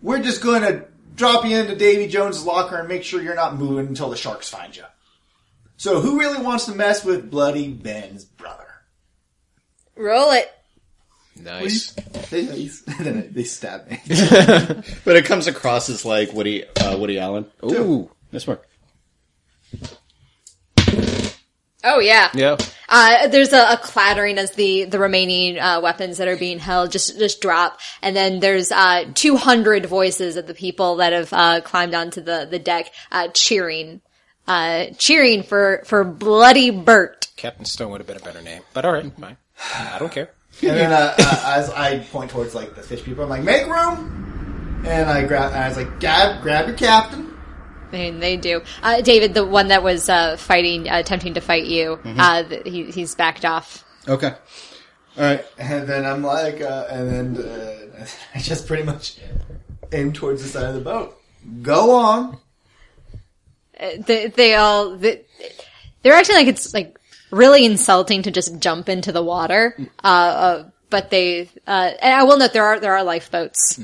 we're just going to drop you into Davy Jones' locker and make sure you're not moving until the sharks find you. So who really wants to mess with Bloody Ben's brother? Roll it. Nice. They, they, they stab me. [LAUGHS] But it comes across as like Woody, uh, Woody Allen. Ooh. This work. Oh yeah. Yeah. Uh, there's a, a clattering as the the remaining uh, weapons that are being held just just drop, and then there's uh, 200 voices of the people that have uh, climbed onto the the deck uh, cheering, uh, cheering for for bloody Bert. Captain Stone would have been a better name, but all right, fine. I don't care. and then uh, uh, as I point towards like the fish people, I'm like, make room. And I grab, and I was like, grab, grab your captain, I mean, they do. Uh, David, the one that was uh, fighting, uh, attempting to fight you, uh, th- he, he's backed off. Okay. All right. And then I'm like, uh, and then uh, [LAUGHS] I just pretty much aim towards the side of the boat. Go on. Uh, They, they all, they, they're acting like it's like really insulting to just jump into the water. Uh, uh but they, uh, and I will note there are there are lifeboats.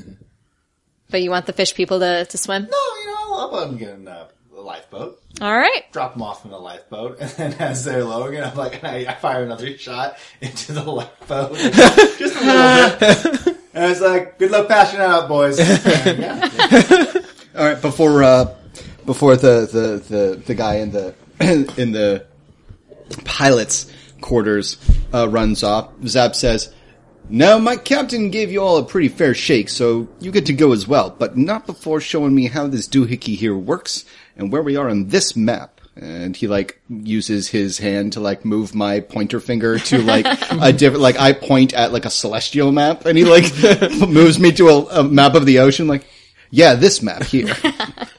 But you want the fish people to, to swim? No, you know, I'll let them get in the lifeboat. All right. Drop them off in the lifeboat, [LAUGHS] and then as they're lowering it, I'm like, I, I fire another shot into the lifeboat, [LAUGHS] just a little bit. And it's like, good luck passing it out, boys. [LAUGHS] And, yeah. All right. Before uh, before the, the, the, the guy in the [CLEARS THROAT] in the pilot's quarters uh, runs off, Zap says, "Now my captain gave you all a pretty fair shake, so you get to go as well, but not before showing me how this doohickey here works and where we are on this map." And he like uses his hand to like move my pointer finger to [LAUGHS] like a different, like I point at like a celestial map and he like [LAUGHS] moves me to a, a map of the ocean like, yeah, this map here. [LAUGHS]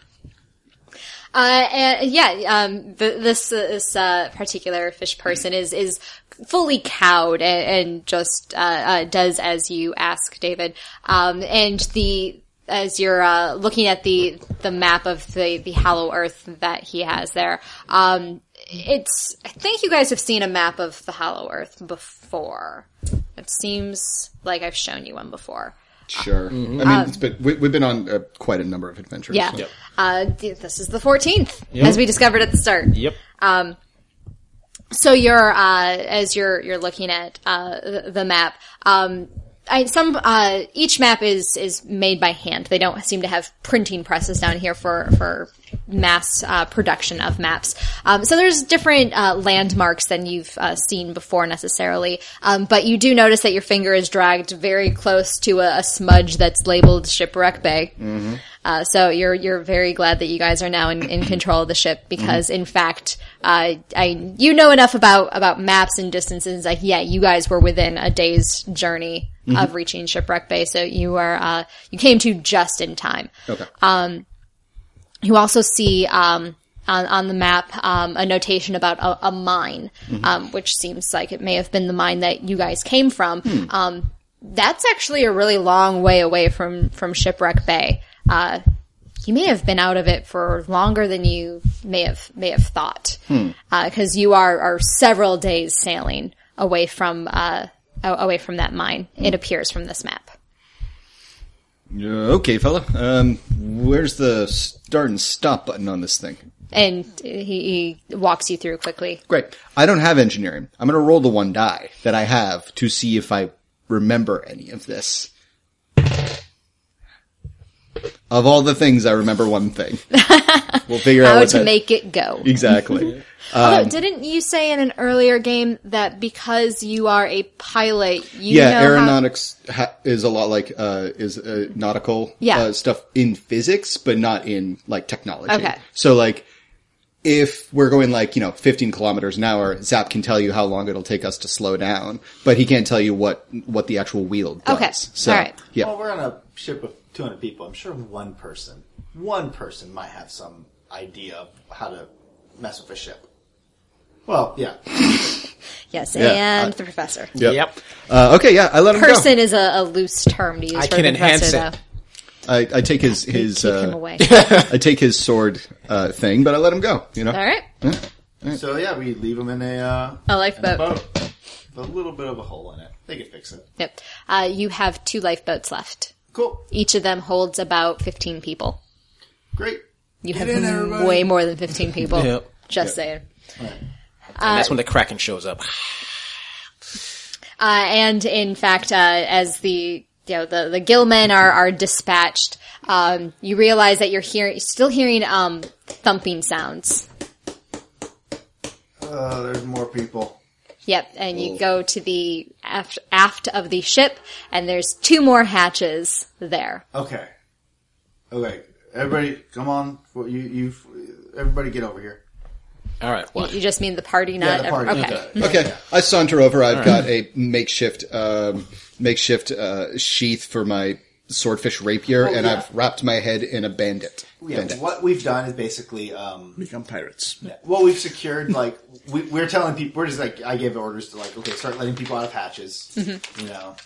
Uh, and yeah, um, th- this this uh, particular fish person is is fully cowed and, and just uh, uh, does as you ask, David. Um, and the as you're uh, looking at the the map of the the Hollow Earth that he has there, um, it's I think you guys have seen a map of the Hollow Earth before. It seems like I've shown you one before. Sure. I mean, it's been, we, we've been on uh, quite a number of adventures. Yeah. so- Uh, this is the 14th, as we discovered at the start. Yep. So you're uh, as you're you're looking at uh, the, the map. Um, I, some uh, each map is is made by hand. They don't seem to have printing presses down here for for mass uh, production of maps. Um, so there's different uh, landmarks than you've uh, seen before necessarily. Um, but you do notice that your finger is dragged very close to a, a smudge that's labeled Shipwreck Bay. Uh, so you're you're very glad that you guys are now in, in control of the ship because in fact, uh, I you know enough about about maps and distances. Like yeah, you guys were within a day's journey of reaching Shipwreck Bay, so you are uh, you came to just in time. Okay. Um, you also see um, on, on the map um, a notation about a, a mine, um, which seems like it may have been the mine that you guys came from. Um, that's actually a really long way away from from Shipwreck Bay. Uh, you may have been out of it for longer than you may have may have thought, because you are are several days sailing away from uh, away from that mine. It appears from this map. Uh, okay, fella. Um, where's the start and stop button on this thing? And he, he walks you through quickly. Great. I don't have engineering. I'm going to roll the one die that I have to see if I remember any of this. Of all the things, I remember one thing. [LAUGHS] We'll figure out How to that- make it go. exactly. [LAUGHS] Although, didn't you say in an earlier game that because you are a pilot, you yeah, know how- aeronautics ha- is a lot like uh, is uh, nautical Yeah. uh, stuff in physics, but not in like technology. Okay. So like, if we're going like you know 15 kilometers an hour, Zap can tell you how long it'll take us to slow down, but he can't tell you what what the actual wheel does. Okay. So, All right. Yeah. Well, we're on a ship of 200 people. I'm sure one person, one person might have some idea of how to mess with a ship. Well, yeah. [LAUGHS] Yes, Yeah, and uh, the professor. Yep. Yep. Uh, okay. Yeah. I let him Person is a, a loose term to use I for can the enhance professor, it. though. I, I take his [LAUGHS] his Keep him uh, away. [LAUGHS] I take his sword uh, thing, but I let him go. You know. All right, So yeah, we leave them in a, uh, a in a lifeboat. boat with a little bit of a hole in it. They can fix it. Yep. Uh, you have two lifeboats left. Cool. Each of them holds about 15 people. Great. You Get have in, way more than 15 people. Yep. Just saying. And that's when the Kraken shows up. Uh, and in fact, uh, as the you know the the gillmen are are dispatched, um, you realize that you're hearing still hearing um, thumping sounds. Uh, there's more people. Yep, and you go to the aft, aft of the ship, and there's two more hatches there. Okay. Okay. Everybody, come on. You, you, everybody get over here. All right. You, What? you just mean the party, Yeah, not the party. okay. Okay, I saunter over. I've got a makeshift, um, makeshift uh, sheath for my swordfish rapier, and yeah. I've wrapped my head in a bandit. Yeah, bandit. what we've done is basically, um, Become pirates. well, we've secured like we, we're telling people. We're just like I gave orders to like okay, start letting people out of hatches, you know,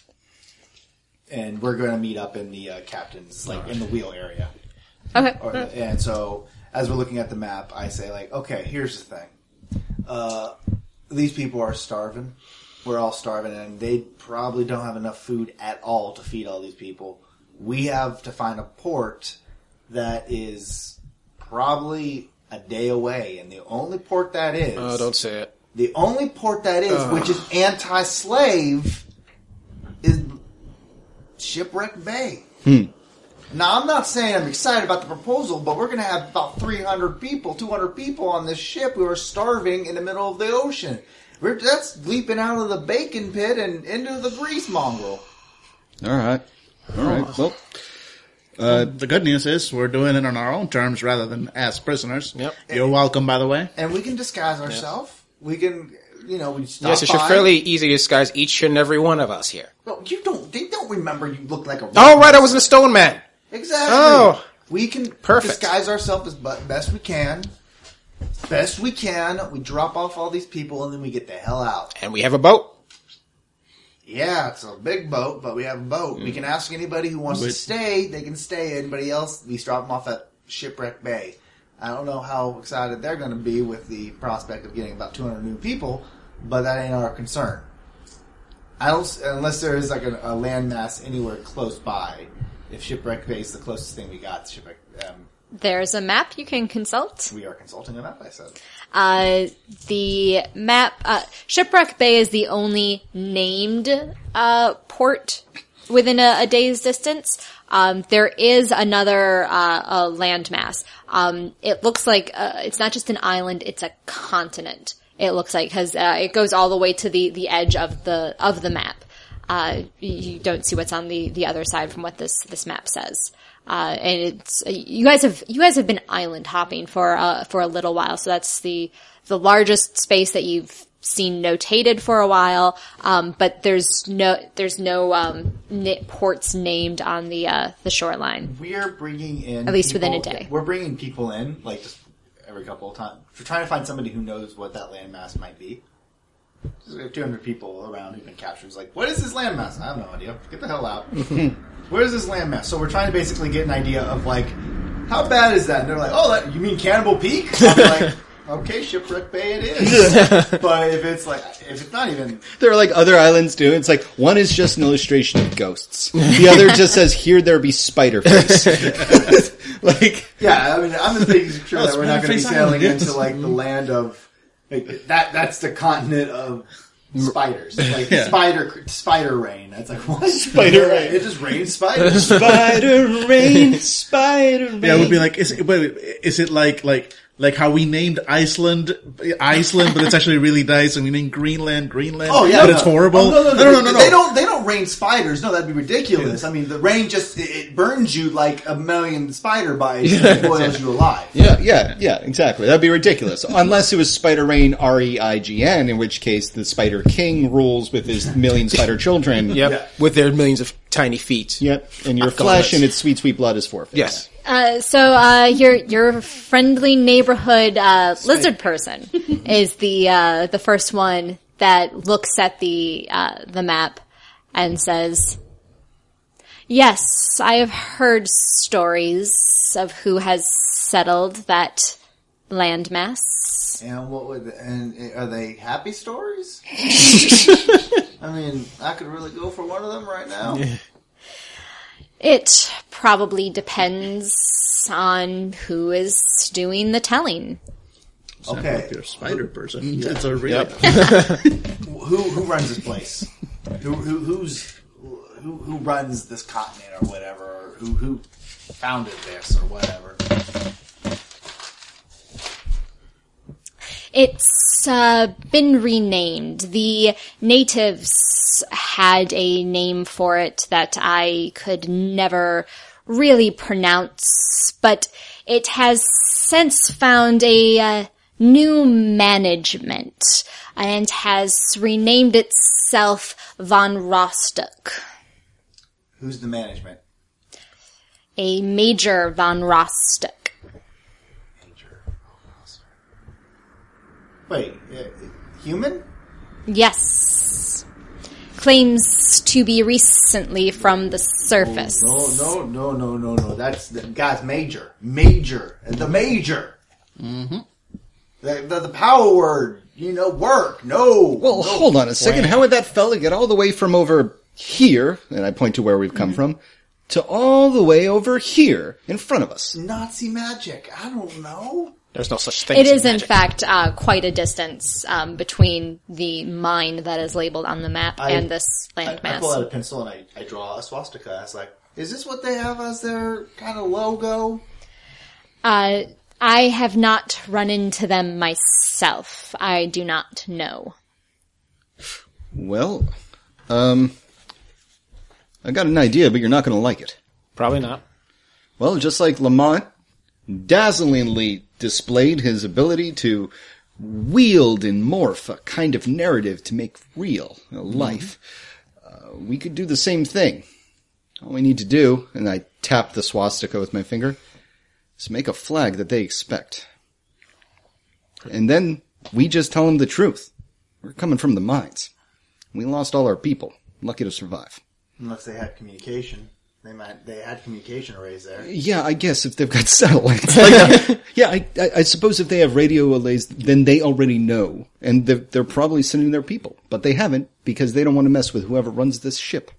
and we're going to meet up in the uh, captain's like in the wheel area. Okay. Or, and so as we're looking at the map, I say like, okay, here's the thing. Uh, these people are starving. We're all starving, and they probably don't have enough food at all to feed all these people. We have to find a port that is probably a day away, and the only port that is, Oh, don't say it. the only port that is, which is anti-slave, is Shipwreck Bay. Hmm. Now, I'm not saying I'm excited about the proposal, but we're going to have about 300 people, 200 people on this ship who are starving in the middle of the ocean. We're, that's leaping out of the bacon pit and into the grease mongrel. All right, all right. Well, uh, the good news is we're doing it on our own terms rather than as prisoners. Yep. You're welcome, by the way. And we can disguise ourselves. We can, you know, we stop Yes, it's by. fairly easy to disguise each and every one of us here. No, you don't. They don't remember you look like a. Oh, right, I was in a stone man. Exactly. Oh. we can Perfect. disguise ourselves as bu- best we can. Best we can. We drop off all these people and then we get the hell out. And we have a boat. Yeah, it's a big boat, but we have a boat. We can ask anybody who wants to stay. They can stay. Anybody else, we drop them off at Shipwreck Bay. I don't know how excited they're going to be with the prospect of getting about 200 new people, but that ain't our concern. I don't, unless there is like a, a landmass anywhere close by. If Shipwreck Bay is the closest thing we got, to Shipwreck, um, There's a map you can consult. we are consulting a map. I said. Uh, the map, uh, Shipwreck Bay is the only named, uh, port within a, a day's distance. Um, there is another, uh, landmass. Um, it looks like, uh, it's not just an island, it's a continent. It looks like, cause, uh, it goes all the way to the, the edge of the, of the map. Uh, you don't see what's on the, the other side from what this, this map says. Uh, and it's, you guys have, you guys have been island hopping for, uh, for a little while. So that's the, the largest space that you've seen notated for a while. Um, but there's no, there's no, um, ports named on the, uh, the shoreline. We're bringing in At least within a people- day. We're bringing people in like just every couple of times. We're trying to find somebody who knows what that landmass might be. We have 200 people around who've been captured. It's like, what is this landmass? I have no idea. Get the hell out. [LAUGHS] Where is this landmass? So we're trying to basically get an idea of like, how bad is that? And they're like, oh, that, you mean Cannibal Peak? [LAUGHS] I'm like, okay, Shipwreck Bay it is. [LAUGHS] but if it's like, if it's not even, there are like other islands too. It's like one is just an illustration of ghosts. The other just says, "Here there be spider face." like Yeah, I mean, I'm just making sure Oh, that we're not going to be Spider-Face sailing yes. into like the mm-hmm. land of like, that. That's the continent of spiders, [LAUGHS] like Yeah. spider spider rain. That's like what Spider rain. It just rains spiders. [LAUGHS] spider rain, spider rain. Yeah, it would be like, is it, wait, wait, is it like, like, like how we named Iceland, Iceland, but it's actually really nice, and we named Greenland, Greenland, Oh yeah, but no. it's horrible. Oh, no, no, no, no, no, no, no. They don't. They don't rain spiders. No, that'd be ridiculous. I mean, the rain just it, it burns you like a million spider bites and boils you alive. Yeah, yeah, yeah, exactly. That'd be ridiculous. Unless it was Spider Rain R E I G N, in which case the Spider King rules with his million spider children. Yep. Yeah. With their millions of tiny feet. Yep. And your flesh and its sweet, sweet blood is forfeit. Yes. Uh, so, uh, your, your friendly neighborhood, uh, lizard person [LAUGHS] is the, uh, the first one that looks at the, uh, the map and says, Yes, I have heard stories of who has settled that landmass. And what would and are they happy stories? [LAUGHS] I mean, I could really go for one of them right now. [LAUGHS] It probably depends on who is doing the telling. Okay. If you're a spider person, mm, it's a real. [LAUGHS] who who runs this place? Who who who's who who runs this continent or whatever? Or who who founded this or whatever? It's uh, been renamed. The natives had a name for it that I could never really pronounce, but it has since found a uh, new management and has renamed itself Von Rostock. Who's the management? a Major von Rostock. Wait, uh, human? Yes. Claims to be recently from the surface. No, no, no, no, no, no. That's the guy's major, major, the major. Mm-hmm. The, the the power word, you know, work. No. Well, no. hold on a second. How would that fella get all the way from over here, and I point to where we've come from, to all the way over here in front of us? Nazi magic. I don't know. There's no such thing. It as is, in fact, uh, quite a distance um, between the mine that is labeled on the map I- and this I, landmass. I pull out a pencil and I, I draw a swastika. I was like, is this what they have as their kind of logo? Uh, I have not run into them myself. I do not know. Well, um, I got an idea, but you're not going to like it. Probably not. Well, just like Lamont dazzlingly displayed his ability to wield and morph a kind of narrative to make real a life, uh, we could do the same thing. All we need to do, and I tap the swastika with my finger, is make a flag that they expect. And then we just tell them the truth. We're coming from the mines. We lost all our people. Lucky to survive. Unless they had communication. They might. They had communication arrays there. Yeah, I guess if they've got [LAUGHS] satellites. Like, uh, [LAUGHS] yeah, I, I, I suppose if they have radio arrays, then they already know. And they're, they're probably sending their people. But they haven't because they don't want to mess with whoever runs this ship.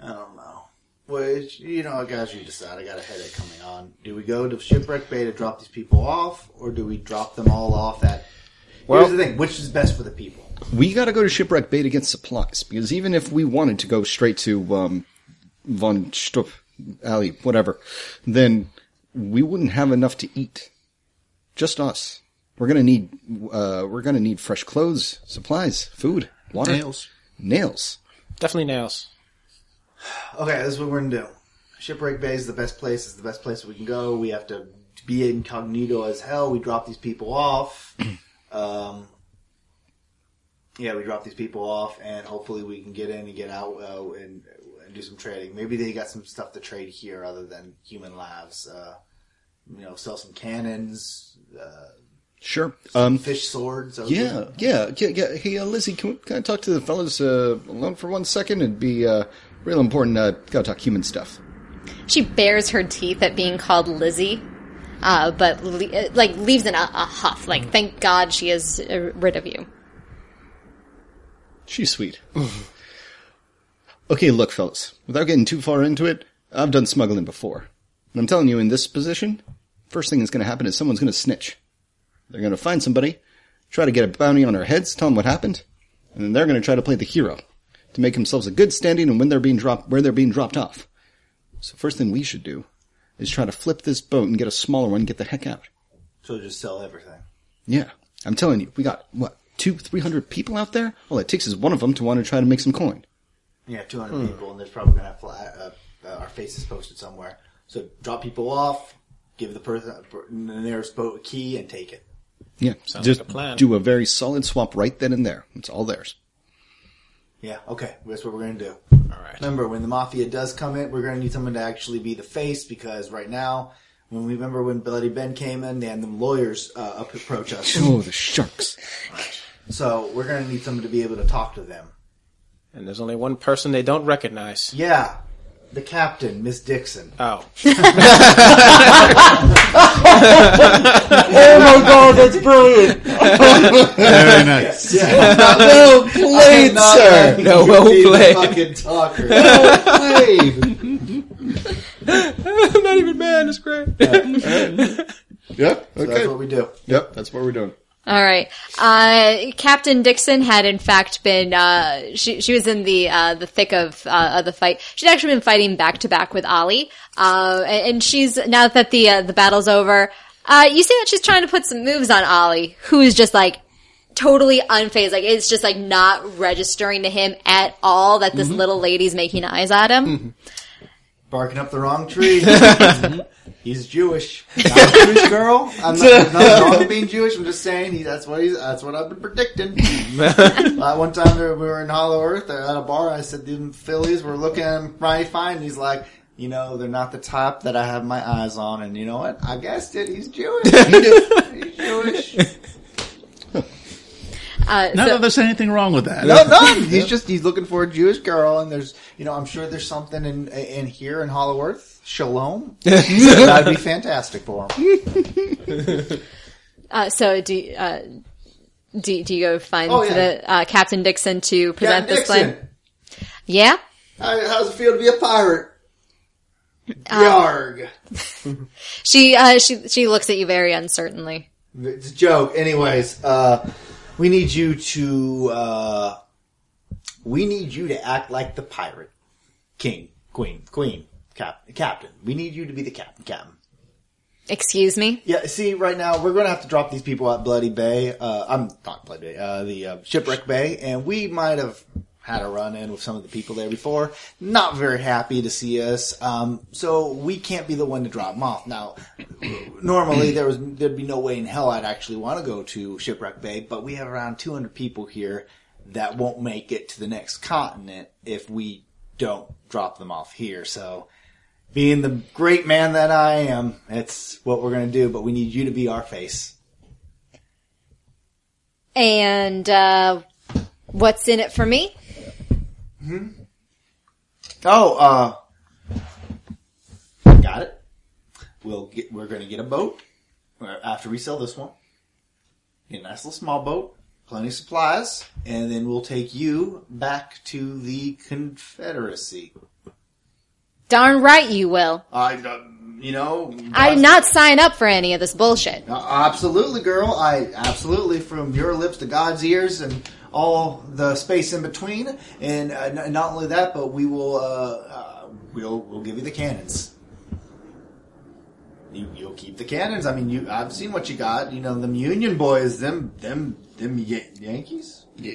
I don't know. Well, you know, guys, you decide. I got a headache coming on. Do we go to Shipwreck Bay to drop these people off, or do we drop them all off at? Well- Here's the thing: which is best for the people? We gotta go to Shipwreck Bay to get supplies. Because even if we wanted to go straight to, um, Von Stupp Alley, whatever, then we wouldn't have enough to eat. Just us. We're gonna need, uh, we're gonna need fresh clothes, supplies, food, water. Nails. Nails. Definitely nails. Okay, this is what we're gonna do. Shipwreck Bay is the best place. It's the best place we can go. We have to be incognito as hell. We drop these people off. [CLEARS THROAT] um, yeah, we drop these people off, and hopefully we can get in and get out uh, and, and do some trading. Maybe they got some stuff to trade here other than human labs. Uh, you know, sell some cannons, uh, Sure. Um, fish swords. over Yeah, yeah, yeah, yeah. Hey, uh, Lizzie, can, we, can I talk to the fellas uh, alone for one second? It'd be uh, real important. Uh, gotta talk human stuff. She bares her teeth at being called Lizzie, uh, but le- uh, like leaves in a, a huff. Like, thank God she is uh, rid of you. She's sweet. [LAUGHS] okay, look, fellas. Without getting too far into it, I've done smuggling before, and I'm telling you, in this position, first thing that's going to happen is someone's going to snitch. They're going to find somebody, try to get a bounty on our heads, tell them what happened, and then they're going to try to play the hero to make themselves a good standing and when they're being dropped, where they're being dropped off. So first thing we should do is try to flip this boat and get a smaller one and get the heck out. So just sell everything. Yeah, I'm telling you, we got what two, three hundred people out there. All it takes is one of them to want to try to make some coin. Yeah, 200 people, and there's probably going to have fly, uh, uh, our faces posted somewhere. So drop people off, give the person the nearest boat a key, and take it. Yeah, Sounds just like a plan. do a very solid swap right then and there. It's all theirs. Yeah, okay, that's what we're going to do. All right. Remember, when the mafia does come in, we're going to need someone to actually be the face because right now, when we remember when Bloody Ben came in, they had them lawyers uh, up approach us. Oh, the sharks! so we're going to need someone to be able to talk to them. And there's only one person they don't recognize. Yeah, the captain, Miss Dixon. Oh. [LAUGHS] Oh my god, that's brilliant! Very [LAUGHS] nice. [LAUGHS] well played, I'm not sir. letting No, you well be the played. fucking talker. Well played. I'm not even mad, it's great. Yep. So that's what we do. Yep. That's what we're doing. All right. Uh, Captain Dixon had in fact been, uh, she, she was in the, uh, the thick of, uh, of the fight. She'd actually been fighting back to back with Ollie. Uh, and and she's, now that the, uh, the battle's over, uh, you see that she's trying to put some moves on Ollie, who is just like, totally unfazed. Like, it's just like not registering to him at all that this little lady's making eyes at him. [LAUGHS] barking up the wrong tree. [LAUGHS] [LAUGHS] he's Jewish. [LAUGHS] Not a Jewish girl. I'm not, there's nothing wrong with being Jewish. I'm just saying he, that's what he's. That's what I've been predicting. [LAUGHS] uh, one time we were in Hollow Earth at a bar. I said the fillies were looking at him mighty fine. And he's like, you know, they're not the type that I have my eyes on. And you know what? I guessed it. He's Jewish. [LAUGHS] he's Jewish. Uh, Not so- that there's anything wrong with that. No, no. He's just he's looking for a Jewish girl, and there's you know I'm sure there's something in in here in Hollow Earth. Shalom. [LAUGHS] That'd be fantastic for him. [LAUGHS] uh, so do you, uh, do, do you go find Oh, yeah. the uh, Captain Dixon to present Captain this plan? Yeah. how, how's it feel to be a pirate? Uh, Yarg. [LAUGHS] She uh, she she looks at you very uncertainly. It's a joke. Anyways, uh, we need you to, uh, we need you to act like the pirate. King, queen, queen, cap, captain. We need you to be the captain, captain. Excuse me. Yeah, see, right now, we're gonna have to drop these people at Bloody Bay, uh, I'm not Bloody Bay, uh, the, uh, Shipwreck Bay, and we might have had a run in with some of the people there before. Not very happy to see us, um, so we can't be the one to drop them off. Now, normally there was, there'd be no way in hell I'd actually want to go to Shipwreck Bay, but we have around 200 people here that won't make it to the next continent if we don't drop them off here, so, being the great man that I am, it's what we're going to do, but we need you to be our face. And uh, what's in it for me? Oh, uh, got it. We'll get, we're going to get a boat uh, after we sell this one. Get a nice little small boat, plenty of supplies, and then we'll take you back to the Confederacy. Darn right you will. I, uh, you know, I did not sign up for any of this bullshit. Uh, absolutely, girl. I absolutely from your lips to God's ears and all the space in between. And uh, n- not only that, but we will uh, uh, we'll we'll give you the cannons. You, you'll keep the cannons. I mean, you. I've seen what you got. You know, them Union boys, them them them Ya- Yankees. Yeah,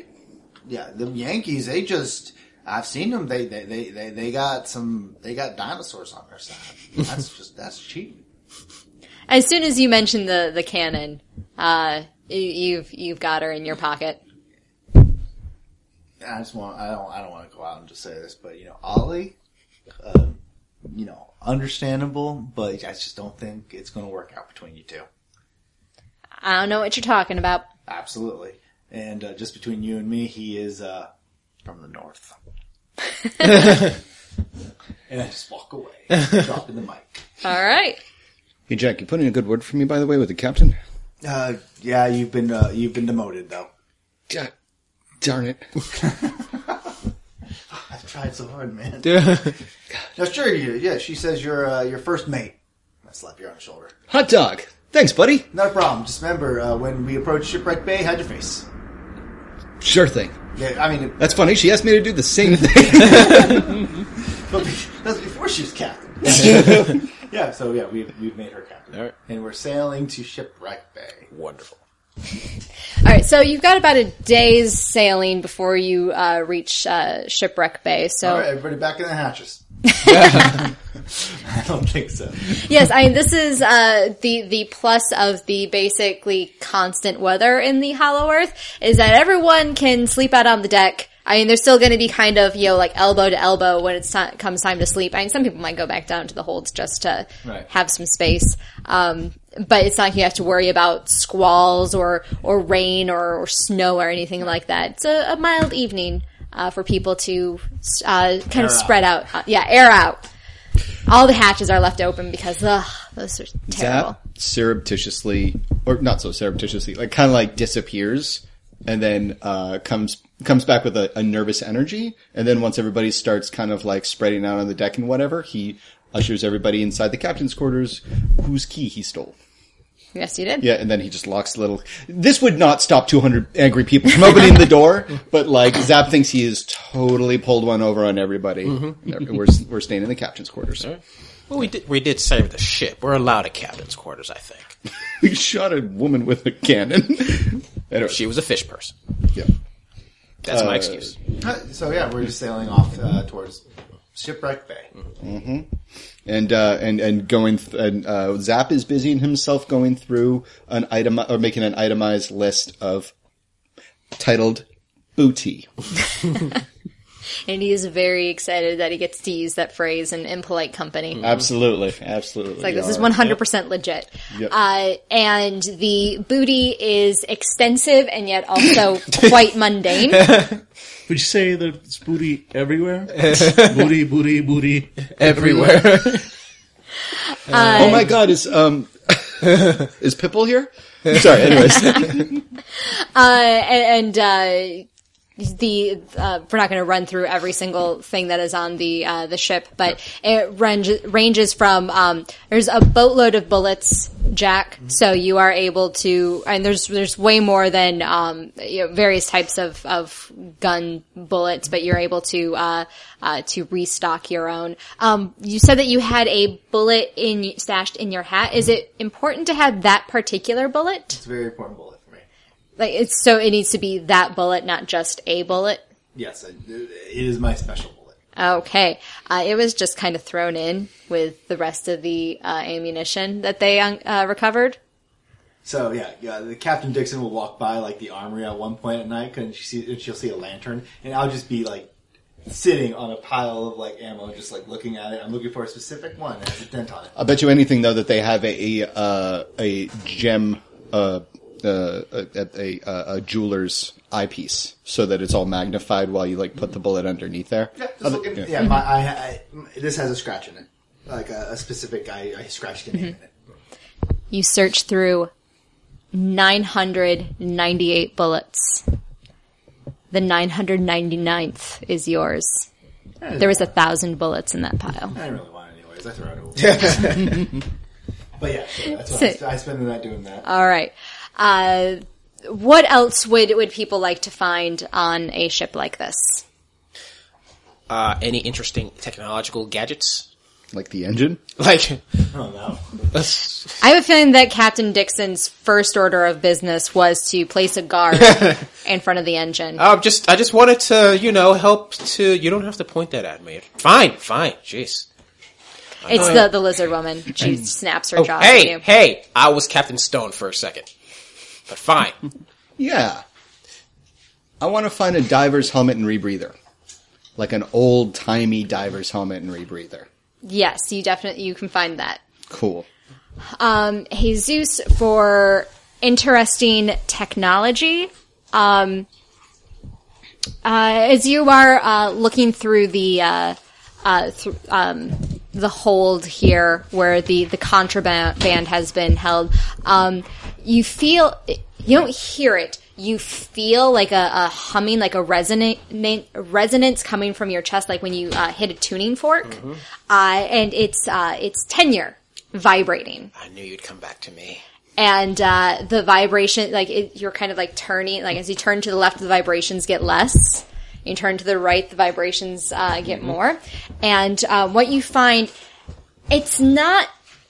yeah, them Yankees. They just. I've seen them. They they, they, they they got some. They got dinosaurs on their side. That's [LAUGHS] just that's cheap. As soon as you mention the the cannon, uh, you, you've you've got her in your pocket. I just want I don't I don't want to go out and just say this, but you know, Ollie, uh, you know, understandable, but I just don't think it's going to work out between you two. I don't know what you're talking about. Absolutely, and uh, just between you and me, he is uh, from the north. [LAUGHS] and I just walk away, [LAUGHS] dropping the mic. All right. Hey Jack, you put in a good word for me, by the way, with the captain. Uh, yeah, you've been uh, you've been demoted though. God, darn it! [LAUGHS] I've tried so hard, man. now, sure, you yeah. She says you're uh, your first mate. I slap you on the shoulder. Hot dog. Thanks, buddy. Not a problem. Just remember uh, when we approach Shipwreck Bay, hide your face. Sure thing. Yeah, I mean, That's funny. She asked me to do the same thing. [LAUGHS] But be- that's before she was captain. [LAUGHS] yeah, so yeah, we've, we've made her captain. All right. And we're sailing to Shipwreck Bay. Wonderful. [LAUGHS] All right. So you've got about a day's sailing before you uh, reach uh, Shipwreck Bay. So All right, everybody back in the hatches. [LAUGHS] I don't think so. yes, I mean this is uh, the the plus of the basically constant weather in the Hollow Earth is that everyone can sleep out on the deck. I mean, they're still going to be kind of you know like elbow to elbow when it's ti comes time to sleep. I mean, some people might go back down to the holds just to Right. have some space. Um, but it's not like you have to worry about squalls or or rain or, or snow or anything like that. It's a, a mild evening uh, for people to uh, kind of spread out. Uh, yeah, air out. All the hatches are left open because ugh, those are terrible. Zap surreptitiously, or not so surreptitiously, like kind of like disappears, and then uh, comes comes back with a, a nervous energy, and then once everybody starts kind of like spreading out on the deck and whatever, he ushers everybody inside the captain's quarters, whose key he stole. Yes, you did. Yeah, and then he just locks the little. This would not stop 200 angry people from opening the door, [LAUGHS] but like Zap thinks he has totally pulled one over on everybody. We're we're staying in the captain's quarters. Well, we did we did save the ship. We're allowed a captain's quarters, I think. [LAUGHS] We shot a woman with a cannon. [LAUGHS] anyway, She was a fish person. yeah. That's Uh, my excuse. So yeah, we're just sailing off uh, towards Shipwreck Bay. And uh, and and going th- and uh, Zap is busying himself going through an item or making an itemized list of titled booty. [LAUGHS] and he is very excited that he gets to use that phrase in impolite company. Absolutely, absolutely. It's like this is 100% legit. Yep. Uh, and the booty is extensive and yet also [LAUGHS] quite mundane. [LAUGHS] Would you say that it's booty everywhere? [LAUGHS] booty, booty, booty. Everywhere. oh my god, is um is Pipple here? Sorry. Anyways, Uh, and, uh, the uh, we're not going to run through every single thing that is on the uh, the ship, but it range, ranges from um, there's a boatload of bullets, Jack. So you are able to, and there's there's way more than um, you know, various types of, of gun bullets, but you're able to uh, uh, to restock your own. Um, you said that you had a bullet in stashed in your hat. Is it important to have that particular bullet? It's a very important bullet. Like it's so it needs to be that bullet, not just a bullet. Yes, it, it is my special bullet. Okay, uh, it was just kind of thrown in with the rest of the uh, ammunition that they uh, recovered. So yeah, yeah, the Captain Dixon will walk by like the armory at one point at night, and she see, and she'll see a lantern, and I'll just be like sitting on a pile of like ammo, just like looking at it. I'm looking for a specific one that has a dent on it. I'll bet you anything though that they have a a, uh, a gem uh, uh, at a, a, a jeweler's eyepiece, so that it's all magnified while you like put the bullet underneath there. Yeah, just looking, yeah. my, I, I, this has a scratch in it, like a, a specific. I, I scratched a name in it. You search through 998 bullets. The 999th is yours. There was a thousand bullets in that pile. I didn't really want it anyways. I throw it away. [LAUGHS] [LAUGHS] but yeah, so that's what I, So- I spend the night doing that. All right. Uh, what else would would people like to find on a ship like this? Uh, any interesting technological gadgets? Like the engine. [LAUGHS] Like, oh no. [LAUGHS] I have a feeling that Captain Dixon's first order of business was to place a guard [LAUGHS] in front of the engine. uh, just, I just wanted to, you know, help to, you don't have to point that at me. Fine, fine, jeez. It's the, the lizard woman. She snaps her Oh, jaw at hey, you. hey, I was Captain Stone for a second. But fine. [LAUGHS] Yeah. I want to find a diver's helmet and rebreather, like an old timey diver's helmet and rebreather. Yes, you definitely you can find that. Cool. Um, Jesus for interesting technology. Um, uh, as you are uh, looking through the uh, uh, th- um, the hold here, where the the contraband has been held, um, you feel you don't hear it. You feel like a, a humming, like a resonant resonance coming from your chest, like when you uh, hit a tuning fork, uh, and it's uh, it's tenure vibrating. I knew you'd come back to me. and uh, the vibration like it, you're kind of like turning like as you turn to the left the vibrations get less. You turn to the right the vibrations uh, get more. And uh, what you find it's not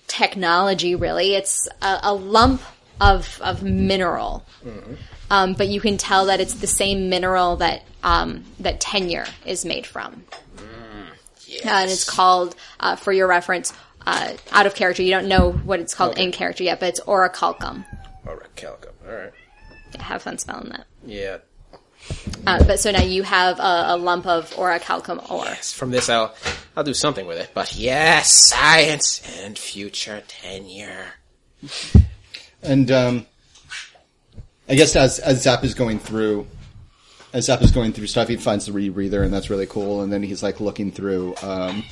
technology really. It's a, a lump of of mineral um, but you can tell that it's the same mineral that um, that tenure is made from Yes. uh, and it's called, uh, for your reference, uh, out of character. You don't know what it's called in character yet, but it's orichalcum. Alright, Calico. Alright. Have fun spelling that. Yeah. Uh, but so now you have a, a lump of orichalcum ore. Yes, from this I'll, I'll do something with it. But yes, science and future tenure. And um, I guess as as Zap is going through, as Zap is going through stuff, he finds the rebreather, and that's really cool. And then he's like looking through. Um,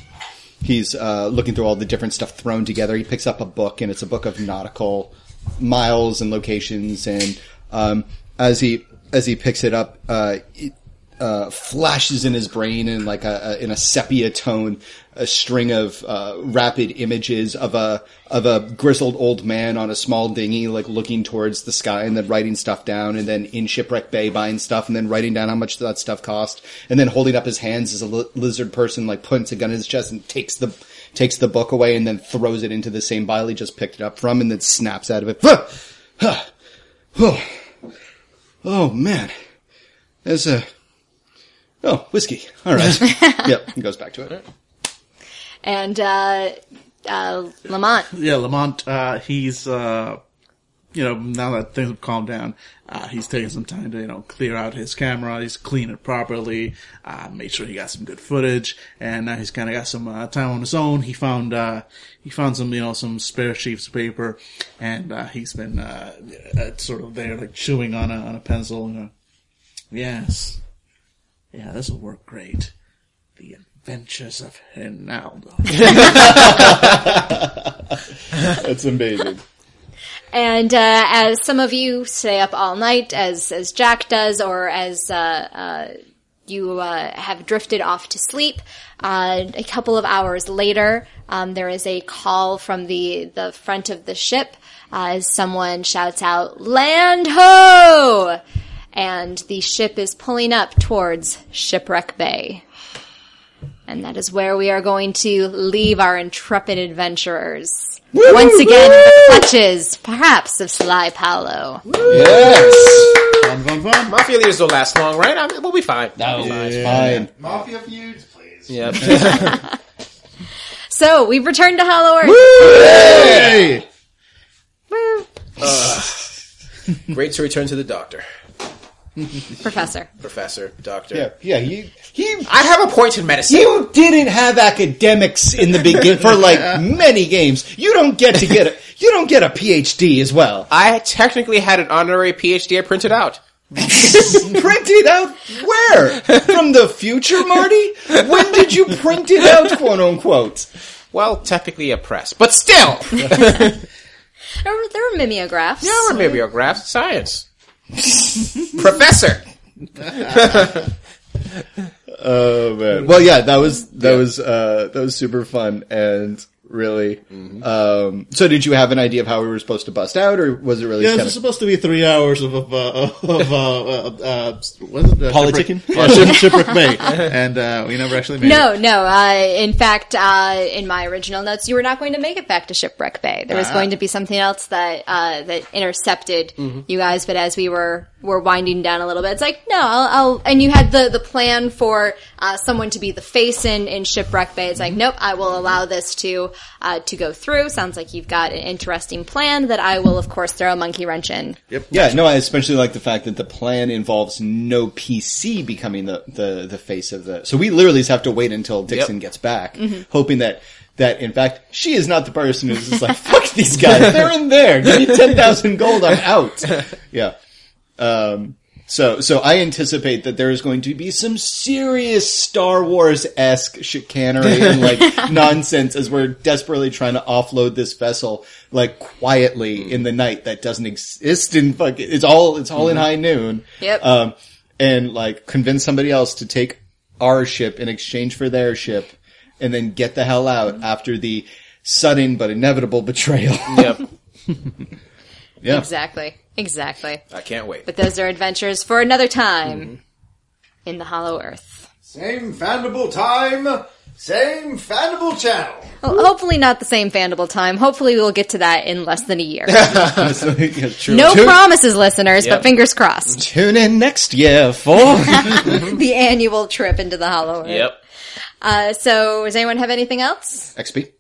he's uh, looking through all the different stuff thrown together. He picks up a book, and it's a book of nautical miles and locations. And um, as he as he picks it up, uh, it uh, flashes in his brain in like a, a in a sepia tone, a string of uh, rapid images of a of a grizzled old man on a small dinghy, like looking towards the sky, and then writing stuff down, and then in shipwreck bay buying stuff, and then writing down how much that stuff cost, and then holding up his hands as a li- lizard person, like puts a gun in his chest and takes the takes the book away, and then throws it into the same pile he just picked it up from, and then snaps out of it. Oh, oh man, there's a Oh, whiskey. All right. [LAUGHS] yep. He goes back to it. And uh, uh, Lamont, Yeah, Lamont, uh, he's, uh, you know, now that things have calmed down, uh, he's taking some time to, you know, clear out his camera. He's clean it properly, uh, made sure he got some good footage, and now he's kind of got some, time on his own. He found, uh, he found some, you know, some spare sheets of paper, and, uh, he's been, sort of there, like chewing on a, on a pencil, you know. Yes. Yeah, this will work great. The Adventures of Ronaldo. [LAUGHS] [LAUGHS] That's amazing. And uh, as some of you stay up all night, as as Jack does, or as uh, uh, you uh, have drifted off to sleep, uh, a couple of hours later, um, there is a call from the the front of the ship uh, as someone shouts out, "Land ho!" and the ship is pulling up towards Shipwreck Bay. And that is where we are going to leave our intrepid adventurers. Once again, in the clutches, perhaps, of Sly Paolo. Yes. fun, fun, fun. Mafia leaders don't last long, right? I mean, we'll be fine. No, it's fine. Mafia feuds, please. Yep. [LAUGHS] So, we've returned to Hollow Earth. Hey! Woo. Great to return to the doctor. [LAUGHS] Professor. Professor, doctor. Yeah, yeah. You, you, I have a point in medicine. you didn't have academics in the beginning for like [LAUGHS] many games. You don't get to get a, you don't get a PhD as well. I technically had an honorary PhD I printed out. [LAUGHS] Printed out where? From the future, Marty? When did you print it out, quote unquote? Well, technically a press, but still. There were, there were mimeographs. Yeah, or mimeographs. Science. Professor. [LAUGHS] Oh man. Well, yeah, that was that was uh that was super fun and really. Um, so, did you have an idea of how we were supposed to bust out, or was it really Yeah, kind this is of? supposed to be three hours of, of, uh, of, uh, uh, uh, what is it? Uh, Politicking? Shipwreck, yeah, Ship- [LAUGHS] Shipwreck Bay. And, uh, we never actually made it. No, no. Uh, in fact, uh, in my original notes, you were not going to make it back to Shipwreck Bay. There was going to be something else that uh, that intercepted you guys. But as we were were winding down a little bit, it's like no, I'll. I'll and you had the the plan for uh, someone to be the face in in Shipwreck Bay. It's like nope, I will allow this to uh, to go through. Sounds like you've got an interesting plan that I will, of course, throw a monkey wrench in. Yep. Yeah, no, I especially like the fact that the plan involves no PC becoming the, the, the face of the, so we literally just have to wait until Dixon Yep. gets back, hoping that, that in fact, she is not the person who's just like, [LAUGHS] fuck these guys, they're in there, give me [LAUGHS] 10,000 gold, I'm out. [LAUGHS] Yeah. Um, so, so I anticipate that there is going to be some serious Star Wars-esque chicanery and [LAUGHS] like nonsense as we're desperately trying to offload this vessel like quietly in the night that doesn't exist in fuck, it's all, it's all in high noon. Yep. Um, and like convince somebody else to take our ship in exchange for their ship and then get the hell out after the sudden but inevitable betrayal. Yep. [LAUGHS] yeah. Exactly. Exactly. I can't wait. But those are adventures for another time in the Hollow Earth. Same fandible time, same fandible channel. Well, hopefully not the same Fandible time. Hopefully we'll get to that in less than a year. [LAUGHS] Yeah, true. No Tune- promises, listeners, Yep. but fingers crossed. [LAUGHS] Tune in next year for [LAUGHS] the annual trip into the Hollow Earth. Yep. Uh, so, does anyone have anything else? XP.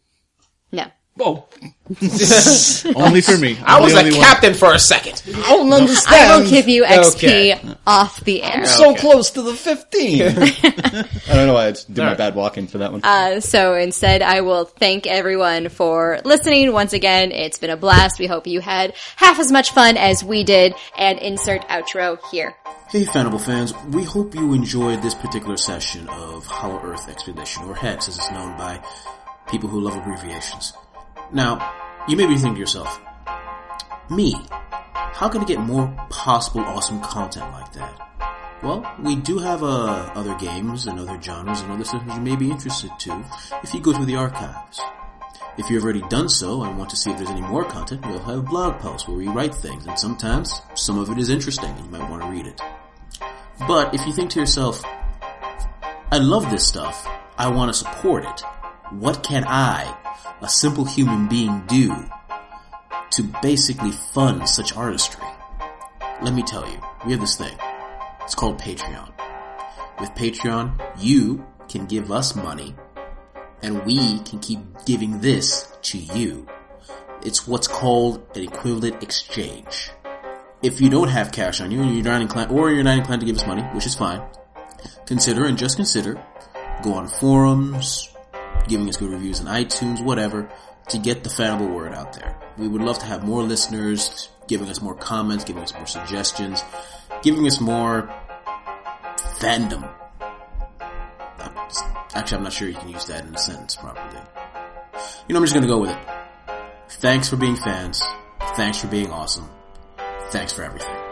No. Oh, [LAUGHS] Only for me. I I'm was a only one. captain for a second. I don't understand. I will give you XP Okay. off the air. so Okay. close to the 15. [LAUGHS] I don't know why I just did my Alright. bad walking for that one. Uh, so instead, I will thank everyone for listening. Once again, it's been a blast. We hope you had half as much fun as we did. And insert outro here. Hey Fanable fans, we hope you enjoyed this particular session of Hollow Earth Expedition, or HEX as it's known by people who love abbreviations. Now, you may be thinking to yourself, me, how can I get more possible awesome content like that? Well, we do have uh, other games and other genres and other systems you may be interested to if you go through the archives. If you've already done so and want to see if there's any more content, we'll have blog posts where we write things, and sometimes some of it is interesting and you might want to read it. But if you think to yourself, I love this stuff, I want to support it, what can I, a simple human being, do to basically fund such artistry? Let me tell you, we have this thing. It's called Patreon. With Patreon, you can give us money and we can keep giving this to you. It's what's called an equivalent exchange. If you don't have cash on you and you're not inclined, or you're not inclined to give us money, which is fine, consider and just consider, go on forums, giving us good reviews on iTunes, whatever, to get the fanable word out there. We would love to have more listeners, giving us more comments, giving us more suggestions, giving us more fandom. Actually, I'm not sure you can use that in a sentence properly. You know, I'm just gonna go with it. Thanks for being fans. Thanks for being awesome. Thanks for everything.